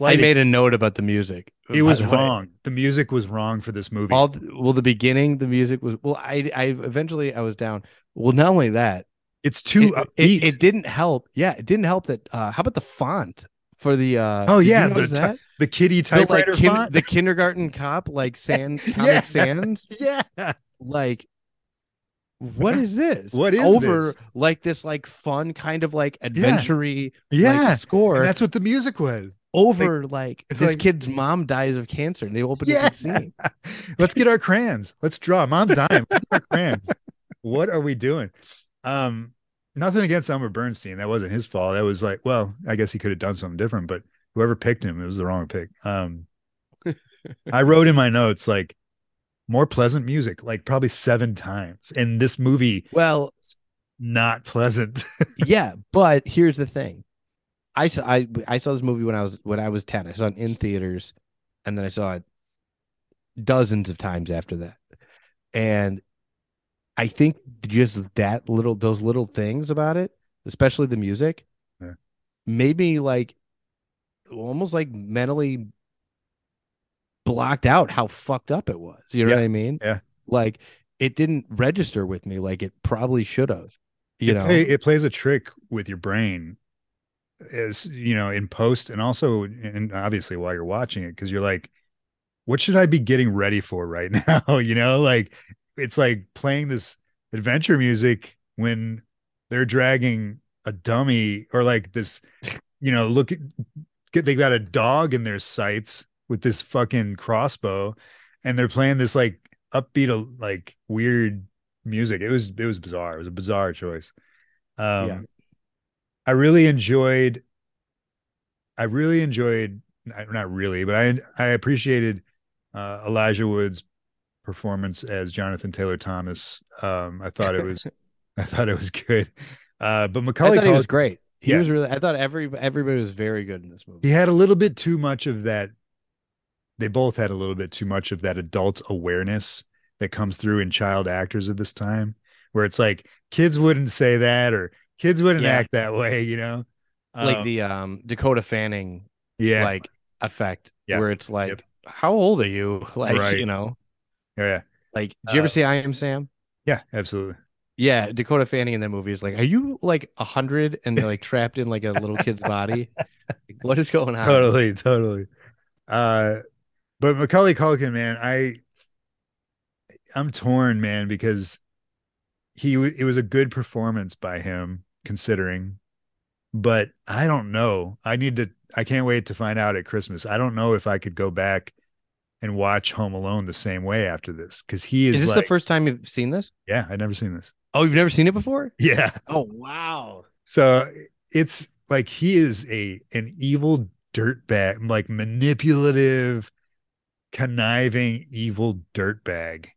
I slighting. made a note about the music. It was the wrong. The music was wrong for this movie. all the, well the beginning the music was well i i eventually i was down well not only that it's too it, upbeat. it, it didn't help yeah it didn't help that uh how about the font for the uh Oh, yeah, the ti- the kitty The, like, typewriter kin- font. the kindergarten cop like sand comic Yeah. sans yeah, like what is this? What is over this? like this like fun kind of like adventure Yeah, score And that's what the music was. Over like, it's this like- kid's mom dies of cancer and they open Yeah. it scene. Let's get our crayons. Let's draw. Mom's dying. Let's get our crayons. What are we doing? Um, nothing against Elmer Bernstein. That wasn't his fault. That was like, well, I guess he could have done something different, but whoever picked him, it was the wrong pick. Um, I wrote in my notes like more pleasant music, like probably seven times. And this movie, Well, not pleasant. yeah, but here's the thing. I saw I I saw this movie when I was when I was 10. I saw it in theaters and then I saw it dozens of times after that. And I think just that little those little things about it, especially the music, Yeah. made me like almost like mentally blocked out how fucked up it was. You know what I mean? Yeah. Like it didn't register with me like it probably should have. You it, know, play- it plays a trick with your brain as you know in post and also and obviously while you're watching it because you're like what should i be getting ready for right now? You know like it's like playing this adventure music when they're dragging a dummy or like this you know look at get they got a dog in their sights with this fucking crossbow and they're playing this like upbeat like weird music. It was it was bizarre. It was a bizarre choice. Um Yeah. I really enjoyed i really enjoyed not not really but i i appreciated uh elijah wood's performance as jonathan taylor thomas um i thought it was i thought it was good uh but I macaulay thought he was great. He Yeah. was really. I thought every everybody was very good in this movie. he had a little bit too much of that they both had a little bit too much of that adult awareness that comes through in child actors of this time where it's like kids wouldn't say that or kids wouldn't Yeah. act that way you know like Um, the um Dakota Fanning yeah like effect, Yeah. where it's like, Yep. how old are you? Like Right. you know, yeah like did you ever Uh, see I Am Sam? yeah absolutely Yeah, Dakota Fanning in that movie is like, are you like a hundred and they're like trapped in like a little kid's body? Like, what is going on? totally totally uh but macaulay culkin man i i'm torn man because he it was a good performance by him considering but i don't know i need to i can't wait to find out at christmas i don't know if i could go back and watch home alone the same way after this because he is, Is this like the first time you've seen this? yeah i've never seen this Oh, you've never seen it before? yeah Oh wow. So it's like he is a an evil dirtbag, like manipulative, conniving, evil dirtbag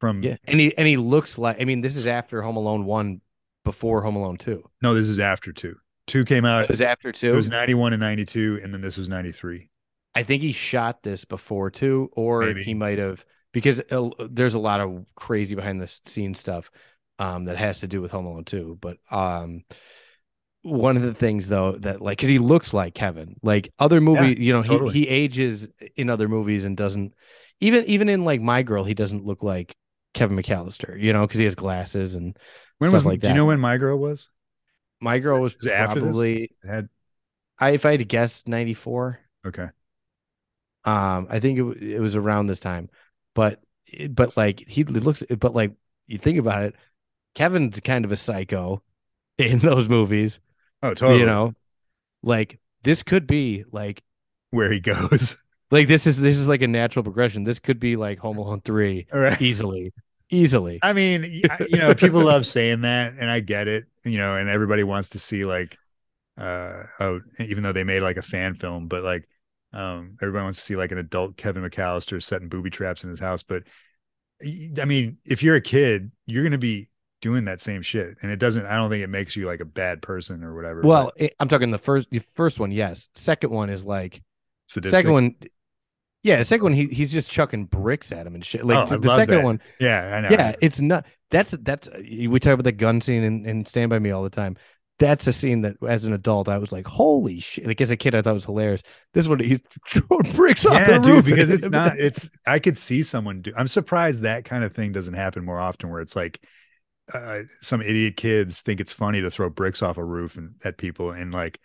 from Yeah, and he and he looks like. I mean, this is after Home Alone one, before Home Alone two. no, this is after two. Two came out. It was after 2. It was 91 and 92, and then this was 93. I think he shot this before too, or Maybe. he might have because uh, there's a lot of crazy behind the scenes stuff um, that has to do with Home Alone 2. But um, one of the things though that like because he looks like Kevin, like other movie, you know, totally. he he ages in other movies and doesn't even even in like My Girl, he doesn't look like Kevin McCallister, you know, because he has glasses and When stuff was like do you know when My Girl was? My Girl was Was probably had I if I had to guess 94. okay. Um, I think it, it was around this time, but but like he looks, but like you think about it, Kevin's kind of a psycho in those movies. Oh, totally. You know, like this could be like where he goes. like this is this is like a natural progression. This could be like Home Alone three right. easily, easily. I mean, you know, people love saying that, and I get it. You know, and everybody wants to see like, uh, oh, even though they made like a fan film, but like, um, everybody wants to see like an adult Kevin McCallister setting booby traps in his house. But I mean, if you're a kid, you're gonna be doing that same shit, and it doesn't. I don't think it makes you like a bad person or whatever. Well, it, I'm talking the first the first one, yes. Second one is like sadistic. second one. Yeah, the second one he he's just chucking bricks at him and shit. Like Oh, the second that. one, yeah, I know. yeah it's not that's that's we talk about the gun scene in, in stand by me all the time that's a scene that as an adult i was like holy shit like as a kid i thought it was hilarious this one he's throwing bricks off yeah, the dude, roof because it's not. It's I could see someone do. I'm surprised that kind of thing doesn't happen more often. Where it's like uh, some idiot kids think it's funny to throw bricks off a roof and at people, and like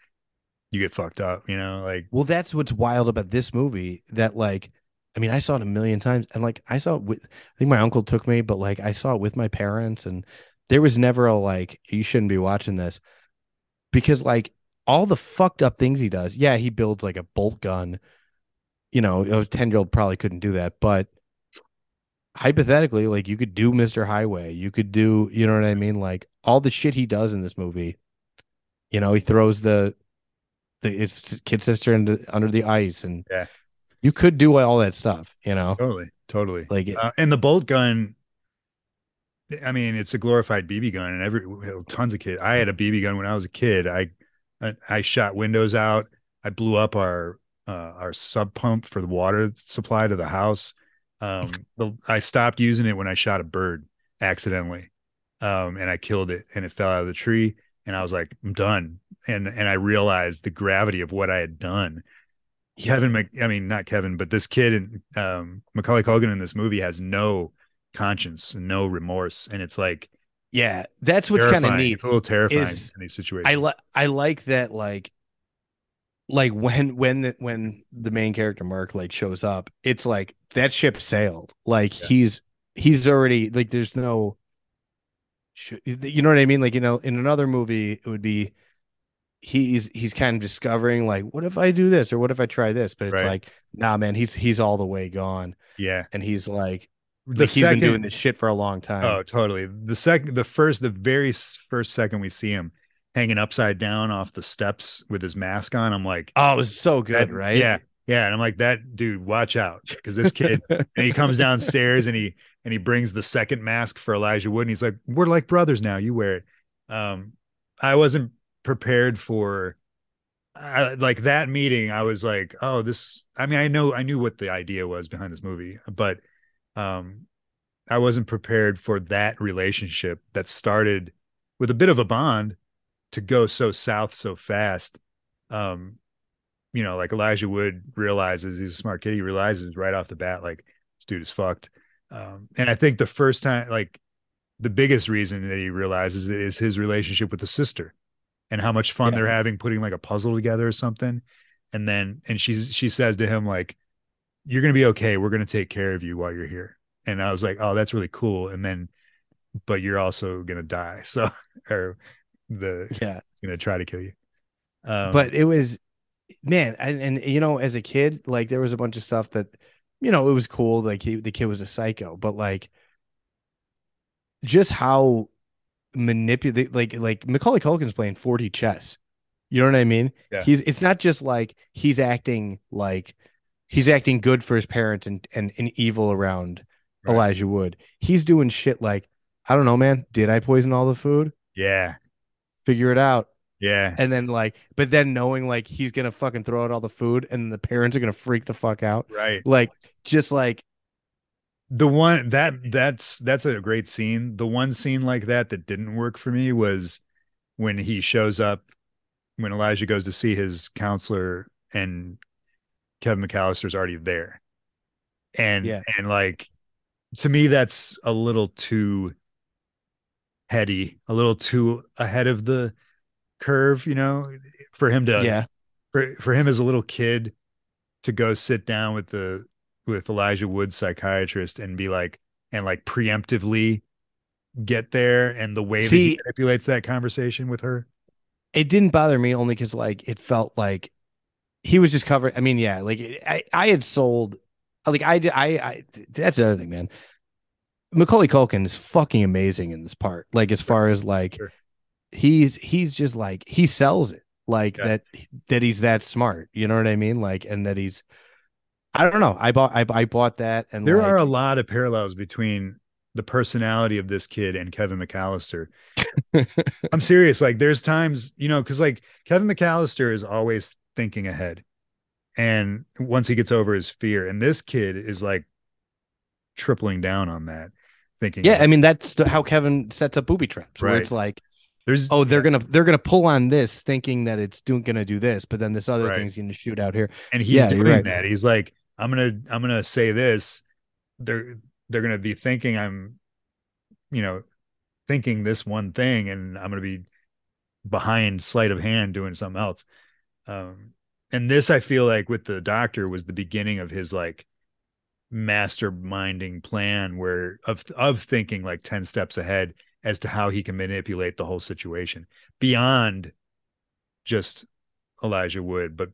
you get fucked up. You know, like well that's what's wild about this movie that like I mean, I saw it a million times, and like I saw it with. I think my uncle took me, but like I saw it with my parents, and there was never a like you shouldn't be watching this because like all the fucked up things he does. Yeah, he builds like a bolt gun. You know, a ten year old probably couldn't do that, but hypothetically, like you could do Mr. Highway, you could do, you know what I mean? Like all the shit he does in this movie. You know, he throws the the his kid sister into under the ice, and Yeah. you could do all that stuff. You know, Totally, totally. like Uh, and the bolt gun, I mean, it's a glorified BB gun, and every tons of kids. I had a BB gun when I was a kid. I I, I shot windows out. I blew up our uh, our sump pump for the water supply to the house. Um, the, I stopped using it when I shot a bird accidentally, um, and I killed it, and it fell out of the tree. And I was like, I'm done. And and I realized the gravity of what I had done. Kevin, Mc, I mean, not Kevin, but this kid and um, Macaulay Culkin in this movie has no conscience no remorse, and it's like yeah, that's what's kind of neat. It's a little terrifying is- in these situations. I like I like that like like when when the when the main character Mark like shows up, it's like that ship sailed. Like Yeah. he's he's already like there's no sh- you know what I mean? Like you know, in another movie it would be he's he's kind of discovering like what if I do this or what if I try this? But it's Right. like, nah man, he's he's all the way gone. yeah, And he's like, the like he's second, been doing this shit for a long time. oh, totally. The second, the first, the very first second we see him hanging upside down off the steps with his mask on, I'm like, Oh, it was so good, that- right? Yeah, yeah. And I'm like, that dude, watch out, because this kid, and he comes downstairs and he and he brings the second mask for Elijah Wood, and he's like, we're like brothers now. You wear it. Um, I wasn't prepared for. I, like that meeting, I was like, "Oh, this." I mean, I know, I knew what the idea was behind this movie, but um, I wasn't prepared for that relationship that started with a bit of a bond to go so south so fast. Um, you know, like Elijah Wood realizes he's a smart kid. He realizes right off the bat, like this dude is fucked. Um, and I think the first time, like the biggest reason that he realizes it is his relationship with the sister and how much fun Yeah. they're having putting like a puzzle together or something. And then, and she's, she says to him, like, you're going to be okay. We're going to take care of you while you're here. And I was like, oh, that's really cool. And then, but you're also going to die. So, or the, yeah. going to try to kill you. Um, but it was man and, and you know as a kid like there was a bunch of stuff that you know it was cool like he, the kid was a psycho but like just how manipulate like like Macaulay Culkin's playing 4D chess. You know what I mean? Yeah. he's it's not just like he's acting like he's acting good for his parents and and, and evil around Right. Elijah Wood. He's doing shit like I don't know man did I poison all the food? Yeah, figure it out. Yeah, and then like but then knowing like he's gonna fucking throw out all the food and the parents are gonna freak the fuck out. Right. like just like the one that that's that's a great scene. The one scene like that that didn't work for me was when he shows up when elijah goes to see his counselor and kevin mccallister's already there. And Yeah. and like to me that's a little too heady a little too ahead of the curve you know for him to yeah. for for him as a little kid to go sit down with the with Elijah Wood's psychiatrist and be like and like preemptively get there and the way that he manipulates that conversation with her. it didn't bother me only because like it felt like he was just covered i mean yeah like i i had sold like i i i that's the other thing man macaulay culkin is fucking amazing in this part like as far as like Sure. he's he's just like he sells it like Yeah. that that he's that smart you know what i mean like and that he's i don't know i bought i, I bought that and There like, are a lot of parallels between the personality of this kid and Kevin McCallister. I'm serious. Like there's times, you know, because like Kevin McCallister is always thinking ahead. And once he gets over his fear, and this kid is like tripling down on that, thinking, yeah i mean that's how kevin sets up booby traps where Right. it's like there's oh they're gonna they're gonna pull on this thinking that it's doing gonna do this but then this other Right. thing's gonna shoot out here and he's Yeah, doing right. that. He's like, I'm gonna, I'm gonna say this. They're they're gonna be thinking I'm, you know, thinking this one thing, and I'm gonna be behind sleight of hand doing something else. Um, and this I feel like with the doctor was the beginning of his like masterminding plan where of of thinking like 10 steps ahead as to how he can manipulate the whole situation beyond just Elijah Wood, but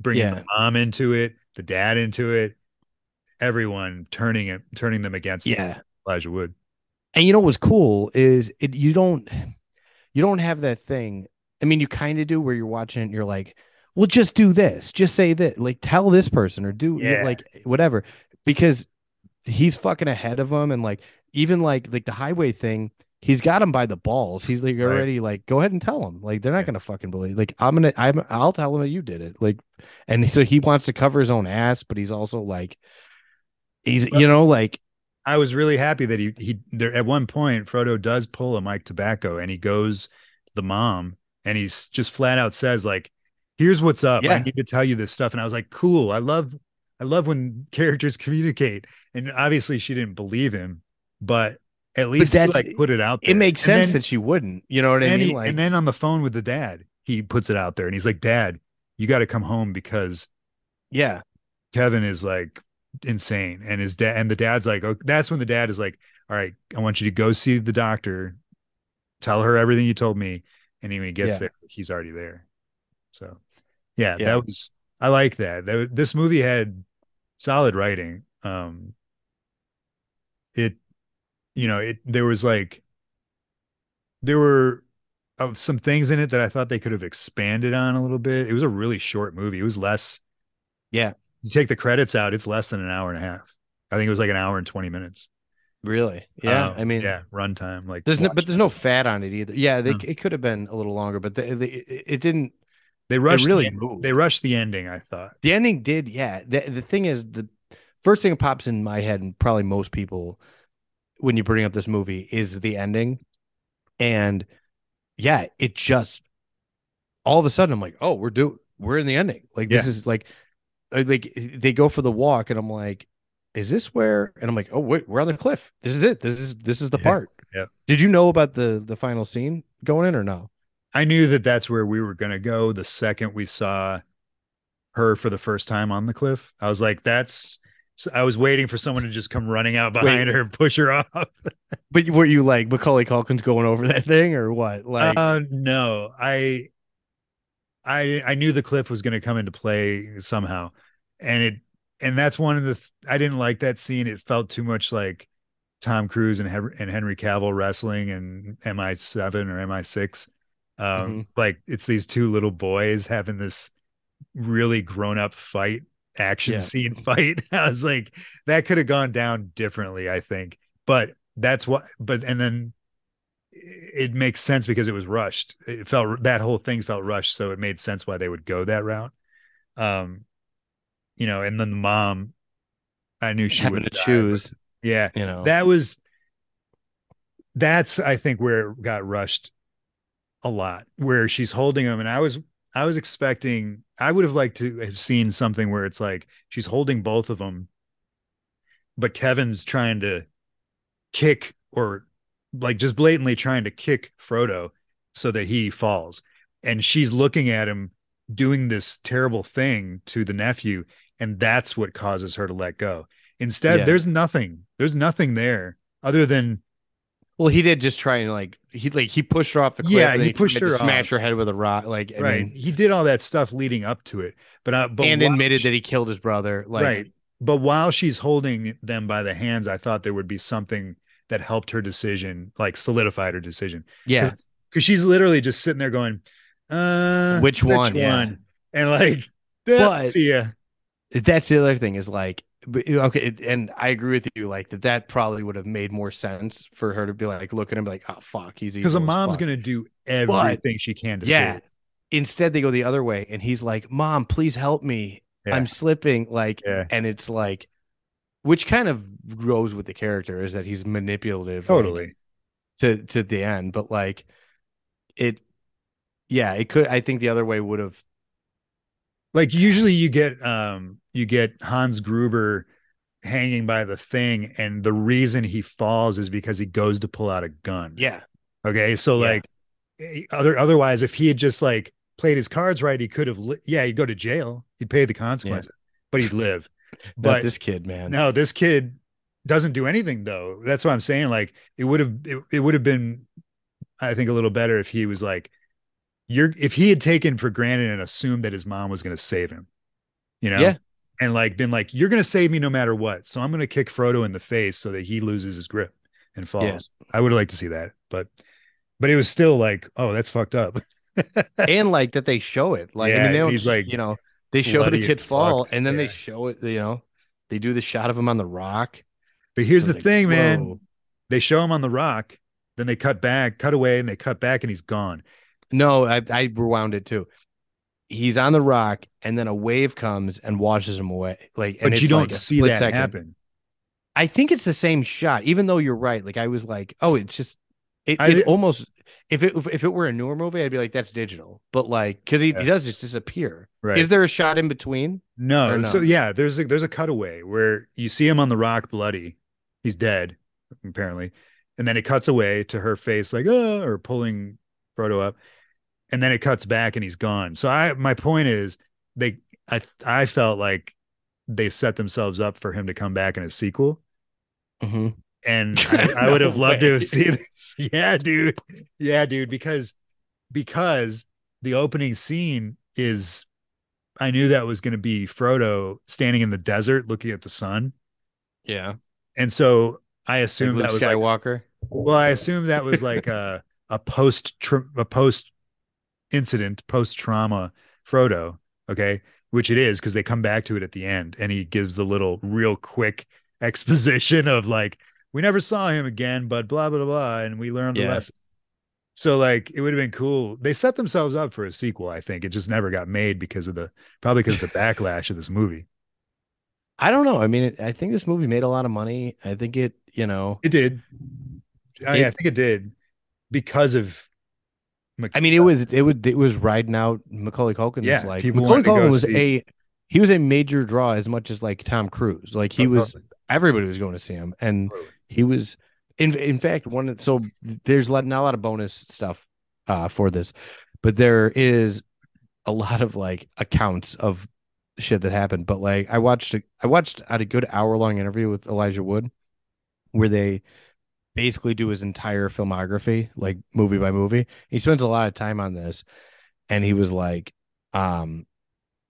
bringing Yeah. the mom into it, the dad into it, everyone turning it, turning them against Yeah. Elijah Wood. And you know what's cool is it you don't you don't have that thing. I mean, you kind of do where you're watching it and you're like, well, just do this, just say that, like tell this person or do Yeah. like whatever. Because he's fucking ahead of them and like even like like the highway thing, he's got him by the balls. He's like Right. already like, go ahead and tell him. Like they're not Yeah. gonna fucking believe. Like I'm gonna I'm I'll tell him that you did it. Like and so he wants to cover his own ass, but he's also like he's you know, like I was really happy that he he there at one point Frodo does pull a Mike Tobacco and he goes to the mom and he's just flat out says like, "Here's what's up. I need to tell you this stuff." And I was like, "Cool. I love I love when characters communicate." And obviously she didn't believe him, but at least he, that's- like put it out there. it makes And sense then- that she wouldn't. You know what I mean? he- like and then on the phone with the dad, he puts it out there and he's like, "Dad, you got to come home because yeah. Kevin is like insane. And his dad and the dad's like, oh, that's when the dad is like, All right, I want you to go see the doctor, tell her everything you told me. And when he gets Yeah. there, he's already there. So yeah, Yeah. that was I like that. that. This movie had solid writing. Um you know, it there was like there were uh, some things in it that I thought they could have expanded on a little bit. It was a really short movie. It was less Yeah. you take the credits out, it's less than an hour and a half. I think it was like an hour and 20 minutes. Really? Yeah. Um, I mean, yeah, runtime. Like there's no, but there's no fat on it either. Yeah. They, No. it could have been a little longer, but the, the, it it didn't. they rushed really the, moved. they rushed the ending, I thought. The ending did. Yeah. The, the thing is, the first thing that pops in my head, and probably most people, when you bring up this movie, is the ending. And yeah, it just all of a sudden, I'm like, oh, we're do we're in the ending. Like this is like, like they go for the walk, and I'm like, is this where? And I'm like, oh wait, we're on the cliff. This is it. This is this is the Yeah, part. yeah. Did you know about the the final scene going in or no? I knew that that's where we were going to go the second we saw her for the first time on the cliff. I was like, that's so I was waiting for someone to just come running out behind Wait. her and push her off. But were you like Macaulay Culkin's going over that thing or what? Like, uh, no, I, I, I knew the cliff was going to come into play somehow, and it, and that's one of the. th- I didn't like that scene. It felt too much like Tom Cruise and Hen- and Henry Cavill wrestling and MI seven or MI six. Um, Mhm. like it's these two little boys having this really grown up fight action Yeah. scene fight. I was like, that could have gone down differently, I think. But that's what. But and then it makes sense because it was rushed. It felt that whole thing felt rushed, so it made sense why they would go that route. Um, you know, and then the mom, I knew she would to choose, Yeah, you know. that was. That's I think where it got rushed a lot, where she's holding him, and I was I was expecting I would have liked to have seen something where it's like she's holding both of them, but Kevin's trying to kick or like just blatantly trying to kick Frodo so that he falls. And she's looking at him doing this terrible thing to the nephew, and that's what causes her to let go. Instead, Yeah. there's nothing. There's nothing there other than well, he did just try and like he like he pushed her off the cliff. Yeah, and he pushed her smash her head with a rock. Like, I right. mean, he did all that stuff leading up to it, but uh, but and admitted she- that he killed his brother. Like, right. But while she's holding them by the hands, I thought there would be something that helped her decision, like solidified her decision. yeah, because she's literally just sitting there going, uh, Which one? Yeah. And like, But- see ya. that's the other thing is like, but, okay, and I agree with you. Like that, that probably would have made more sense for her to be like, look at him, like, oh fuck, he's Because a mom's fuck." gonna do everything she can to yeah. Instead, they go the other way, and he's like, "Mom, please help me. Yeah. I'm slipping." Like, Yeah. and it's like, which kind of goes with the character is that he's manipulative, like, Totally. to to the end. But like, it, yeah, it could. I think the other way would have. Like usually you get um you get Hans Gruber hanging by the thing, and the reason he falls is because he goes to pull out a gun. Yeah, Okay. So Yeah. like eh, other otherwise, if he had just like played his cards right, he could have li- yeah, he'd go to jail. He'd pay the consequences, but he'd live. But this kid, man. no, this kid doesn't do anything though. That's what I'm saying. Like it would have it, it would have been, I think, a little better if he was like, you're if he had taken for granted and assumed that his mom was gonna save him, you know? Yeah. And like been like, you're gonna save me no matter what. So I'm gonna kick Frodo in the face so that he loses his grip and falls. I would have liked to see that, but but it was still like, oh, that's fucked up. and like that they show it. Like I Yeah, mean, they don't he's, like like, you know they show the kid fall, fucked. and then they show it. You know, they do the shot of him on the rock. But here's the like, thing, man. whoa. They show him on the rock, then they cut back, cut away, and they cut back, and he's gone. No, I I rewound it too. He's on the rock, and then a wave comes and washes him away. Like, and But you don't like see that second. happen. I think it's the same shot, even though you're right. Like I was like, oh, it's just it, I- it almost if it if it were a newer movie, I'd be like, that's digital. But like, because he, Yeah. he does just disappear. Right. Is there a shot in between? No, Or so yeah, there's a there's a cutaway where you see him on the rock bloody. He's dead, apparently. And then it cuts away to her face, like, oh, or pulling Frodo up. And then it cuts back and he's gone. So I my point is they I I felt like they set themselves up for him to come back in a sequel. Mm-hmm. And I, I would have loved to have seen yeah, dude. Yeah, dude, because because the opening scene is I knew that was going to be Frodo standing in the desert looking at the sun. Yeah, And so I like assumed Luke that was like Skywalker. well, I assumed that was like a a post a post incident, post trauma Frodo, okay? Which it is because they come back to it at the end and he gives the little real quick exposition of like we never saw him again, but blah blah blah and we learned the lesson. So like it would have been cool. They set themselves up for a sequel, I think. It just never got made because of the probably because of the backlash of this movie. I don't know. I mean, it, I think this movie made a lot of money. I think it, you know, It did. I, I think it did because of I mean, it was it would it was riding out Macaulay Culkin. Yeah, was like Macaulay wanted to go Culkin was see- a he was a major draw as much as like Tom Cruise. Like he Oh, was everybody was going to see him, and he was in in fact one. So there's not a lot of bonus stuff uh for this, but there is a lot of like accounts of shit that happened. But like I watched a, I watched at a good hour long interview with Elijah Wood, where they basically do his entire filmography, like movie by movie. He spends a lot of time on this, and he was like, um,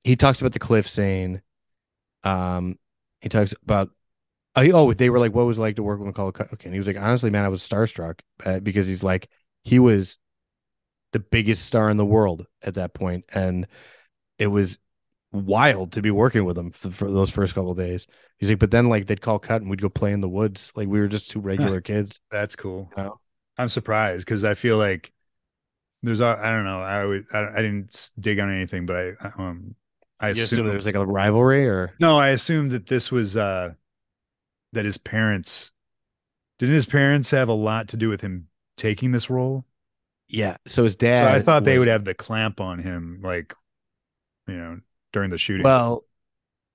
he talks about the cliff scene. Um, he talks about. Oh, oh, they were like, "What was it like to work with Macaulay Culkin?" And he was like, "Honestly, man, I was starstruck uh, because he's like, he was the biggest star in the world at that point, and it was wild to be working with him for, for those first couple of days." He's like, "But then, like, they'd call cut, and we'd go play in the woods, like we were just two regular kids." That's cool. You know? I'm surprised because I feel like there's I don't know I always I, I didn't dig on anything, but I um I assume assume there was like a rivalry, or no I assumed that this was uh that his parents didn't his parents have a lot to do with him taking this role. yeah. So his So dad. I thought they would have the clamp on him like you know during the shooting. Well,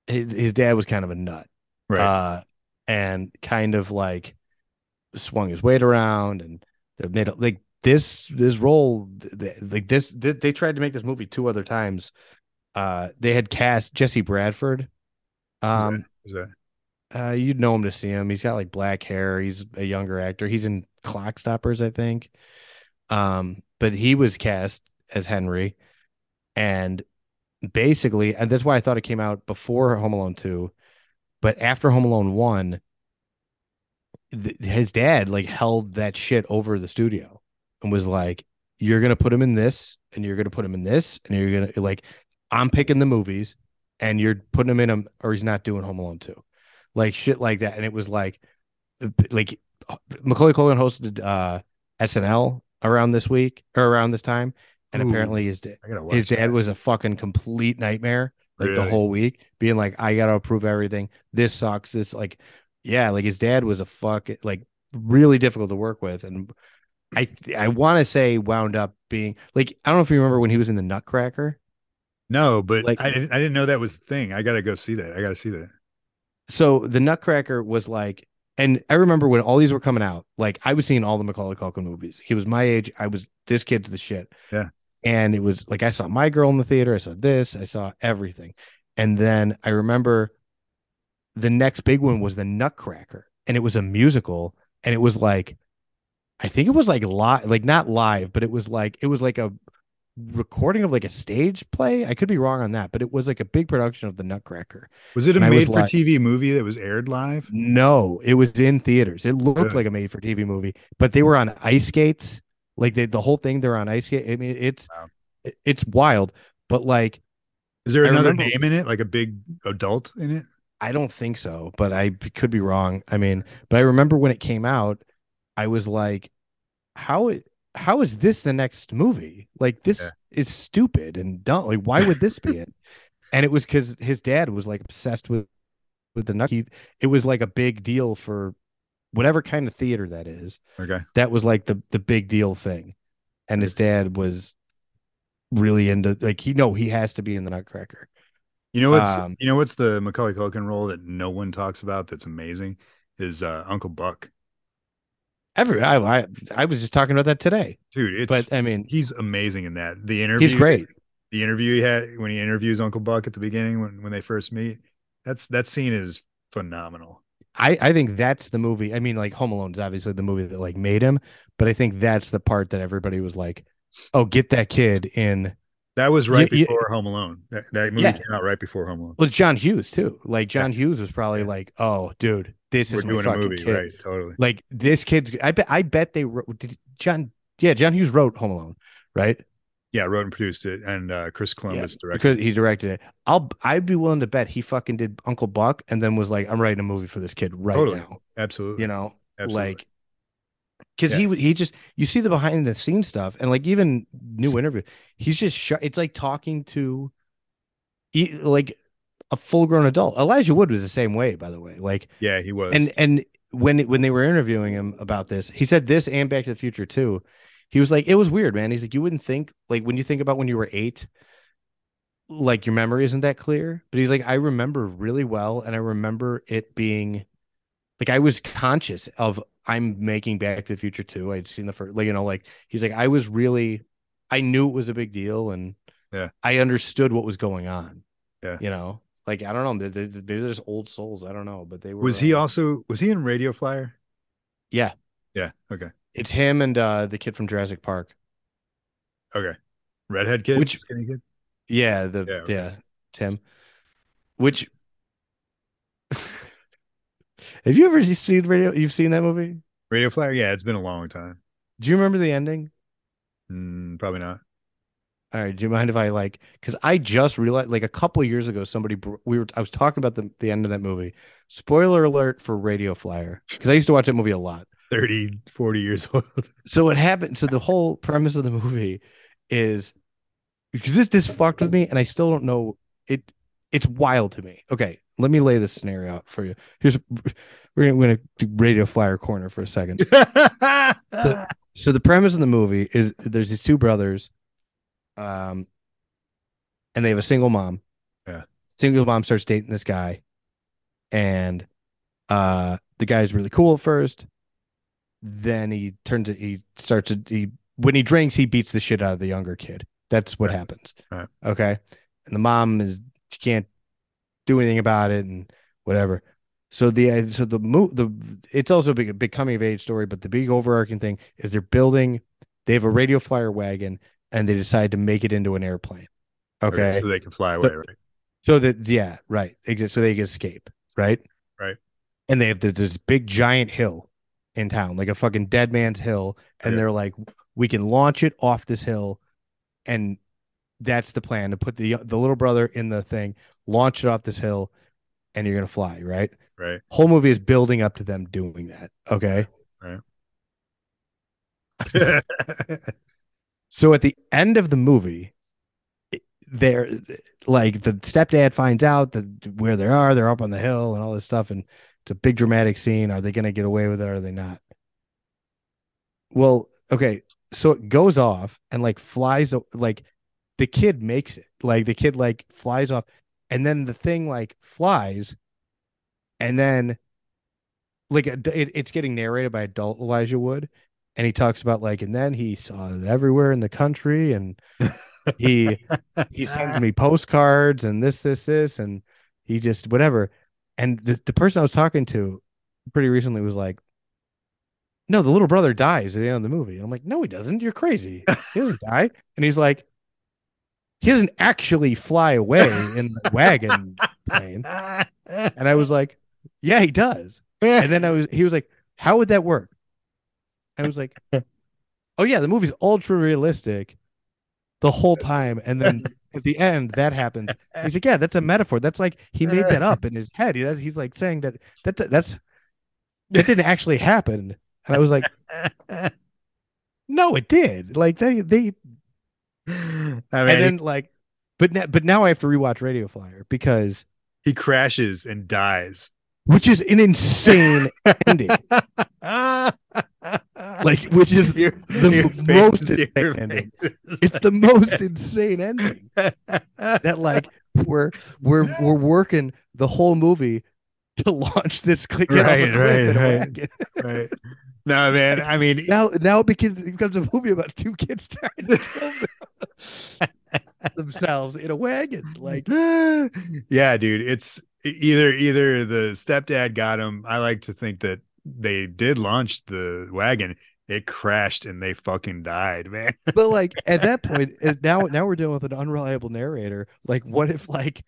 his, his dad was kind of a nut. right. uh, and kind of like swung his weight around and they made it like this this role like this th- they tried to make this movie two other times. Uh they had cast jesse bradford. Um Is that- uh you'd know him to see him. He's got like black hair. He's a younger actor. He's in clock stoppers i think. Um but he was cast as henry. And basically and that's why i thought it came out before home alone 2 but after home alone 1 th- his dad like held that shit over the studio and was like you're gonna put him in this and you're gonna put him in this and you're gonna like i'm picking the movies and you're putting him in them or he's not doing home alone 2 like shit like that and it was like like macaulay culkin hosted uh snl around this week or around this time and Ooh, apparently his da- I gotta watch his dad that. was a fucking complete nightmare like the whole week being like i gotta approve everything this sucks this like yeah like his dad was a fuck like really difficult to work with and i i want to say wound up being like i don't know if you remember when he was in the nutcracker no, but like- I didn't I didn't know that was the thing. I gotta go see that. I gotta see that. so the nutcracker was like and i remember when all these were coming out like i was seeing all the macaulay culkin movies he was my age i was this kid's the shit Yeah. And it was like i saw my girl in the theater i saw this i saw everything and then i remember the next big one was the Nutcracker, and it was a musical, and it was like, I think it was like live, like not live, but it was like it was like a recording of like a stage play. I could be wrong on that, but it was like a big production of the Nutcracker. Was it a made for like- TV movie that was aired live? No, it was in theaters. It looked like a made for TV movie, but they were on ice skates. Like they, the whole thing, they're on ice skate. I mean, it's Wow. it's wild, but like Is there I another remember- name in it, like a big adult in it? I don't think so, but I could be wrong. I mean, but I remember when it came out, I was like, how i- how is this the next movie? Like this Yeah. is stupid and dumb. Like why would this be it? And it was because his dad was like obsessed with with the nut. He, it was like a big deal for whatever kind of theater that is. Okay. That was like the the big deal thing, and his dad was really into like he no, he has to be in the Nutcracker. You know what's Um, you know what's the Macaulay Culkin role that no one talks about that's amazing is uh, Uncle Buck. Every I, I I was just talking about that today. Dude, it's but I mean, he's amazing in that. The interview he's great. The interview he had when he interviews Uncle Buck at the beginning when, when they first meet. That's that scene is phenomenal. I I think that's the movie. I mean, like Home Alone is obviously the movie that like made him, but I think that's the part that everybody was like, "Oh, get that kid in." That was right before Home Alone. That, that movie Yeah. came out right before Home Alone. Well, John Hughes too. Like John Hughes was probably like, "Oh, dude, this We're is my doing a movie, kid." right? Totally. Like this kid's. I bet. I bet they wrote. Did John? Yeah, John Hughes wrote Home Alone, right? Yeah, wrote and produced it, and uh, Chris Columbus directed. because he directed it. I'll. I'd be willing to bet he fucking did Uncle Buck, and then was like, "I'm writing a movie for this kid right Totally. now." Absolutely. You know, Absolutely. like because he he just you see the behind the scenes stuff and like even new interview he's just sh- it's like talking to he, like a full grown adult elijah wood was the same way by the way like yeah, he was. and and when when they were interviewing him about this he said this and back to the future too he was like it was weird man he's like you wouldn't think like when you think about when you were eight like your memory isn't that clear but he's like i remember really well and i remember it being like i was conscious of i'm making back to the future too i'd seen the first like you know like he's like i was really i knew it was a big deal and Yeah. i understood what was going on Yeah. you know like i don't know they- they- maybe there's old souls i don't know but they were was he uh, also was he in Radio Flyer? yeah Yeah. Okay. It's him and uh the kid from jurassic park Okay. Redhead kid. Which- skinny kid. yeah the Yeah, tim which have you ever seen radio you've seen that movie Radio Flyer. Yeah, it's been a long time. do you remember the ending Mm, probably not. All right. Do you mind if I like? Because I just realized, like a couple years ago, somebody we were I was talking about the the end of that movie. Spoiler alert for Radio Flyer, because I used to watch that movie a lot. 30, 40 years old. So what happened? So the whole premise of the movie is because this this fucked with me, and I still don't know it. It's wild to me. Okay, let me lay this scenario out for you. Here's we're gonna, we're gonna do Radio Flyer corner for a second. So the premise of the movie is there's these two brothers, um, and they have a single mom. Yeah. Single mom starts dating this guy, and uh, the guy's really cool at first. Then he turns it. He starts to he when he drinks, he beats the shit out of the younger kid. That's what Right. happens. Right. Okay, and the mom is she can't do anything about it and whatever. So the uh, so the move the it's also a big a big coming of age story, but the big overarching thing is they're building. They have a radio flyer wagon, and they decide to make it into an airplane. Okay, So they can fly away, right? so that yeah, right, so they can escape, right, Right. and they have this big giant hill in town, like a fucking dead man's hill, and Okay. they're like, we can launch it off this hill, and that's the plan to put the the little brother in the thing, launch it off this hill, and you're gonna fly, right? Right. whole movie is building up to them doing that. Okay. Right. So at the end of the movie, they're like the stepdad finds out that where they are, they're up on the hill and all this stuff, and it's a big dramatic scene. Are they going to get away with it? Or are they not? Well, okay. So it goes off and like flies, like the kid makes it. Like the kid like flies off, and then the thing like flies, and then like it, it- it's getting narrated by adult Elijah Wood, and he talks about like, and then he saw it everywhere in the country, and he he sends me postcards and this, this, this, and he just whatever. And the, the person I was talking to pretty recently was like, No, the little brother dies at the end of the movie. I'm like, No, he doesn't. You're crazy. He doesn't die. And he's like, He doesn't actually fly away in the wagon plane. And I was like, Yeah, he does. And then I was he was like, How would that work? I was like, Oh yeah, the movie's ultra realistic the whole time. And then at the end, that happens. He's like, Yeah, that's a metaphor. That's like he made that up in his head. He, he's like saying that that that's that didn't actually happen. And I was like, No, it did. Like they they I mean, and then like but now but now I have to rewatch Radio Flyer because he crashes and dies. which is an insane ending. Like which is Your- the your most face- insane ending. it's the most insane ending. that like we're we're we're working the whole movie to launch this click get off a Right, right, right. right. No, man. I mean, Now now it becomes, it becomes a movie about two kids trying to kill themselves in a wagon. Like yeah, dude. It's either either the stepdad got him. I like to think that they did launch the wagon. It crashed and they fucking died, man. but like at that point now now we're dealing with an unreliable narrator. Like what if like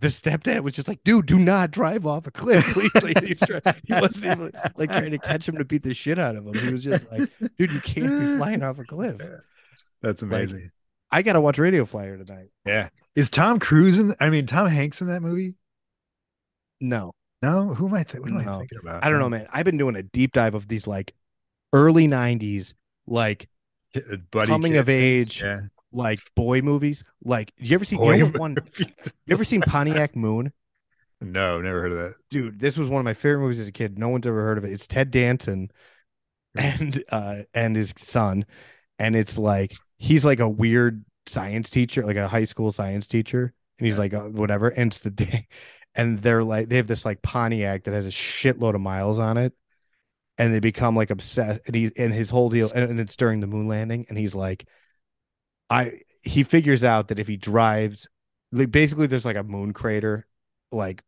the stepdad was just like, dude, do not drive off a cliff. Please. Like, he's try- he wasn't even like trying to catch him to beat the shit out of him. He was just like, dude, you can't be flying off a cliff. That's amazing. I gotta watch Radio Flyer tonight. yeah. Is Tom Cruise in? I mean, Tom Hanks in that movie? No, No. Who am I? Th- what am I thinking about? I don't know, man. I've been doing a deep dive of these like early '90s, like Uh, Buddy coming of age, Yeah. like boy movies. Like, you ever see Boy you know one? You ever seen Pontiac Moon? no, never heard of that. Dude, this was one of my favorite movies as a kid. No one's ever heard of it. It's Ted Danson and uh and his son, and it's like he's like a weird science teacher, like a high school science teacher, and he's Yeah. like uh, whatever. And it's the day, and they're like they have this like Pontiac that has a shitload of miles on it, and they become like obsessed. And he and his whole deal, and, and it's during the moon landing, and he's like, I he figures out that if he drives, like basically there's like a moon crater, like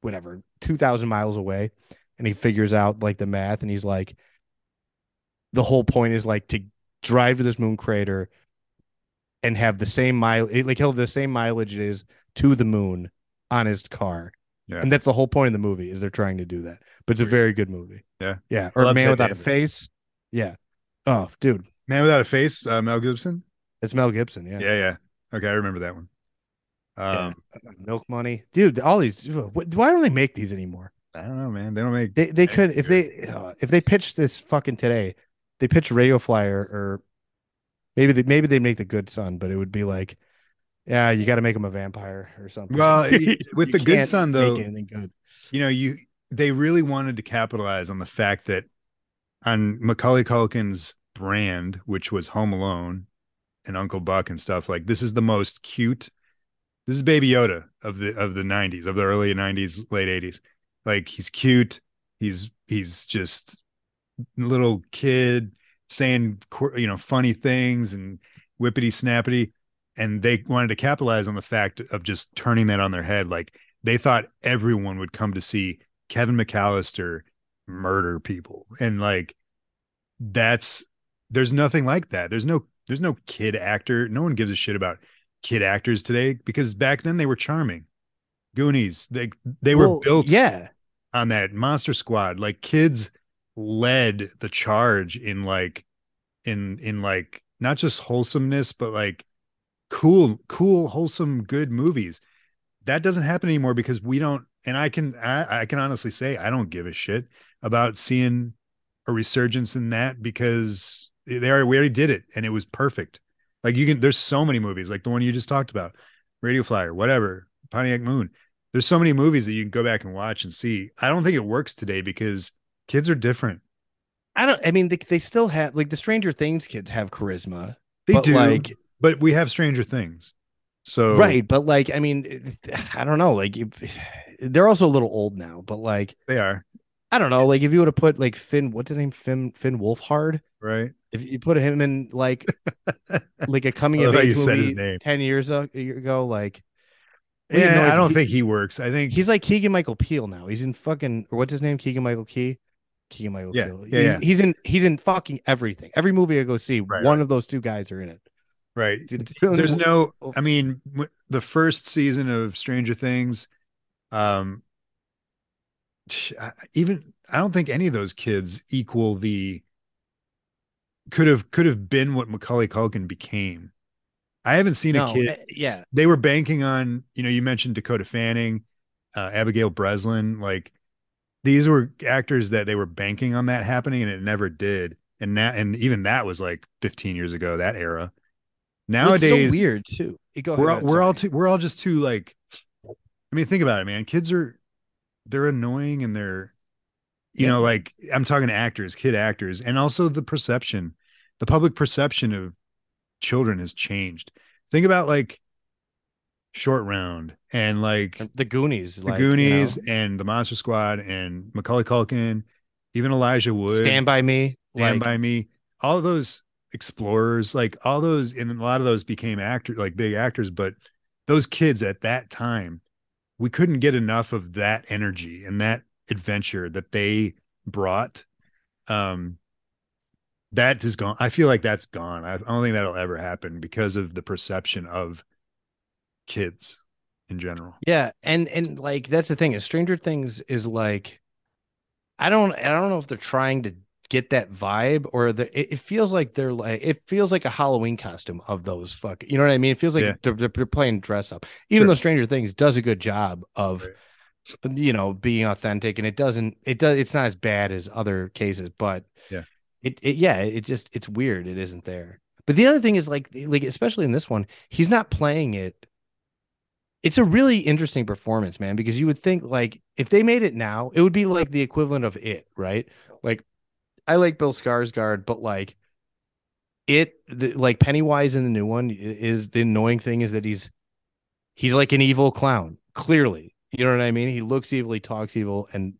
whatever, two thousand miles away, and he figures out like the math, and he's like, the whole point is like to drive to this moon crater and have the same mile like he'll have the same mileage it is to the moon on his car. Yeah. And that's the whole point of the movie is they're trying to do that. But it's a very good movie. Yeah. Yeah. Or love Man Ted Without a Face. Yeah. Oh, dude. Man without a face. Uh, Mel Gibson. It's Mel Gibson. Yeah. Yeah, yeah. Okay, I remember that one. Um, Yeah. Milk Money. Dude, all these why don't they make these anymore? I don't know, man. They don't make. They they could if they uh, if they pitched this fucking today, they pitch Radio Flyer or maybe they maybe they make the Good Son, but it would be like, yeah, you got to make him a vampire or something. Well, with the Good Son, though, good. you know, you they really wanted to capitalize on the fact that on Macaulay Culkin's brand, which was Home Alone and Uncle Buck and stuff like this is the most cute. This is Baby Yoda of the of the '90s, of the early '90s, late '80s. Like he's cute. He's he's just a little kid saying you know funny things and whippity snappity and they wanted to capitalize on the fact of just turning that on their head. Like they thought everyone would come to see Kevin McCallister murder people. And like that's there's nothing like that. There's no there's no kid actor. No one gives a shit about kid actors today because back then they were charming. Goonies they they were built Yeah. on that monster squad. Like kids led the charge in like in in like not just wholesomeness but like cool cool wholesome good movies. That doesn't happen anymore because we don't and i can i, I can honestly say i don't give a shit about seeing a resurgence in that because they already we already did it and it was perfect. Like you can there's so many movies like the one you just talked about radio flyer whatever pontiac moon. There's so many movies that you can go back and watch and see. I don't think it works today because kids are different. I don't I mean they, they still have like the Stranger Things kids have charisma. they do. like but we have stranger things so right, but like I mean I don't know, like they're also a little old now, but like they are I don't know, like if you would have put like Finn, what's his name, Finn Finn Wolfhard, right if you put him in like like a coming I of age movie his name. ten years ago, like We didn't know Yeah, I he's- don't he- think he works. I think He's like Keegan Michael Peele now. He's in fucking or what's his name? Keegan Michael Key. Keegan Michael Yeah, Peele. yeah, he's, yeah. he's in he's in fucking everything. Every movie I go see, Right, one of those two guys are in it. Right. There's no. I mean, the first season of Stranger Things, um, even I don't think any of those kids equal the. Could have could have been what Macaulay Culkin became. I haven't seen no, a kid. eh, yeah. they were banking on you know you mentioned dakota fanning uh, abigail breslin like these were actors that they were banking on that happening and it never did and now and even that was like 15 years ago that era nowadays so weird too. Go we're all, we're all too we're all just too like i mean think about it man kids are they're annoying and they're you Yeah. know like i'm talking to actors kid actors and also the perception the public perception of children has changed think about like short round and like the Goonies, the like, you know, goonies and the monster squad and macaulay culkin even elijah wood Stand by Me. Stand like, by Me, all those explorers, like all those, and a lot of those became actors, like big actors. But those kids at that time, we couldn't get enough of that energy and that adventure that they brought. Um, that is gone. I feel like that's gone. I, don't think that'll ever happen because of the perception of kids in general. Yeah, and and like that's the thing is Stranger Things is like I don't I don't know if they're trying to get that vibe or the it, it feels like they're like it feels like a Halloween costume of those fuck you know what I mean? It feels like Yeah. they're, they're playing dress up. Even Sure. though Stranger Things does a good job of you know being authentic and it doesn't it does it's not as bad as other cases, but Yeah. It, it yeah, it just it's weird it isn't there. But the other thing is like like especially in this one, he's not playing it it's a really interesting performance, man, because you would think like if they made it now, it would be like the equivalent of it, right? Like I like Bill Skarsgård, but like it the, like Pennywise in the new one is the annoying thing is that he's he's like an evil clown, clearly. You know what I mean? He looks evil, he talks evil, and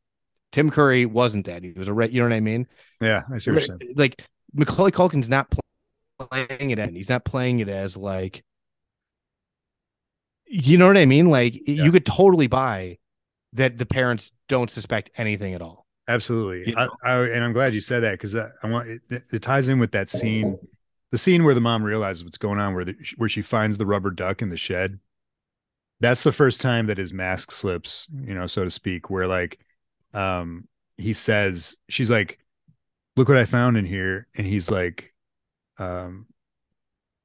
Tim Curry wasn't that. He was a right, you know what I mean? Yeah, I see what you're saying. Like Macaulay Culkin's not playing it, and he's not playing it as like you know what I mean? Like Yeah. you could totally buy that the parents don't suspect anything at all. Absolutely. You I. I, and I'm glad you said that because I want it, it ties in with that scene, the scene where the mom realizes what's going on, where the, where she finds the rubber duck in the shed. That's the first time that his mask slips, you know, so to speak, where like um he says, she's like, look what I found in here. And he's like, um,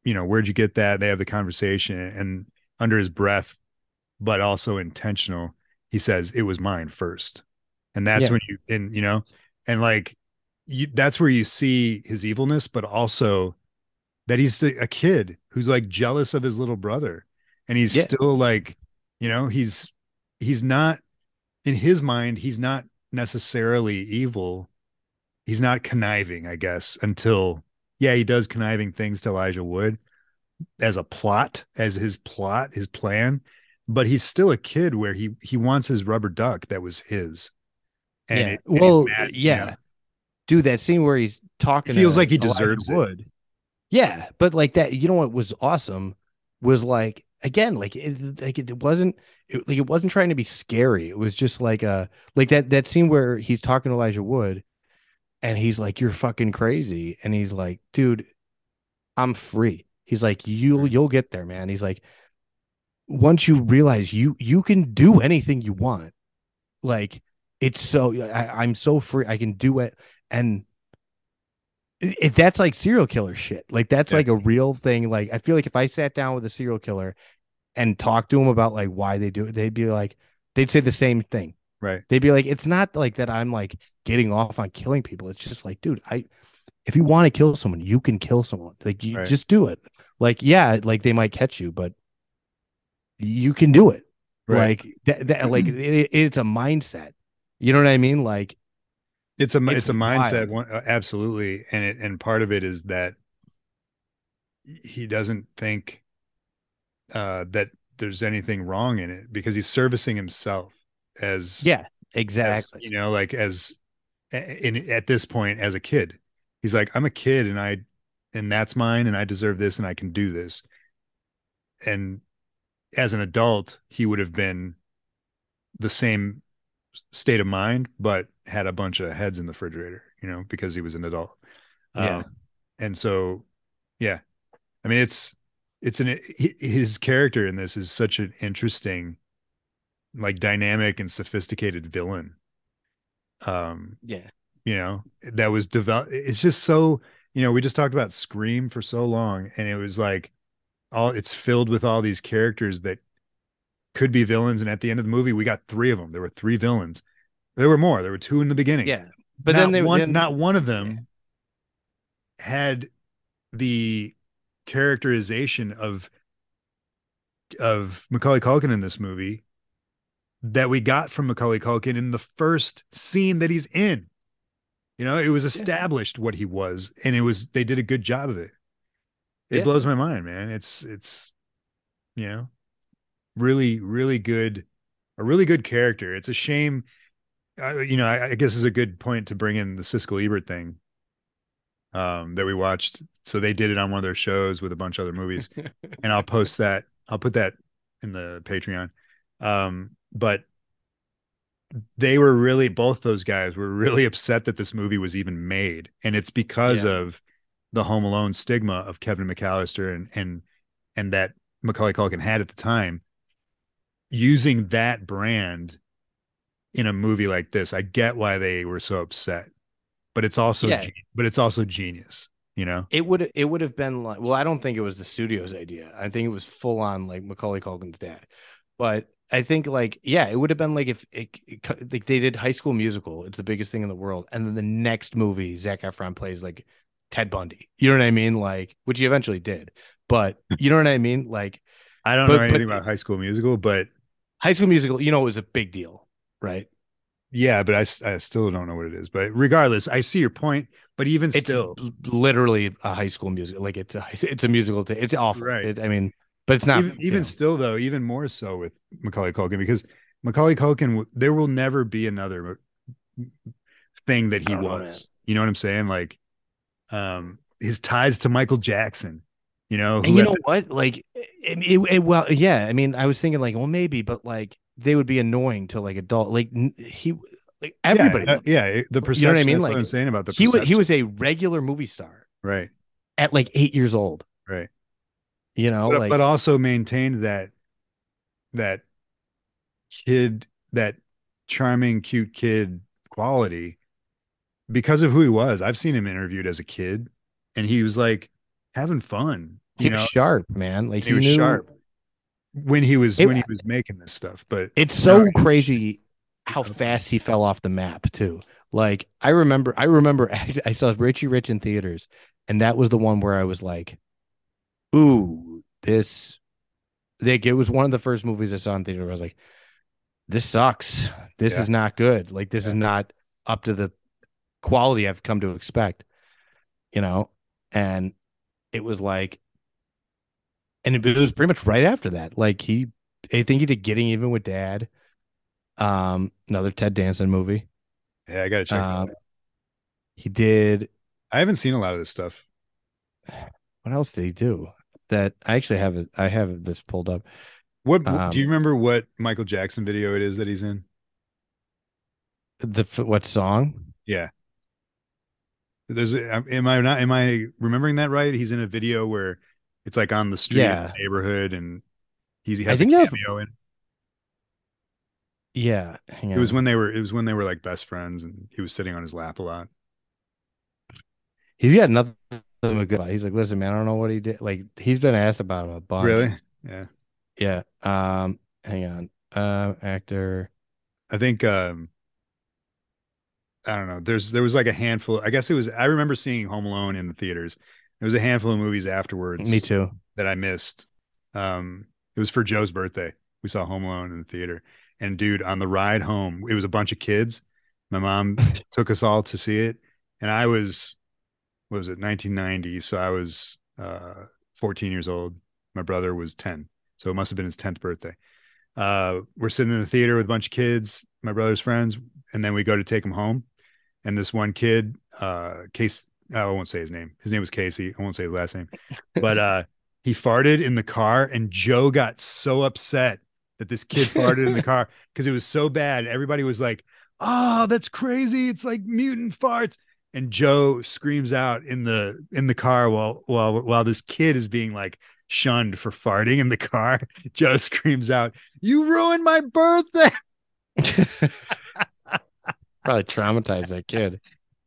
you know, where'd you get that? They have the conversation and under his breath, but also intentional, he says, It was mine first. And that's Yeah. when you and you know, and like you that's where you see his evilness, but also that he's the, a kid who's like jealous of his little brother. And he's Yeah. still like, you know, he's he's not in his mind, he's not necessarily evil. He's not conniving, I guess, until yeah, he does conniving things to Elijah Wood as a plot, as his plot, his plan, but he's still a kid where he he wants his rubber duck that was his. And yeah. it, and he's well, mad, you yeah. know? Dude, that scene where he's talking feels to like he Elijah deserves it. Wood. Yeah, but like that, you know what was awesome was like again, like it, like it wasn't it, like it wasn't trying to be scary. It was just like a like that that scene where he's talking to Elijah Wood, and he's like, "You're fucking crazy," and he's like, "Dude, I'm free." He's like, "You'll mm-hmm. you'll get there, man." He's like, once you realize you you can do anything you want, like it's so I, I'm so free. I can do it, and it, it- that's like serial killer shit. Like that's Yeah. like a real thing. Like I feel like if I sat down with a serial killer and talked to him about like why they do it, they'd be like, they'd say the same thing. Right. They'd be like, it's not like that. I'm like getting off on killing people. It's just like, dude, I if you want to kill someone, you can kill someone. Like you Right. just do it. Like yeah, like they might catch you, but you can do it. Right. Like that, that like it, it's a mindset. You know what I mean? Like it's a It's it's a mindset one uh, absolutely and it and part of it is that he doesn't think uh that there's anything wrong in it because he's servicing himself as yeah, as, exactly. you know like as in at this point as a kid he's like i'm a kid and i and that's mine and i deserve this and i can do this and as an adult, he would have been the same state of mind, but had a bunch of heads in the refrigerator, you know, because he was an adult. Yeah. Um, and so, yeah, I mean, it's, it's an, his character in this is such an interesting, like dynamic and sophisticated villain. Um, Yeah. you know, that was developed. It's just so, you know, we just talked about Scream for so long, and it was like all it's filled with all these characters that could be villains. And at the end of the movie, we got three of them. There were three villains. There were more. There were two in the beginning. Yeah. But not then they one, then, not one of them had the characterization of of Macaulay Culkin in this movie that we got from Macaulay Culkin in the first scene that he's in. You know, it was established what he was, and it was they did a good job of it. It Yeah. blows my mind, man. It's it's you know, really really good, a really good character. It's a shame, uh, you know. I, I guess is a good point to bring in the Siskel Ebert thing um, that we watched. So they did it on one of their shows with a bunch of other movies, and I'll post that. I'll put that in the Patreon. Um, but they were really both those guys were really upset that this movie was even made, and it's because Yeah. of the Home Alone stigma of Kevin McCallister and and and that Macaulay Culkin had at the time. Using that brand in a movie like this, I get why they were so upset, but it's also Yeah. but it's also genius, you know. it would it would have been like well, I don't think it was the studio's idea. I think it was full on like Macaulay Culkin's dad. But I think like yeah, it would have been like if it, it like they did High School Musical. It's the biggest thing in the world, and then the next movie Zac Efron plays like Ted Bundy. You know what I mean? Like which he eventually did, but you know what I mean? Like I don't But- know but- anything about High School Musical, but High School Musical, you know, it was a big deal, right? yeah, but I, I still don't know what it is. But regardless, I see your point. But even It's still, literally a High School musical. Like it's a it's a musical. T- it's awful. Right. It- I mean, but it's not even, even know. still though, even more so with Macaulay Culkin because Macaulay Culkin, there will never be another thing that he don't know, was. you know what I'm saying? Like, um, his ties to Michael Jackson. You know, And you know what? Like, it, it, it- well, yeah. I mean, I was thinking like, well, maybe, but like, they would be annoying to like adult. Like n- he, like Yeah, everybody. uh, yeah, it- the You know what i mean like what i'm saying about the he was he was a regular movie star right, at like eight years old. right. You know, but, like but also maintained that that kid that charming cute kid quality because of who he was i've seen him interviewed as a kid and he was like having fun he you was sharp, man. Like he, he, was knew. sharp when he was It- when he was making this stuff but It's so Right. crazy how fast he fell off the map too. Like I remember, I remember I saw Richie Rich in theaters, and that was the one where I was like, "Ooh, this." Like it was one of the first movies I saw in theater. Where I was like, "This sucks. This Yeah. is not good. Like this is not up to the quality I've come to expect." You know, and it was like, and it was pretty much right after that. Like he, I think he did Getting Even with Dad. Um, another Ted Danson movie. yeah i gotta check Um, he did. i haven't seen a lot of this stuff What else did he do? That I actually have. I have this pulled up. what Um, do you remember what michael jackson video it is that he's in The what song? yeah there's am i not am i remembering that right he's in a video where it's like on the street in Yeah. the neighborhood and he has a that cameo in Yeah, hang It was when they were it was when they were like best friends and he was sitting on his lap a lot. he's got nothing good. He's like, listen, man, I don't know what he did. Like he's been asked about him a bunch. Really? Yeah. Yeah. Um, hang on. Uh, actor. I think um I don't know. There's there was like a handful. I guess it was I remember seeing Home Alone in the theaters. There was a handful of movies afterwards Me too. that I missed. Um it was for Joe's birthday. We saw Home Alone in the theater. And dude, on the ride home, it was a bunch of kids. My mom took us all to see it. And I was what was it, 1990. So I was uh 14 years old. My brother was 10. So it must have been his 10th birthday. Uh we're sitting in the theater with a bunch of kids, my brother's friends, and then we go to take him home. And this one kid, uh Case I won't say his name. His name was Casey. I won't say his last name. But uh he farted in the car, and Joe got so upset that this kid farted in the car because it was so bad. Everybody was like, "Oh, that's crazy! It's like mutant farts." And Joe screams out in the in the car while while while this kid is being like shunned for farting in the car. Joe screams out, "You ruined my birthday!" Probably traumatized that kid.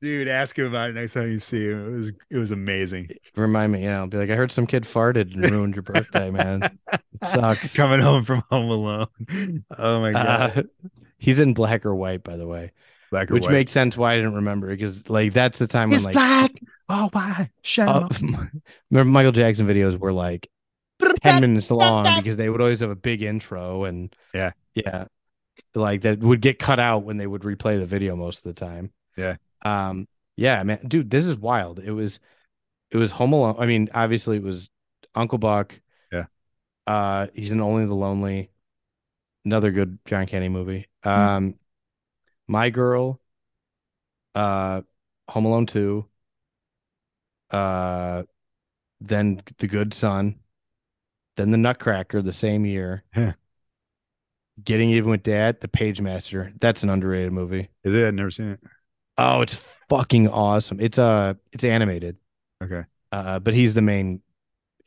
Dude, ask him about it next time you see him. It was it was amazing. Remind me, yeah. I'll be like, I heard some kid farted and ruined your birthday, man. It sucks. Coming home from Home Alone. Oh my god. Uh, he's in black or white, by the way, Black or which white. makes sense why I didn't remember because like that's the time when like black. Oh why? Shut uh, remember Michael Jackson videos were like ten minutes long because they would always have a big intro and Yeah. yeah, like that would get cut out when they would replay the video most of the time. Yeah. Um. Yeah, man, dude, this is wild. It was, it was Home Alone. I mean, obviously, it was Uncle Buck. Yeah. Uh, he's in Only the Lonely. Another good John Candy movie. Um, My Girl. Uh, Home Alone Two. Uh, then The Good Son. Then The Nutcracker the same year. Yeah. Getting Even with Dad, The Pagemaster. That's an underrated movie. Is it? I've never seen it. Oh, it's fucking awesome. It's uh it's animated. Okay. Uh but he's the main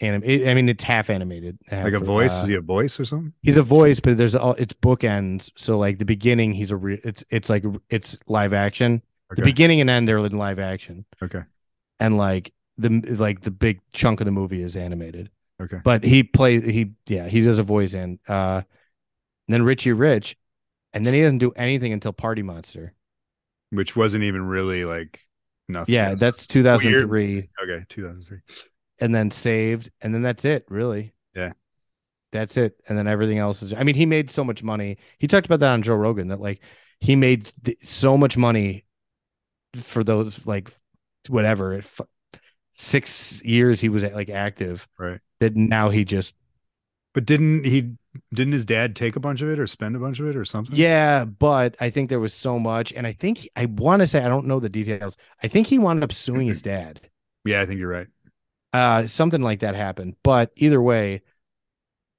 anim I mean it's half animated. half, Like a voice? uh, Is he a voice or something? He's a voice, but there's all it's bookends. So like the beginning he's a re- it's it's like it's live action. The beginning and end are in live action. Okay. And like the like the big chunk of the movie is animated. Okay. But he plays he yeah, he does a voice in uh and then Richie Rich and then he doesn't do anything until Party Monster. Which wasn't even really like nothing. Yeah, else. that's 2003. okay. 2003. and then saved, and then that's it, really. Yeah. That's it. And then everything else is I mean, he made so much money. He talked about that on Joe Rogan that like he made th- so much money for those like whatever it, six years he was like active Right. that now he just But didn't he? Didn't his dad take a bunch of it or spend a bunch of it or something? yeah but i think there was so much and i think he- i want to say i don't know the details i think he wound up suing his dad Yeah, I think you're right. uh something like that happened but either way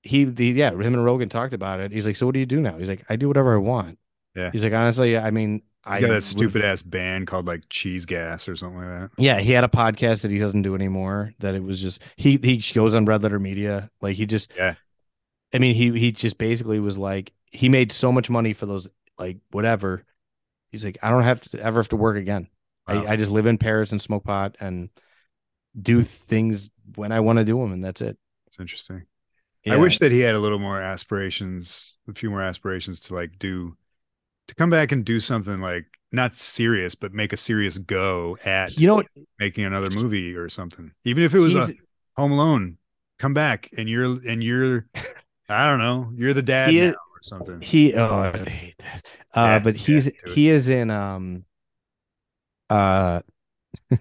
he the yeah him and rogan talked about it he's like so what do you do now he's like i do whatever i want Yeah. he's like honestly i mean He's i got that stupid ass band called like Cheese Gas or something like that. yeah he had a podcast that he doesn't do anymore that it was just he he goes on red letter media like he just Yeah. I mean he he just basically was like he made so much money for those like whatever he's like i don't have to ever have to work again Wow. I, I just live in paris and smoke pot and do things when i want to do them and that's it It's interesting. Yeah. I wish that he had a little more aspirations, a few more aspirations to like do, to come back and do something like not serious, but make a serious go at you know what making another movie or something. Even if it was a Home Alone, come back and you're and you're, I don't know, you're the dad now is- or something. He oh I hate that. Uh Yeah, but he's it. he is in um uh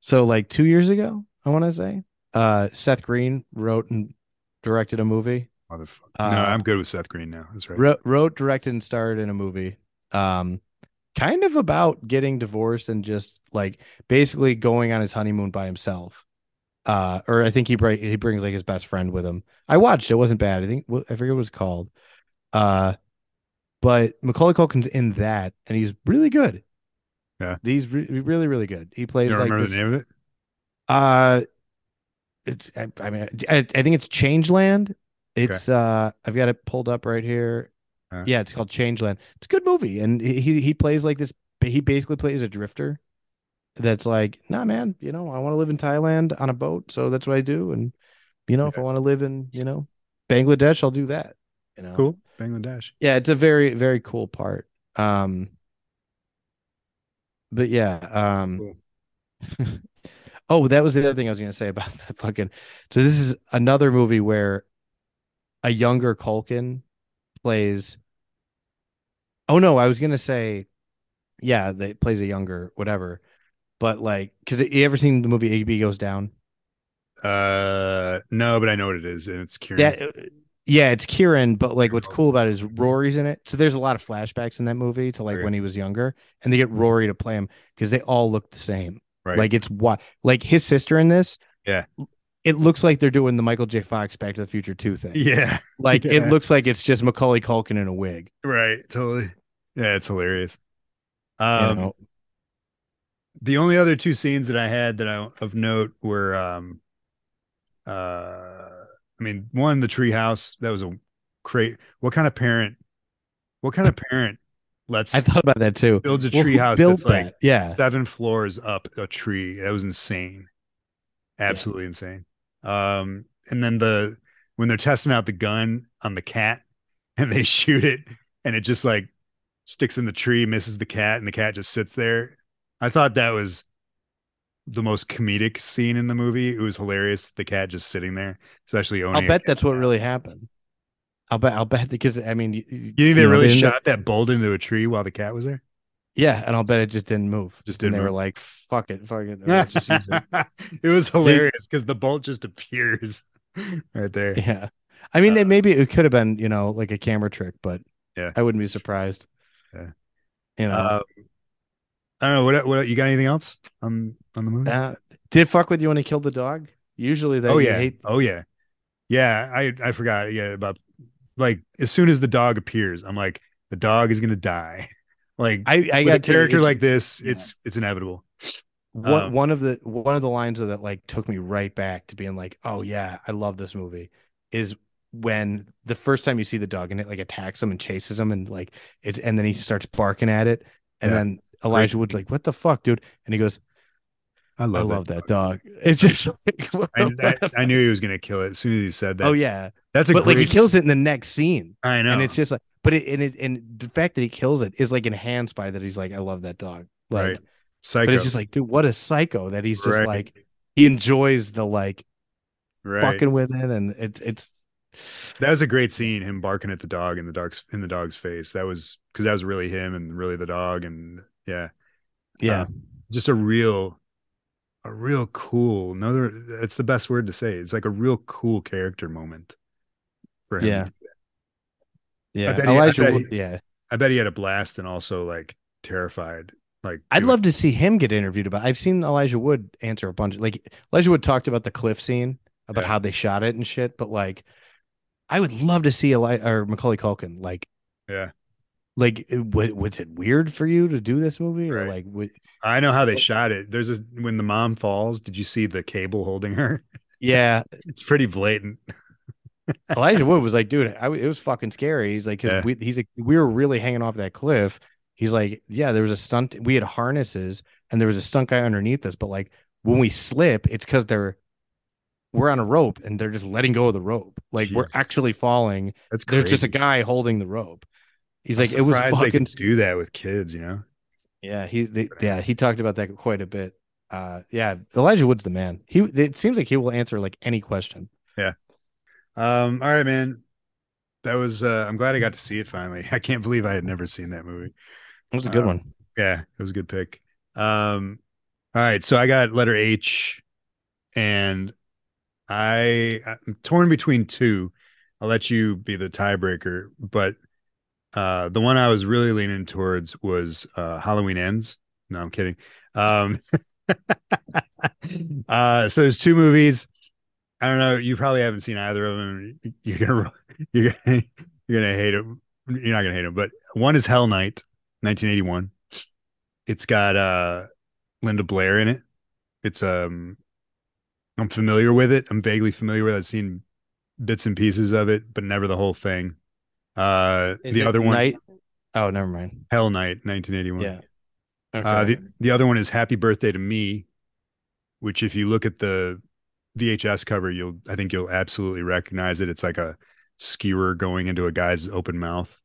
so like 2 years ago, I want to say. Uh Seth Green wrote and directed a movie. Motherfucker. uh, no, I'm good with Seth Green now. That's right. Wrote, wrote directed and starred in a movie. Um kind of about getting divorced and just like basically going on his honeymoon by himself. Uh or I think he he brings like his best friend with him. I watched it, wasn't bad. I think I forget what it's called. Uh but Macaulay Culkin's in that and he's really good. Yeah. He's re- really really good. He plays like remember this, the name of it? uh it's I, I mean I, I think it's Changeland. It's uh I've got it pulled up right here. Uh. Yeah, it's called Changeland. It's a good movie and he- he plays like this he basically plays a drifter that's like, "Nah, man, you know, I want to live in Thailand on a boat, so that's what I do and you know, if I want to live in, you know, Bangladesh, I'll do that." You know. Cool. Bangladesh. Yeah, it's a very very cool part. Um but yeah, um Oh, that was the other thing I was going to say about the fucking. So this is another movie where a younger Culkin plays. Oh no, I was going to say, yeah, that plays a younger whatever, but like, because you ever seen the movie Igby Goes Down? Uh, no, but I know what it is, and it's Kieran. That, uh, yeah, it's Kieran, but like, what's cool about it is Rory's in it. So there's a lot of flashbacks in that movie to like Okay. when he was younger, and they get Rory to play him because they all look the same. right. Like it's what like his sister in this. Yeah. it looks like they're doing the Michael J. Fox Back to the Future 2 thing. Yeah. Like Yeah. it looks like it's just Macaulay Culkin in a wig. Right. Totally. Yeah, it's hilarious. You Um, know? The only other two scenes that I had that I of note were um uh I mean one the treehouse that was a great what kind of parent what kind of parent lets I thought about that too. builds a Well, treehouse built that's like? Yeah. seven floors up a tree that was insane absolutely insane um and then the when they're testing out the gun on the cat and they shoot it and it just like sticks in the tree misses the cat and the cat just sits there i thought that was the most comedic scene in the movie it was hilarious the cat just sitting there especially owning I'll bet that's what really happened. I'll bet. I'll bet because I mean, you, you think they know, really didn't- shot that bolt into a tree while the cat was there Yeah, and I'll bet it just didn't move. Just didn't they were move. like, "Fuck it, fuck it." just it." it was hilarious because the bolt just appears right there Yeah, I mean, Uh, maybe it could have been, you know, like a camera trick, but Yeah. I wouldn't be surprised. Yeah. you know, Um, I don't know what what you got anything else on on the movie? Uh, did it fuck with you when he killed the dog? Usually, that oh yeah, hate. oh yeah, yeah. I I forgot. Yeah, about like as soon as the dog appears, I'm like the dog is gonna die. Like I I got a character like this, yeah. it's it's inevitable. One Um, one of the one of the lines that like took me right back to being like, oh yeah, I love this movie. Is when the first time you see the dog and it like attacks him and chases him and like it's and then he starts barking at it and Yeah. then Elijah Wood's like, what the fuck, dude? And he goes, I I love, love, that. that dog. It's just like, I, I, knew he was gonna kill it as soon as he said that. oh yeah, that's a but like he kills it in the next scene, I know, and it's just like, but it and it and the fact that he kills it is like enhanced by that he's like, I love that dog, like, right. Psycho. but it's just like, dude, what a psycho that he's just Right. like he enjoys the like right. fucking with it, and it's it's That was a great scene, him barking at the dog in the dog's in the dog's face. That was because that was really him and really the dog, and yeah, yeah, Uh, just a real, a real cool. Another, it's the best word to say. It's like a real cool character moment for him. Yeah. yeah. bet he- I Elijah, bet he- yeah. I bet he had a blast and also like terrified. Like I'd love to see him get interviewed about. I've seen Elijah Wood answer a bunch. Like Elijah Wood talked about the cliff scene, about Yeah. how they shot it and shit. But like, I would love to see Eli or Macaulay Culkin. Like, Yeah, like it- wa- was it weird for you to do this movie, or like, wa- I know how they shot it. There's a when the mom falls. Did you see the cable holding her? yeah, It's pretty blatant. Elijah Wood was like, dude, I, it was fucking scary. He's like, 'cause Yeah. we, he's like, we were really hanging off that cliff. He's like, yeah, there was a stunt. We had harnesses and there was a stunt guy underneath us, but like when we slip, it's because they're we're on a rope and they're just letting go of the rope. Like we're actually falling. That's crazy. There's just a guy holding the rope. He's I'm like, it was fucking. could do that with kids. You know. Yeah, he, they, yeah, he talked about that quite a bit. Uh, yeah, Elijah Wood's the man. He, it seems like he will answer like any question. Yeah. Um, all right, man. That was uh I'm glad I got to see it finally. I can't believe I had never seen that movie. It was a good Um, one. Yeah, it was a good pick. Um all right, so I got letter H and I I'm torn between two. I'll let you be the tiebreaker, but uh the one I was really leaning towards was uh Halloween Ends. No, I'm kidding. Um uh so there's two movies. I don't know. You probably haven't seen either of them. You're gonna you're gonna you're gonna hate them. You're not gonna hate them, but one is Hell Night, 1981. It's got uh Linda Blair in it. It's um I'm familiar with it. I'm vaguely familiar with it. I've seen bits and pieces of it, but never the whole thing. Uh Is the it other one, Night? Oh, never mind. Hell Night, 1981. Yeah. Okay. Uh, the the other one is Happy Birthday to Me, which if you look at the VHS cover, you'll I think you'll absolutely recognize it. It's like a skewer going into a guy's open mouth.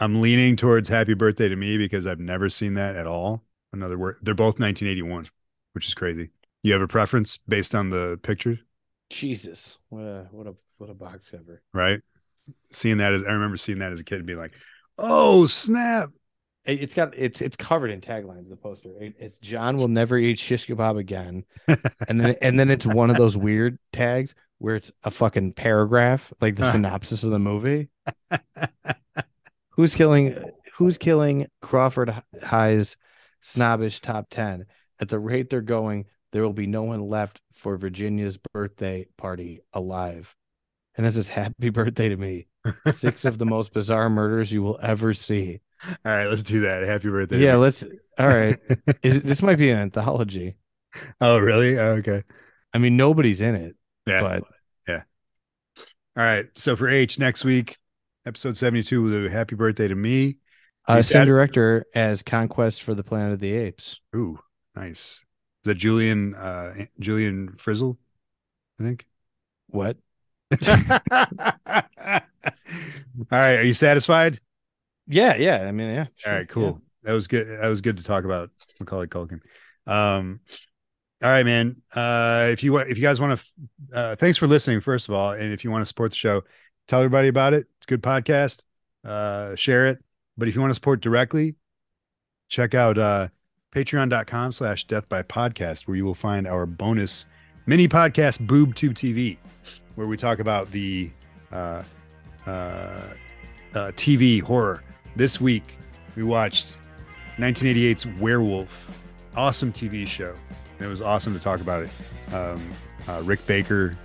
I'm leaning towards Happy Birthday to Me because I've never seen that at all. Another word. They're both 1981, which is crazy. You have a preference based on the pictures, Jesus, what a what a what a box cover. right? Seeing that as I remember seeing that as a kid and being like, "Oh snap!" It- It's got it's it's covered in taglines. The poster. It- it's John will never eat shish kebab again, and then and then it's one of those weird tags where it's a fucking paragraph, like the synopsis of the movie. Who's killing? Who's killing Crawford High's snobbish top ten? At the rate they're going, there will be no one left for Virginia's birthday party alive. And this is happy birthday to me. Six of the most bizarre murders you will ever see. All right, let's do that. Happy birthday. Yeah, let's. All right, is, this might be an anthology. Oh, really? Oh, okay. I mean, nobody's in it, Yeah. but All right. So for H next week, episode 72, we'll do happy birthday to me. uh, same director as Conquest for the Planet of the Apes. Ooh, nice. That Julian uh Julian Frizzle? I think. What? All right. Are you satisfied? Yeah, yeah. I mean, yeah. All sure, right, cool. That was good. That was good to talk about Macaulay Culkin. Um, all right, man. Uh, if you want, if you guys want to, uh, thanks for listening, first of all, and if you want to support the show, tell everybody about it. It's a good podcast. Uh, share it. But if you want to support directly, check out uh, patreon.com slash death by podcast, where you will find our bonus mini podcast, Boob Tube TV, where we talk about the uh, uh, uh, TV horror. This week, we watched 1988's Werewolf. Awesome TV show. And it was awesome to talk about it. Um, uh, Rick Baker,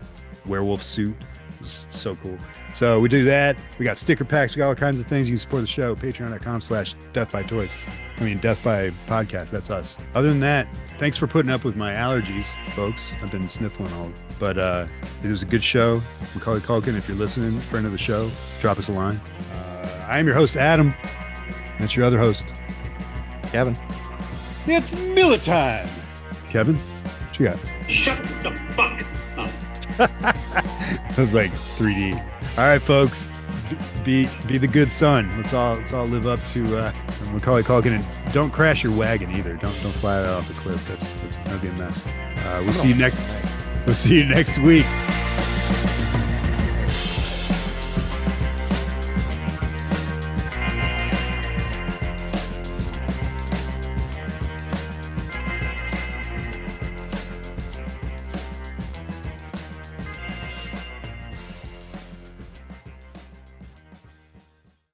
werewolf suit. It was so cool. So we do that. We got sticker packs. We got all kinds of things. You can support the show. Patreon.com slash death by toys. I mean, death by podcast. That's us. Other than that, thanks for putting up with my allergies, folks. I've been sniffling all. But uh, it was a good show. Macaulay Culkin, if you're listening, friend of the show, drop us a line. Uh, I am your host, Adam. That's your other host, Kevin. it's Miller time. Kevin, what you got? Shut the fuck up. It was like 3D. All right, folks, be be the good son. Let's all let's all live up to uh, Macaulay Culkin and don't crash your wagon either. Don't don't fly it off the cliff. That's that's gonna be a mess. Uh, we'll see you next. We'll see you next week.